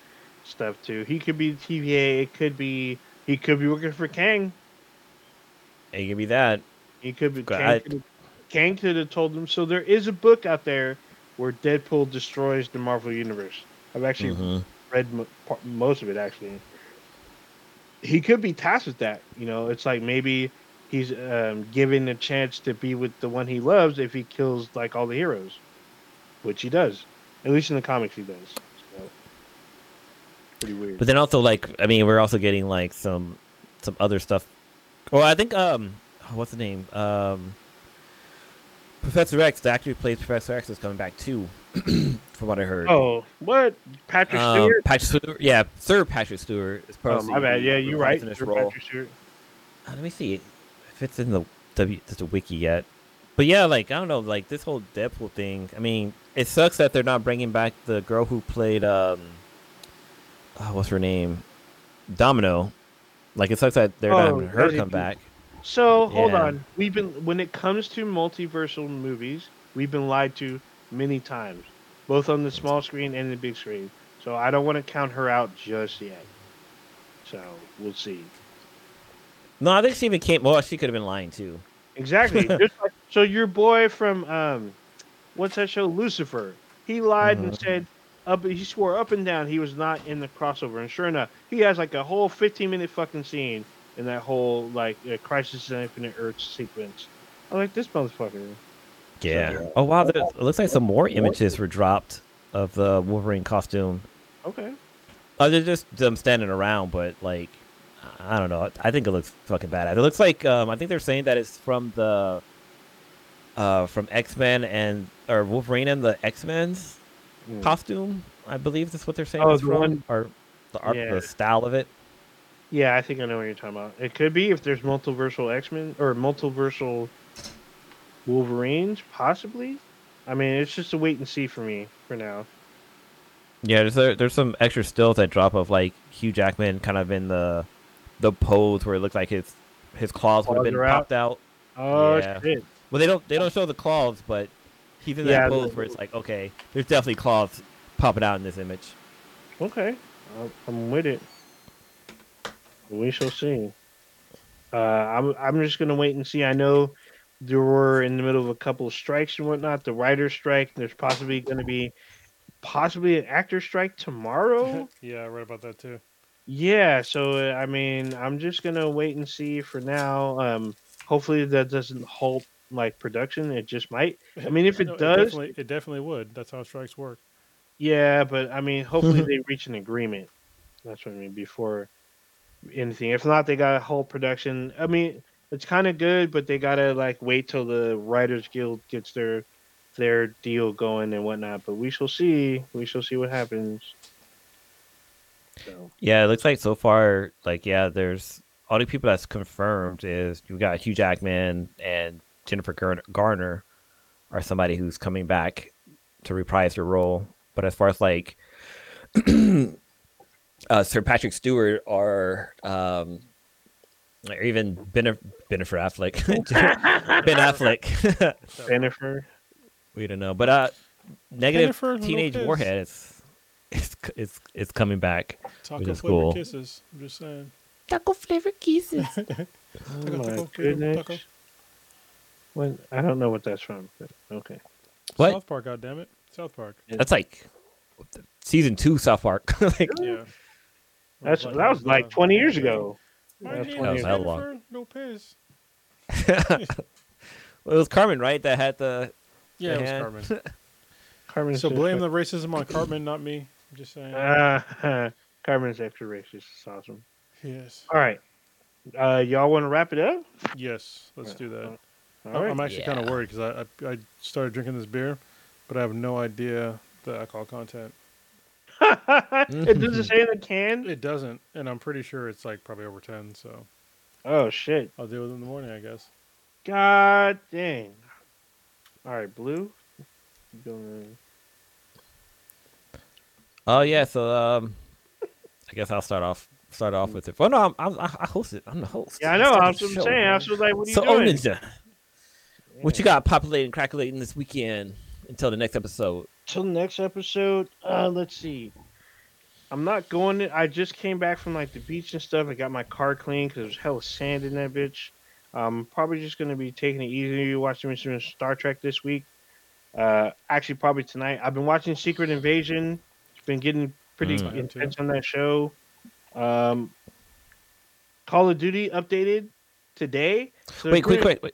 stuff too. He could be the TVA. It could be. He could be working for Kang. It could be that. He could be. Kang could, Kang could have told him. So there is a book out there where Deadpool destroys the Marvel universe. I've actually Mhm. read most of it actually. He could be tasked with that. You know, it's like maybe he's um, given a chance to be with the one he loves if he kills like all the heroes, which he does. At least in the comics, he does. So, pretty weird. But then also like I mean we're also getting like some some other stuff. Well, I think um what's the name um Professor X, the actor who plays Professor X, is coming back too, from what I heard. oh, what Patrick Um, Stewart? Patrick Stewart, yeah, Sir Patrick Stewart is probably. Oh, my bad. Yeah, you're right. in this Sir role. Patrick Stewart. Uh, let me see if it's in the W the wiki yet. But yeah, like I don't know, like this whole Deadpool thing. I mean, it sucks that they're not bringing back the girl who played um, oh, what's her name, Domino. Like it sucks that they're not Oh, having her come back. So hold Yeah. on. We've been when it comes to multiversal movies, we've been lied to many times, both on the small screen and the big screen. So I don't want to count her out just yet. So we'll see. No, I think she even came. Well, she could have been lying too. Exactly. Just like, so your boy from um, what's that show? Lucifer. He lied and Mhm. said up. He swore up and down he was not in the crossover, and sure enough, he has like a whole 15 minute fucking scene in that whole like uh, Crisis on Infinite Earths sequence. I'm like this motherfucker. Yeah. Oh wow, there, it looks like some more images were dropped of the Wolverine costume. Okay. Oh, they're just them standing around, but like, I don't know. I think it looks fucking badass. It looks like um, I think they're saying that it's from the uh from X Men and or Wolverine and the X Men's Mm. costume. I believe that's what they're saying. Oh, it's the from, one- or the art, Yeah. the style of it. Yeah, I think I know what you're talking about. It could be if there's multiversal X Men or multiversal Wolverines, possibly. I mean, it's just a wait and see for me for now. Yeah, there's there, there's some extra stills that drop of like Hugh Jackman kind of in the the pose where it looked like his his claws would have been are out? popped out. Oh Yeah. shit! Well, they don't they don't show the claws, but he's in Yeah, that pose where it's like, okay, there's definitely claws popping out in this image. Okay, I'm with it. We shall see. Uh, I'm I'm just gonna wait and see. I know there were in the middle of a couple of strikes and whatnot. The writer's strike. There's possibly going to be possibly an actor strike tomorrow. yeah, I read about that too. Yeah, so I mean, I'm just gonna wait and see for now. Um, hopefully that doesn't halt like production. It just might. I mean, if it No, does, definitely, it definitely would. That's how strikes work. yeah. But I mean, hopefully they reach an agreement. That's what I mean before anything. If not, they got a whole production. I mean, it's kind of good, but they gotta like wait till the Writers Guild gets their their deal going and whatnot. But we shall see. We shall see what happens. So. Yeah, it looks like so far, like yeah, there's all the people that's confirmed is you got Hugh Jackman and Jennifer Garner are somebody who's coming back to reprise their role. But as far as like uh, Sir Patrick Stewart or um, or even Ben Bennifer Affleck, Ben Affleck, Jennifer. we don't know. But uh, negative Jennifer teenage Lopez. warhead is it's it's it's coming back. Taco flavor cool. kisses. I'm just saying. Taco flavor kisses. Oh Taco, my taco, goodness. taco. When, I don't know what that's from. But okay. What? South Park, goddammit. South Park. That's like season two South Park. like, Yeah. That's that was uh, like 20 years ago. My That's name 20 was is years hella long. Jennifer Lopez. well, it was Carmen, right? That had the. Yeah, it was Yeah. Carmen. Carmen So blame the racism on Carmen, not me. I'm just saying. Uh, Carmen's extra racist. It's awesome. yes. All right. Uh, y'all want to wrap it up? Yes. Let's do that. All I'm- right. I'm actually kind of Yeah. worried because I, I I started drinking this beer, but I have no idea the alcohol content. it doesn't say in the can. It doesn't, and I'm pretty sure it's like probably over ten. So Oh shit! I'll deal with it in the morning, I guess. God dang! All right, blue. You gonna- Oh yeah, so um, I guess I'll start off start off with it. Well, no, I'm, I'm I I host it. I'm the host. Yeah, I know. starting I was what I'm show, saying. I was like, what are you So, oh, doing? Ninja, what you got populating, crackulating this weekend until the next episode? Till the next episode. Uh, let's see. I'm not going. To, I just came back from like the beach and stuff. I got my car clean because there's hella sand in that bitch. I'm probably just gonna be taking it easy, You watching some Star Trek this week. Uh, actually, probably tonight. I've been watching Secret Invasion. It's been getting pretty Mm. Too. intense on that show. Um, Call of Duty updated today. So wait, quick, quick, wait,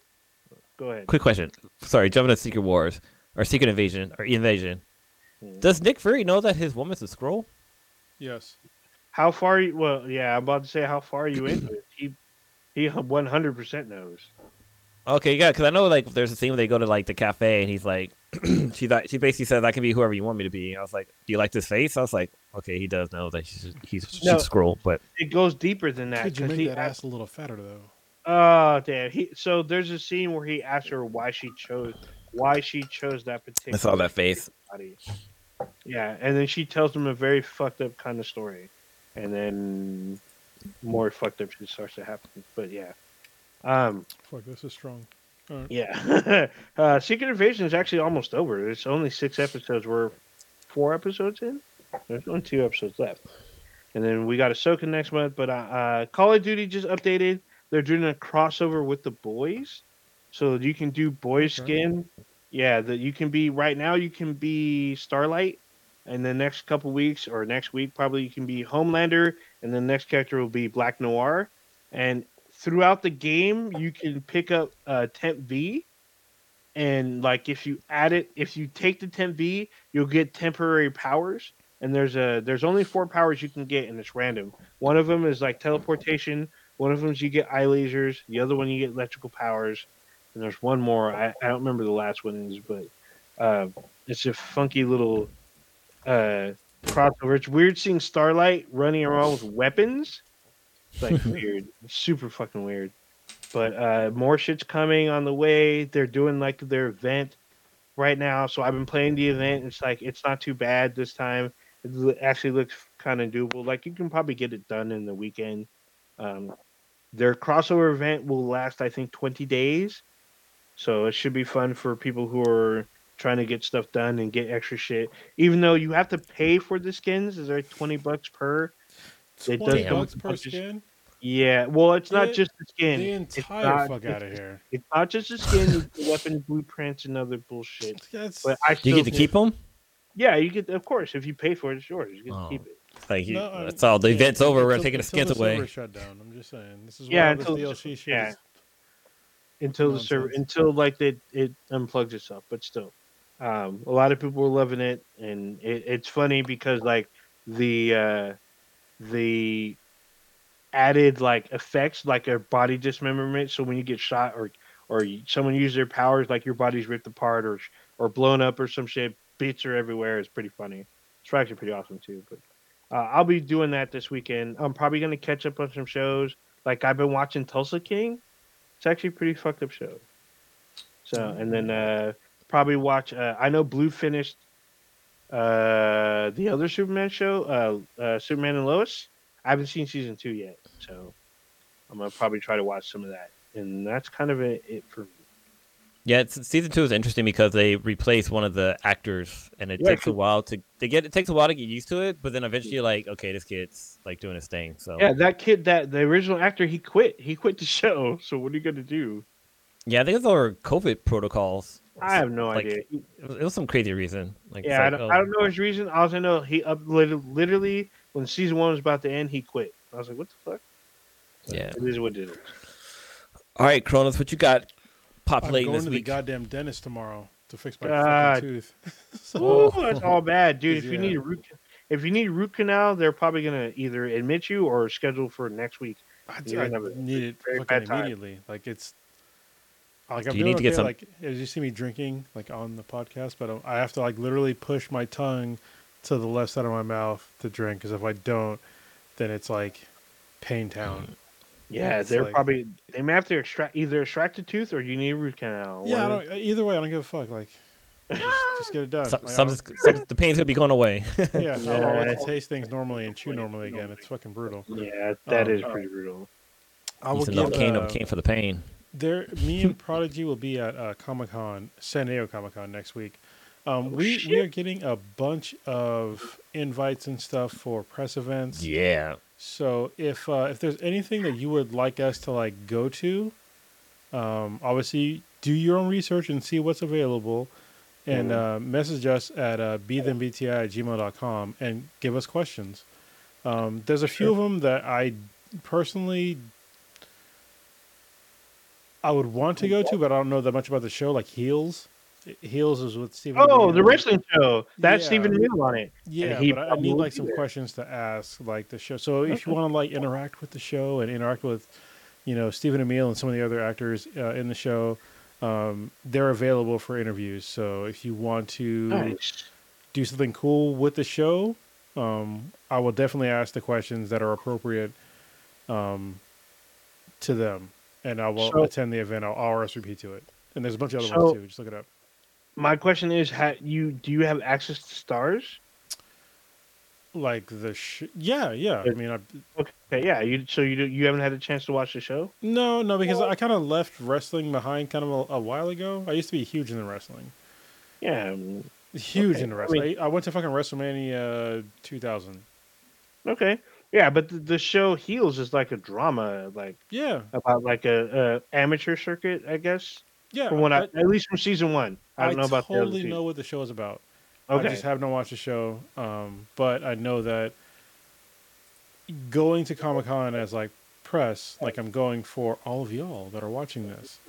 Go ahead. quick question. Sorry, jumping to Secret Wars or Secret Invasion or Invasion. Hmm. Does Nick Fury know that his woman's a Skrull? Yes. How far? You, well, yeah, I'm about to say how far are you into it. He he 100 percent knows. Okay, yeah, because I know like there's a scene where they go to like the cafe and he's like, she thought she basically says I can be whoever you want me to be. I was like, do you like this face? I was like, okay, he does know that he's he's she's No. Skrull, but It goes deeper than that. Could you 'cause make he that asked- ass a little fatter though? Oh damn! He so there's a scene where he asked her why she chose why she chose that particular. I saw that face. Body. Yeah, and then she tells him a very fucked up kind of story, and then more fucked up shit starts to happen. But yeah, Um, Fuck, this is strong. Right. yeah, uh, Secret Invasion is actually almost over. It's only six episodes. We're four episodes in. There's only two episodes left, and then we got Ahsoka next month. But uh, uh, Call of Duty just updated. They're doing a crossover with the boys, so you can do Okay. skin. Yeah, that you can be right now. You can be Starlight, and the next couple weeks or next week probably you can be Homelander, and the next character will be Black Noir. And throughout the game, you can pick up uh, Temp V, and like if you add it, if you take the Temp V, you'll get temporary powers. And there's a there's only four powers you can get, and it's random. One of them is like teleportation. One of them is you get eye lasers. The other one you get electrical powers. And there's one more. I, I don't remember the last one is, but uh, it's a funky little uh, crossover. It's weird seeing Starlight running around with weapons. It's like weird, It's super fucking weird. But uh, more shit's coming on the way. They're doing like their event right now, so I've been playing the event. It's like it's not too bad this time. It actually looks kind of doable. Like you can probably get it done in the weekend. Um, their crossover event will last, I think, 20 days. So it should be fun for people who are trying to get stuff done and get extra shit. Even though you have to pay for the skins, is there 20 bucks per? It does Twenty bucks per bunches- skin. Yeah, well, it's not The- just the skin. The It's entire not fuck just- out of here. It's not just the skin, it's the weapon blueprints and other bullshit. That's But I Do you get to keep them? Yeah, you get of course if you pay for it, it's yours. You get Oh. to keep it. Thank you, No, that's all. The yeah, event's over. We're until- taking the until skins the away. server shut down. I'm just saying. This is why Yeah, all this until- DLC shit yeah. Until the server until like it it unplugs itself but still. Um a lot of people were loving it and it, it's funny because like the uh the added like effects like a body dismemberment so when you get shot or or someone uses their powers like your body's ripped apart or or blown up or some shit bits are everywhere it's pretty funny. It's actually pretty awesome too but uh, i'll be doing that this weekend. I'm probably going to catch up on some shows. Like i've been watching tulsa king it's actually a pretty fucked up show. So, and then uh, probably watch. Uh, I know Blue finished uh, the other Superman show, uh, uh, Superman and Lois. I haven't seen season two yet, so I'm gonna probably try to watch some of that. And that's kind of it, it for me. Yeah, season two is interesting because they replace one of the actors, and it Yeah, takes a while to they get. It takes a while to get used to it, but then eventually you're like, okay, this kid's like doing his thing. So Yeah, that kid, that the original actor, he quit. He quit the show. So what are you gonna do? Yeah, I think it's over COVID protocols. I have no Like, idea. It was, it was some crazy reason. Like, Yeah, I don't, oh, I don't know his reason. All I know, he up literally when season one was about to end, he quit. I was like, what the fuck? Yeah. It is what it is. All right, Cronus, what you got I'm going this to the goddamn dentist tomorrow to fix my God. fucking tooth. Ooh, so, that's all bad, dude. If you Yeah. need a root, if you need a root canal, they're probably gonna either admit you or schedule for next week. I, You're I gonna have a need it fucking bad time. immediately. Like it's like I'm Do you doing need to get okay, some- Like as you see me drinking, like on the podcast, but um, I have to like literally push my tongue to the left side of my mouth to drink because if I don't, then it's like pain town. Yeah, It's they're like- probably they may have to extract either extract a tooth or you need a root canal. Yeah, I One- don't, either way, I don't give a fuck. Like, just, just get it done. Some, Like, I some, don't- some, the pain's gonna be going away. yeah, I don't want to taste things normally and chew normally again. It's fucking brutal. yeah, that Um, is pretty brutal. I will Use give enough cane, uh, cane for the pain. there. Me and Prodigy will be at uh, Comic Con, San Diego Comic Con next week. Um, Oh, we we are getting a bunch of invites and stuff for press events. Yeah. So if uh, if there's anything that you would like us to like go to, um, obviously do your own research and see what's available, and uh, message us at uh, bthanbti at gmail.com and give us questions. Um, there's a few of them that I personally I would want to go to, but I don't know that much about the show. Like Heels, Heels is with Stephen. Oh, the Amell. wrestling show. That's Yeah. Stephen Amell on it. Yeah, he but I- I need like some there. questions to ask, like the show. So if you want to like interact with the show and interact with, you know, Stephen Amell and some of the other actors uh, in the show, um, they're available for interviews. So if you want to Nice. do something cool with the show, um, I will definitely ask the questions that are appropriate um, to them, and I will So- attend the event. I'll RSVP to it. And there's a bunch of other So- ones too. Just look it up. My question is, ha- you do you have access to stars? Like the sh- yeah, yeah. I mean, I, Okay. Yeah. You so you you haven't had a chance to watch the show? No, no, because I kind of left wrestling behind kind of a, a, while ago. I used to be huge into wrestling. Yeah. Um, huge okay. into wrestling. I, I, I, went to fucking WrestleMania 2000. Okay. Yeah, but the, the, show Heels is like a drama, like yeah, about like a, a amateur circuit, I guess. Yeah, from what I, at least from season one. I don't know about totally know what the show is about. Okay. I just have not watched the show, um, but I know that going to Comic Con as like press, like I'm going for all of y'all that are watching this,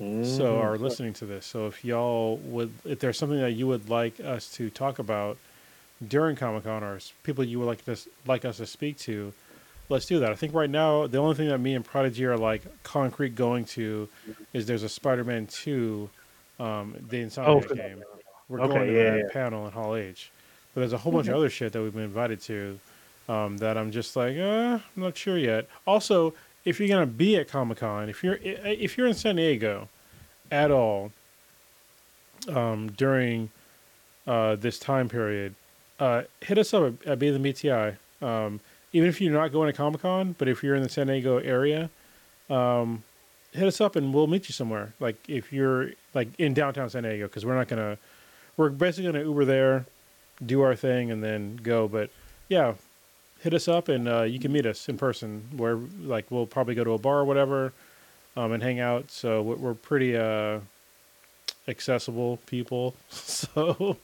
mm-hmm. so are listening to this. So if y'all would, if there's something that you would like us to talk about during Comic Con, or people you would like to like us to speak to, let's do that. I think right now the only thing that me and Prodigy are like concrete going to is there's a Spider-Man two, um, the Insomniac oh, game. We're okay, going to yeah, that yeah. panel in Hall H, but there's a whole bunch of other shit that we've been invited to um, that I'm just like, uh, I'm not sure yet. Also, if you're gonna be at Comic Con, if you're if you're in San Diego at all um, during uh, this time period, uh, hit us up at, at BthanBTI. Um, even if you're not going to Comic Con, but if you're in the San Diego area, um, hit us up and we'll meet you somewhere. Like if you're like in downtown San Diego, because we're not gonna, we're basically gonna Uber there, do our thing, and then go. But yeah, hit us up and uh, you can meet us in person. Where like we'll probably go to a bar or whatever, um, and hang out. So we're pretty uh, accessible people. So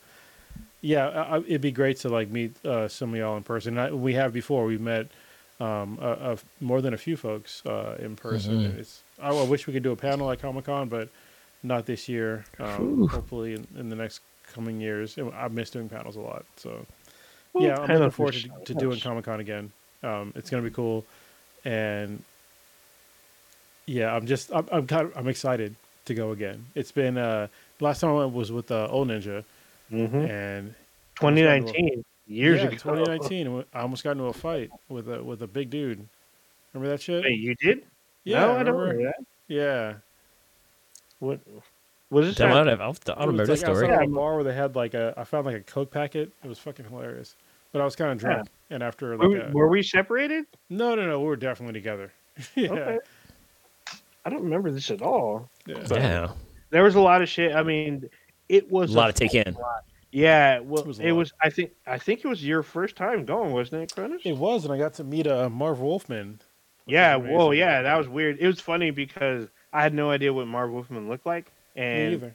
yeah, I, it'd be great to like meet uh, some of y'all in person. I, we have before. We've met um, a, a, more than a few folks uh, in person. Mm-hmm. It's I, I, wish we could do a panel at Comic Con, but not this year. Um, hopefully, in, in, the next coming years. I miss doing panels a lot. So well, yeah, I'm looking forward to, to doing Comic Con again. Um, it's gonna be cool, and yeah, I'm just I'm, I'm kind of I'm excited to go again. It's been uh last time I went was with uh, Old Ninja Mm-hmm. And 2019 a, years yeah, ago. 2019, I almost got into a fight with a with a big dude. Remember that shit? Wait, you did? Yeah, no, I don't remember that. Yeah. What? Was this? Damn, I don't, I don't remember like the story. Yeah, a bar where they had like a, I found like a coke packet. It was fucking hilarious. But I was kind of drunk, yeah. and after like, were we, a, were we separated? No, no, no. We were definitely together. yeah. Okay. I don't remember this at all. Yeah. yeah. There was a lot of shit. I mean, it was a lot to take in. Yeah, well, it was, it was, I think. I think it was your first time going, wasn't it, Cronus? It was, and I got to meet uh, Marv Wolfman. Yeah, whoa, yeah, that was weird. It was funny because I had no idea what Marv Wolfman looked like, and Me either.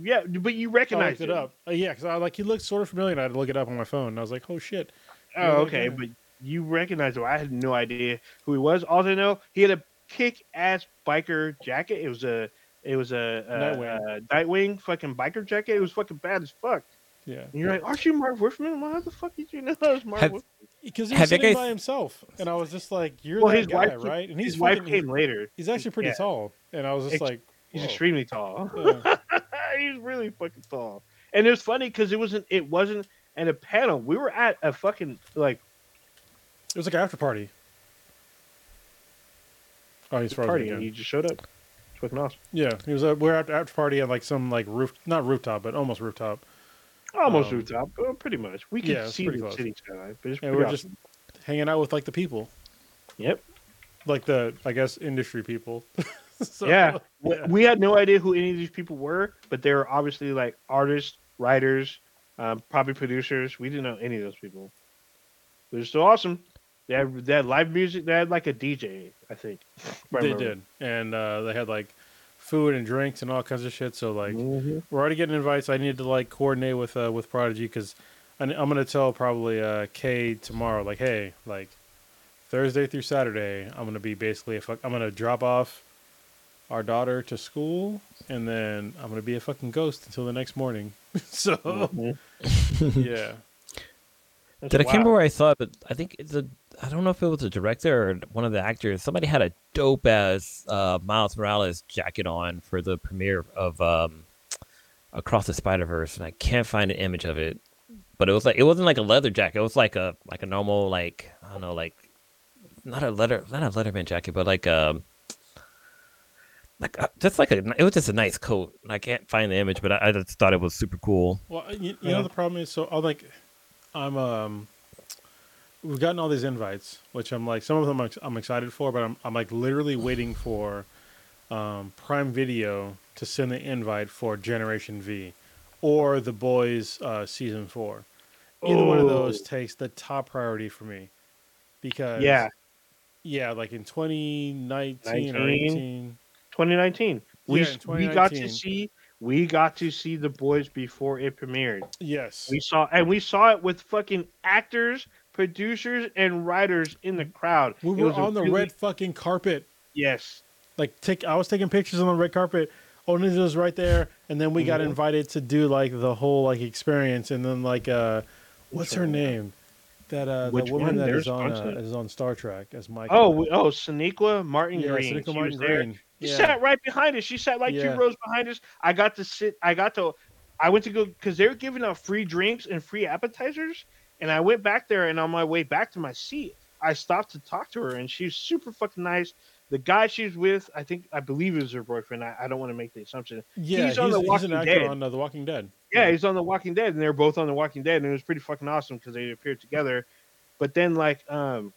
Yeah, but you recognized it up. Uh, yeah, because I like he looked sort of familiar. and I had to look it up on my phone, and I was like, "Oh shit!" Oh, okay, but you recognized him. I had no idea who he was. All I know, he had a kick-ass biker jacket. It was a it was a, a Nightwing. A Nightwing fucking biker jacket. It was fucking bad as fuck. Yeah. And you're like, aren't you Marv Wolfman? How the fuck did you know that was Marv have, Because he was sitting guys... by himself, and I was just like, "You're well, that his guy, wife, right?" And his wife came later. He's actually pretty yeah. tall, and I was just like, "He's extremely tall. Yeah. he's really fucking tall." And it was funny because it wasn't. It wasn't in a panel. We were at a fucking like. It was like an after party. Oh, he's frozen party. Again. He just showed up fucking awesome. Yeah, he was. we're at after party at like some like roof, not rooftop, but almost rooftop. Almost um, rooftop, pretty much. We can yeah, see the close. city skyline, but we're awesome. just hanging out with like the people. Yep. Like the, I guess, industry people. so, yeah. yeah, we had no idea who any of these people were, but they were obviously like artists, writers, um, probably producers. We didn't know any of those people. It was so awesome. They had, they had live music. They had like a DJ, I think. they did, and uh, they had like food and drinks and all kinds of shit. So like, mm-hmm. we're already getting invites. I need to like coordinate with uh, with Prodigy because I'm gonna tell probably uh, Kay tomorrow. Like, hey, like Thursday through Saturday, I'm gonna be basically a fuck. I'm gonna drop off our daughter to school, and then I'm gonna be a fucking ghost until the next morning. so, mm-hmm. yeah. Did I remember where I thought. But I think it's a I don't know if it was a director or one of the actors. Somebody had a dope ass uh, Miles Morales jacket on for the premiere of um, Across the Spider Verse, and I can't find an image of it. But it was like it wasn't like a leather jacket. It was like a like a normal like I don't know like not a leather not a Letterman jacket, but like a um, like a, just like a it was just a nice coat. And I can't find the image, but I, I just thought it was super cool. Well, you, you yeah. know the problem is so I like I'm um we've gotten all these invites, which I'm like, some of them I'm, I'm excited for, but I'm I'm like literally waiting for um, Prime Video to send the invite for Generation V or The Boys uh, season four. Either one of those takes the top priority for me because Yeah, yeah, like in 2019 or 19? 18. 2019. We Yeah, in s- we got to see we got to see the boys before it premiered. Yes. We saw and we saw it with fucking actors, producers, and writers in the crowd. We were on the really- red fucking carpet. Yes. Like take I was taking pictures on the red carpet. Oniz was right there, and then we got Mhm. invited to do like the whole like experience, and then like uh, what's her one? name? That uh, Which the woman one? that There's is on uh, is on Star Trek as Mike. Oh, oh, Sonequa Martin yeah, Green. Sonequa Martin was there. Green. She Yeah. sat right behind us. She sat like Yeah. two rows behind us. I got to sit. I got to. I went to go because they were giving out free drinks and free appetizers, and I went back there. And on my way back to my seat, I stopped to talk to her, and she was super fucking nice. The guy she's with, I think, I believe is her boyfriend. I, I don't want to make the assumption. Yeah, He's on The he's Walking Dead. on uh, The Walking Dead. Yeah, he's on The Walking Dead, and they're both on The Walking Dead, and it was pretty fucking awesome because they appeared together. But then, like, um,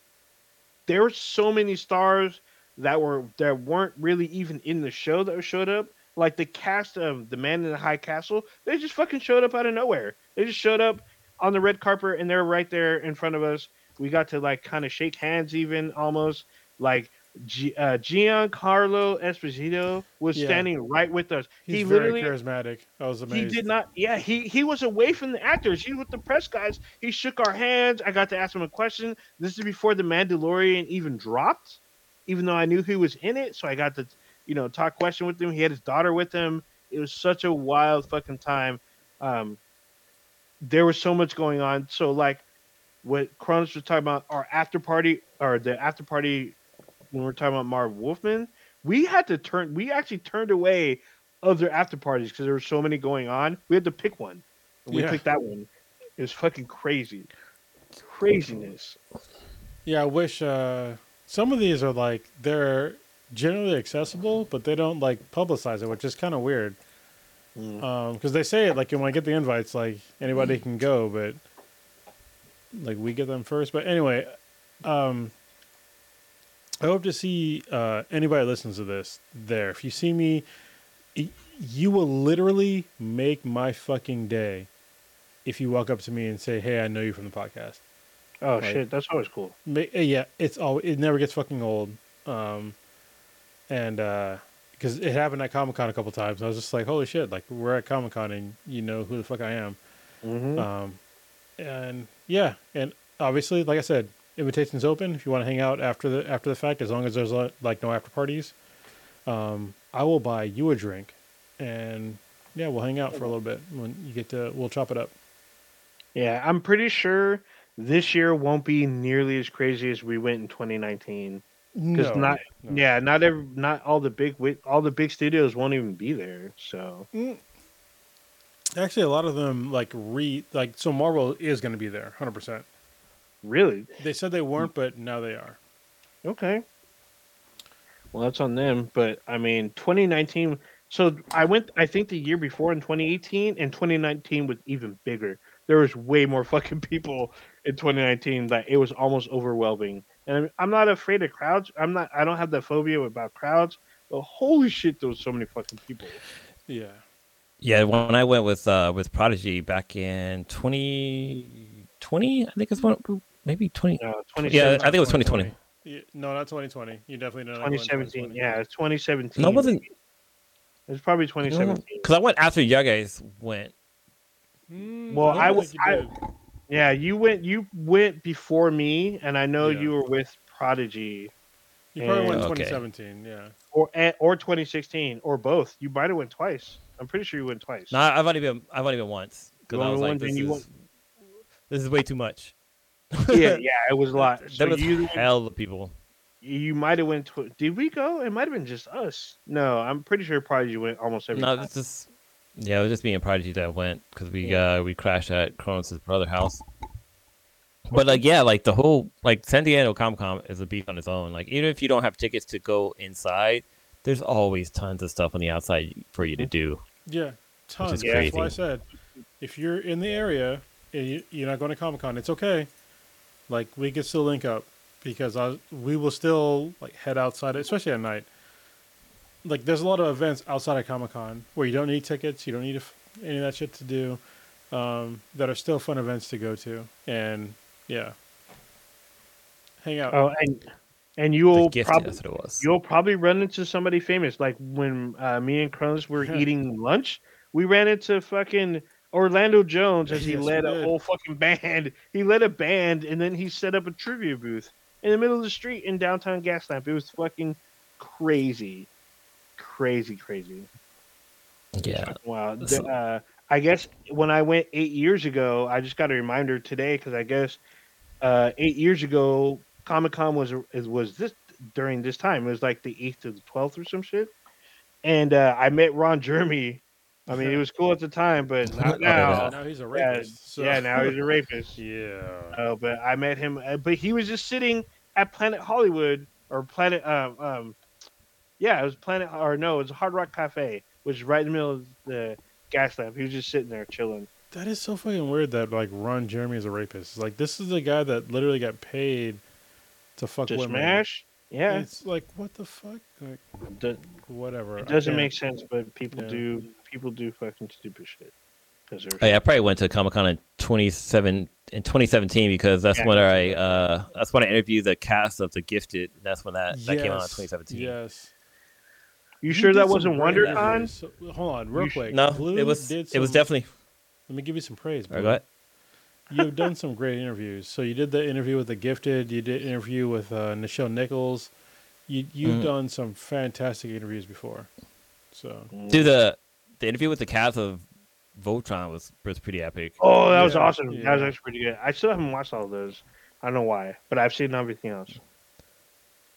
there were so many stars that were that weren't really even in the show that showed up. Like the cast of The Man in the High Castle, they just fucking showed up out of nowhere. They just showed up on the red carpet, and they're right there in front of us. We got to like kind of shake hands, even almost like. G- uh, Giancarlo Esposito was Yeah. standing right with us. He's he very literally charismatic. I was amazed. he did not. Yeah, he he was away from the actors. He was with the press guys. He shook our hands. I got to ask him a question. This is before the Mandalorian even dropped, even though I knew he was in it. So I got to, you know, talk question with him. He had his daughter with him. It was such a wild fucking time. Um, there was so much going on. So like, what Cronus was talking about, our after party or the after party when we're talking about Marv Wolfman, we had to turn. We actually turned away other after parties because there were so many going on. We had to pick one. And we Yeah. picked that one. It was fucking crazy. Craziness. Yeah, I wish uh, some of these are like they're generally accessible, but they don't like publicize it, which is kind of weird. Mm. because they say it like when I get the invites, like anybody can go, but like we get them first. But anyway, um, I hope to see uh, anybody listens to this there. If you see me, you will literally make my fucking day if you walk up to me and say, "Hey, I know you from the podcast." Oh Right. shit, that's always cool. Ma- uh, yeah, it's all it never gets fucking old. Um, and because it happened at Comic Con a couple times, I was just like, "Holy shit!" Like we're at Comic Con and you know who the fuck I am. hmm Um, and yeah, and obviously, like I said, invitations open if you want to hang out after the after the fact, as long as there's uh, like no after parties. Um, I will buy you a drink, and yeah, we'll hang out for a little bit when you get to. We'll chop it up. Yeah, I'm pretty sure this year won't be nearly as crazy as we went in 2019. Because No, not, no. yeah, not every, not all the big, all the big studios won't even be there. So Mm. Actually, a lot of them like re like so Marvel is going to be there, hundred percent. really, They said they weren't, but now they are. Okay. Well, that's on them. But I mean, 2019. So I went. I think the year before in 2018 and 2019 was even bigger. There was way more fucking people in 2019 that it was almost overwhelming. And I'm- I'm not afraid of crowds. I'm not. I don't have that phobia about crowds. But holy shit, there was so many fucking people. Yeah, Yeah, when I went with uh with Prodigy back in 2020, I think it's one maybe 20. Uh, Yeah, I think it was 2020. Yeah, no, not twenty twenty. You definitely don't. 2017. Yeah, it's 2017. No, it wasn't. It's probably 2017. Because I went after you guys went. Mm, Well, don't I think was- you I- did. Yeah, you went. You went before me, and I know Yeah. you were with Prodigy. You probably went Okay. twenty seventeen. Yeah. or eh, or 2016 or both. You might have went twice. I'm pretty sure you went twice. No, I've only been I've only been once because You I was only like, this and you is, this is way too much. yeah, yeah, it was a lot. So There was you hell of people. you might have went. Tw- Did we go? It might have been just us. No, I'm pretty sure probably you went almost every time. No, time. this is yeah, it was just me and Prodigy that went because we uh we crashed at Cronus' brother house. But like yeah, like the whole like San Diego Comic Con is a beast on its own. Like even if you don't have tickets to go inside, there's always tons of stuff on the outside for you to do. Yeah, tons. is That's why I said, if you're in the area and you, you're not going to Comic Con, it's okay. Like we could still link up because I we will still like head outside, especially at night. Like there's a lot of events outside of Comic Con where you don't need tickets, you don't need any of that shit to do, um, that are still fun events to go to, and yeah, hang out. Oh, and and you'll probably it was. you'll probably run into somebody famous. Like when uh, me and Cronus were Yeah. eating lunch, we ran into fucking Orlando Jones as he Yes, led a whole fucking band. He led a band and then he set up a trivia booth in the middle of the street in downtown Gaslamp. It was fucking crazy, crazy, crazy. Yeah. Wow. That's- The, uh, I guess when I went eight years ago, I just got a reminder today because I guess uh, eight years ago Comic Con was was this during this time. It was like the eighth to the twelfth or some shit. And uh, I met Ron Jeremy. I mean, it was cool at the time, but not Oh, now. now he's a Yeah, rapist. so- yeah, now he's a rapist. yeah. Uh, but I met him, uh, but he was just sitting at Planet Hollywood or Planet, um, um, yeah, it was Planet, or no, it was Hard Rock Cafe, which is right in the middle of the gas lamp. He was just sitting there chilling. That is so fucking weird that like Ron Jeremy is a rapist. Like this is the guy that literally got paid to fuck To women. smash, yeah, It's like what the fuck? Like Do- whatever. it doesn't make sense, but people Yeah. do, people do fucking stupid shit. Because Oh, yeah, I probably went to Comic Con in 27 in 2017 because that's Yeah. when I uh that's when I interviewed the cast of The Gifted. That's when that, that came out in 2017. Yes. You sure that wasn't great WonderCon? So, hold on, real You sh- quick. No, Blue it was did it was definitely. Let me give you some praise. All right, Blue. go. You've done some great interviews. So you did the interview with the Gifted. You did interview with uh, Nichelle Nichols. You you've Mhm. done some fantastic interviews before. So Dude, the the interview with the cast of Voltron was was pretty epic. Oh, that was Yeah, awesome. That was actually pretty good. I still haven't watched all of those. I don't know why, but I've seen everything else.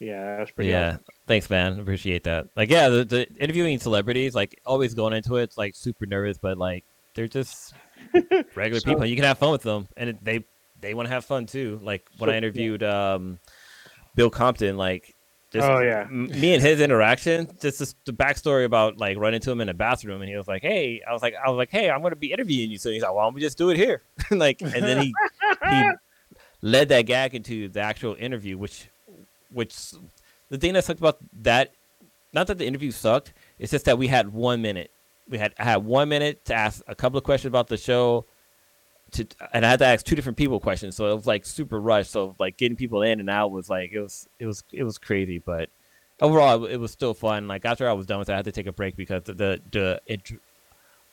Yeah, that's pretty. yeah, thanks, man. Appreciate that. Like, yeah, the, the interviewing celebrities, like, always going into it, it's like super nervous, but like, they're just regular So- people. You can have fun with them, and it, they they want to have fun too. Like when So- I interviewed um, Bill Compton, like, just, Oh, yeah. m- me and his interaction, just this, the backstory about like running into him in a bathroom, and he was like, "Hey," I was like, "I was like, hey, I'm gonna be interviewing you." So he's like, "Why don't we just do it here?" like, and then he he led that gag into the actual interview, which which the thing that sucked about that, not that the interview sucked, it's just that we had one minute. We had I had one minute to ask a couple of questions about the show, to and I had to ask two different people questions, so it was like super rushed. So like getting people in and out was like it was it was it was crazy, but overall it was still fun. Like after I was done with it, I had to take a break because the the, the ad-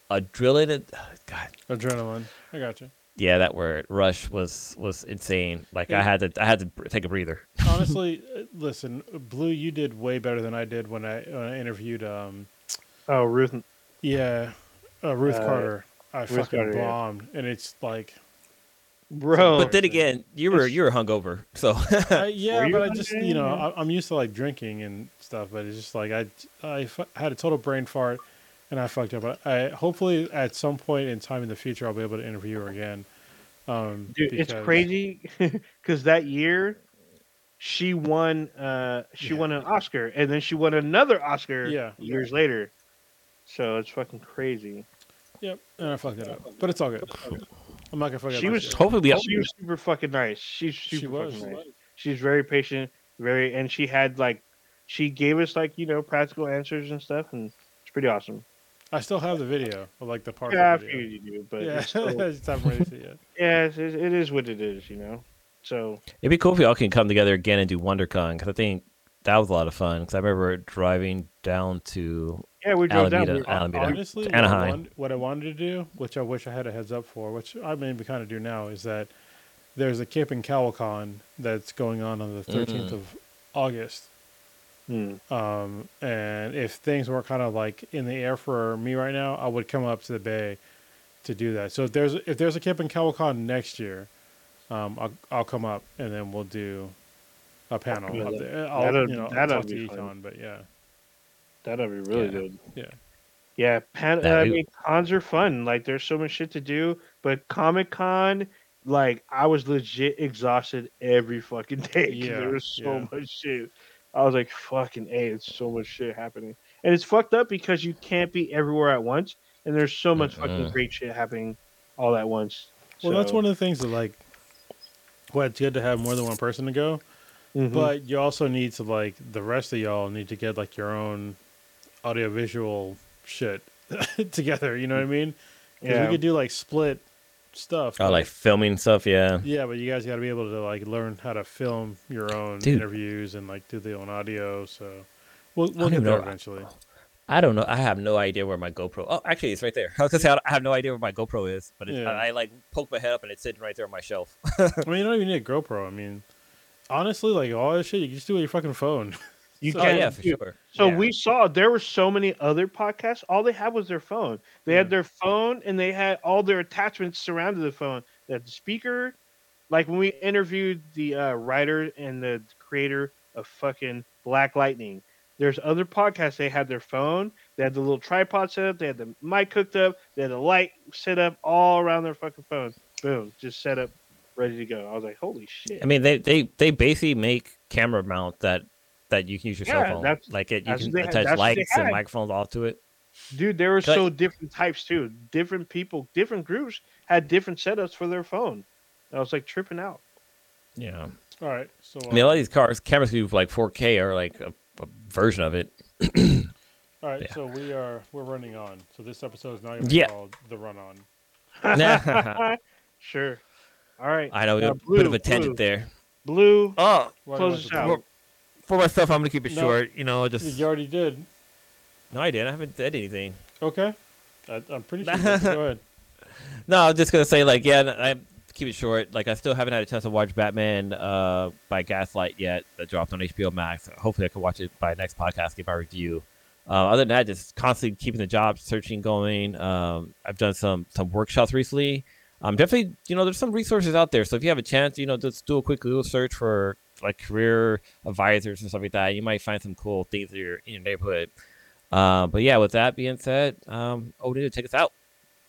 adrenaline, God, adrenaline. I got you. Yeah, that word rush was was insane. Like I had to I had to take a breather. Honestly, uh, listen, Blue, you did way better than I did when I when I interviewed. Um, Oh, Ruth. yeah, uh, Ruth Uh, Carter. I fucking Carter, yeah. bombed, and it's like, Bro, but then again, you were you were hungover, so I, yeah, but I just you know I, I'm used to like drinking and stuff, but it's just like I I had a total brain fart, and I fucked up. But I hopefully at some point in time in the future I'll be able to interview her again. Um, Dude, it's crazy because that year she won. Uh, she Yeah. won an Oscar, and then she won another Oscar. Yeah. years later. So it's fucking crazy. Yep, and I fucked it up, but it's all good. I'm not gonna fuck it She was- next year. hopefully we She was super fucking nice. She's super She was. fucking nice. She's very patient, very, and she had like, she gave us like you know practical answers and stuff, and it's pretty awesome. I still have the video of like the part. Yeah, I video. figured you do, but yeah, it's still, I just haven't released it yet. yeah, it's, it it is what it is, you know. So It'd be cool if y'all can come together again and do WonderCon because I think that was a lot of fun. Because I remember driving down to yeah, we drove down. Alameda, we Alameda. Honestly, what I, Anaheim. wanted, what I wanted to do, which I wish I had a heads up for, which I maybe kind of do now, is that there's a Cape and Cowicon that's going on on the 13th Mm. of August. Hmm. Um, and if things were kind of like in the air for me right now, I would come up to the Bay to do that. So if there's if there's a Cape and Cowicon next year, um, I'll I'll come up and then we'll do a panel Yeah, up that- there. I'll that'd- you know I'll talk to be. Econ, but yeah, That'd be really Yeah. good. yeah. Yeah, pan, Yeah, I mean, cons are fun. Like, there's so much shit to do. But Comic Con, like, I was legit exhausted every fucking day. 'cause Yeah, there was so yeah. much shit. I was like, fucking a, it's so much shit happening, and it's fucked up because you can't be everywhere at once, and there's so much fucking Mhm. great shit happening all at once. Well, that's one of the things that like well, it's good to have more than one person to go, Mhm. but you also need to like the rest of y'all need to get like your own audio visual shit together. You know what I mean? 'Cause Yeah. we could do like split stuff. Oh, like filming stuff. Yeah. yeah, but you guys got to be able to like learn how to film your own Dude. interviews and like do the own audio. So we'll we'll get there know- eventually. I don't know. I have no idea where my GoPro. Oh, actually, it's right there. I was gonna say I have no idea where my GoPro is, but Yeah. I, I like poke my head up and it's sitting right there on my shelf. I mean, you don't even need a GoPro. I mean, honestly, like all this shit, you can just do it with your fucking phone. You So- can, yeah, for sure. So Yeah. we saw there were so many other podcasts. All they had was their phone. They had their phone and they had all their attachments surrounded the phone. They had the speaker. Like when we interviewed the uh, writer and the creator of fucking Black Lightning, there's other podcasts. They had their phone. They had the little tripod set up. They had the mic hooked up. They had the light set up all around their fucking phone. Boom, just set up, ready to go. I was like, holy shit. I mean, they they they basically make camera mount that that you can use your Yeah, cell phone. that's- Like it, you can they attach that's what they lights and microphones all to it. Dude, there were so different types too. Different people, different groups had different setups for their phone. I was like tripping out. Yeah. All right, so I mean, a lot uh, of these cars cameras do like 4K or like a, a version of it. all right, yeah. so we are we're running on. So this episode is not going to be Yeah. called the run on. Sure. All right. I know Uh, a bit of Blue, a tangent Blue. there. Blue. Oh, Why do you Close want us to- out. For myself, I'm gonna keep it No. short. You know, just You already did. no, I didn't. I haven't said anything. Okay, I, I'm pretty sure. you did. Go ahead. No, I'm just gonna say like yeah, I keep it short. Like I still haven't had a chance to watch Batman uh, by Gaslight yet. That dropped on HBO Max. Hopefully, I can watch it by next podcast. Give my review. Uh, other than that, just constantly keeping the job searching going. Um, I've done some some workshops recently. Um, definitely, you know, there's some resources out there. So if you have a chance, you know, just do a quick Google search for like career advisors and stuff like that. You might find some cool things in your in your neighborhood. Uh, but yeah, with that being said, um, Odin, take us out.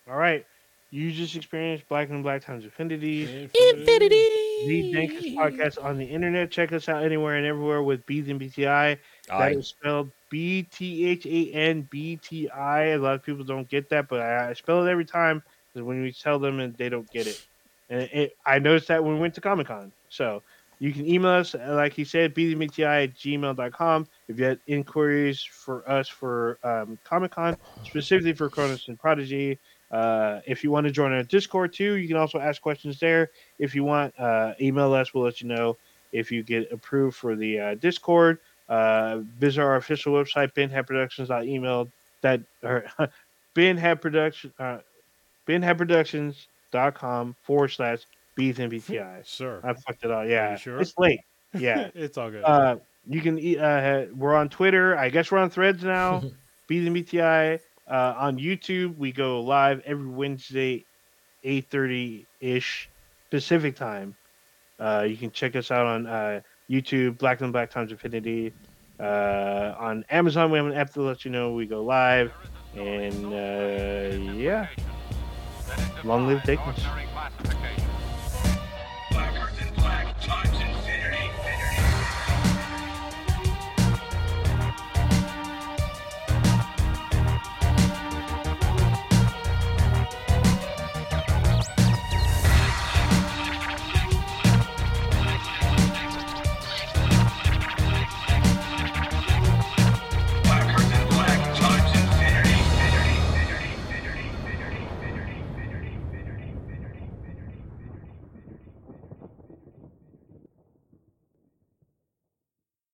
All right. You just experienced Blacker Than Black Times Infinity. Infinity. The Dankest podcast on the internet. Check us out anywhere and everywhere with BthanBTI. That Aye. is spelled B T H A N B T I. A lot of people don't get that, but I, I spell it every time because when we tell them and they don't get it. And it, I noticed that when we went to Comic Con. So you can email us, uh, like he said, btbti at gmail.com. If you had inquiries for us for um, Comic Con, specifically for Cronus and Prodigy. Uh, if you want to join our Discord too, you can also ask questions there. If you want, uh, email us. We'll let you know if you get approved for the uh, Discord. Uh, visit our official website, beenhadproductions.email that or beenhadproduction uh, beenhadproductions.com forward slash bthanbti. Sure. I fucked it up. Yeah, sure? it's late. Yeah. it's all good. uh, you can e- uh, we're on Twitter. I guess we're on Threads now. And BTI. Uh, on YouTube, we go live every Wednesday, eight thirty ish Pacific time. Uh, you can check us out on uh, YouTube, Blacker Than Black Times Infinity. Uh, on Amazon, we have an app to let you know we go live. And uh, yeah, long live Dickens.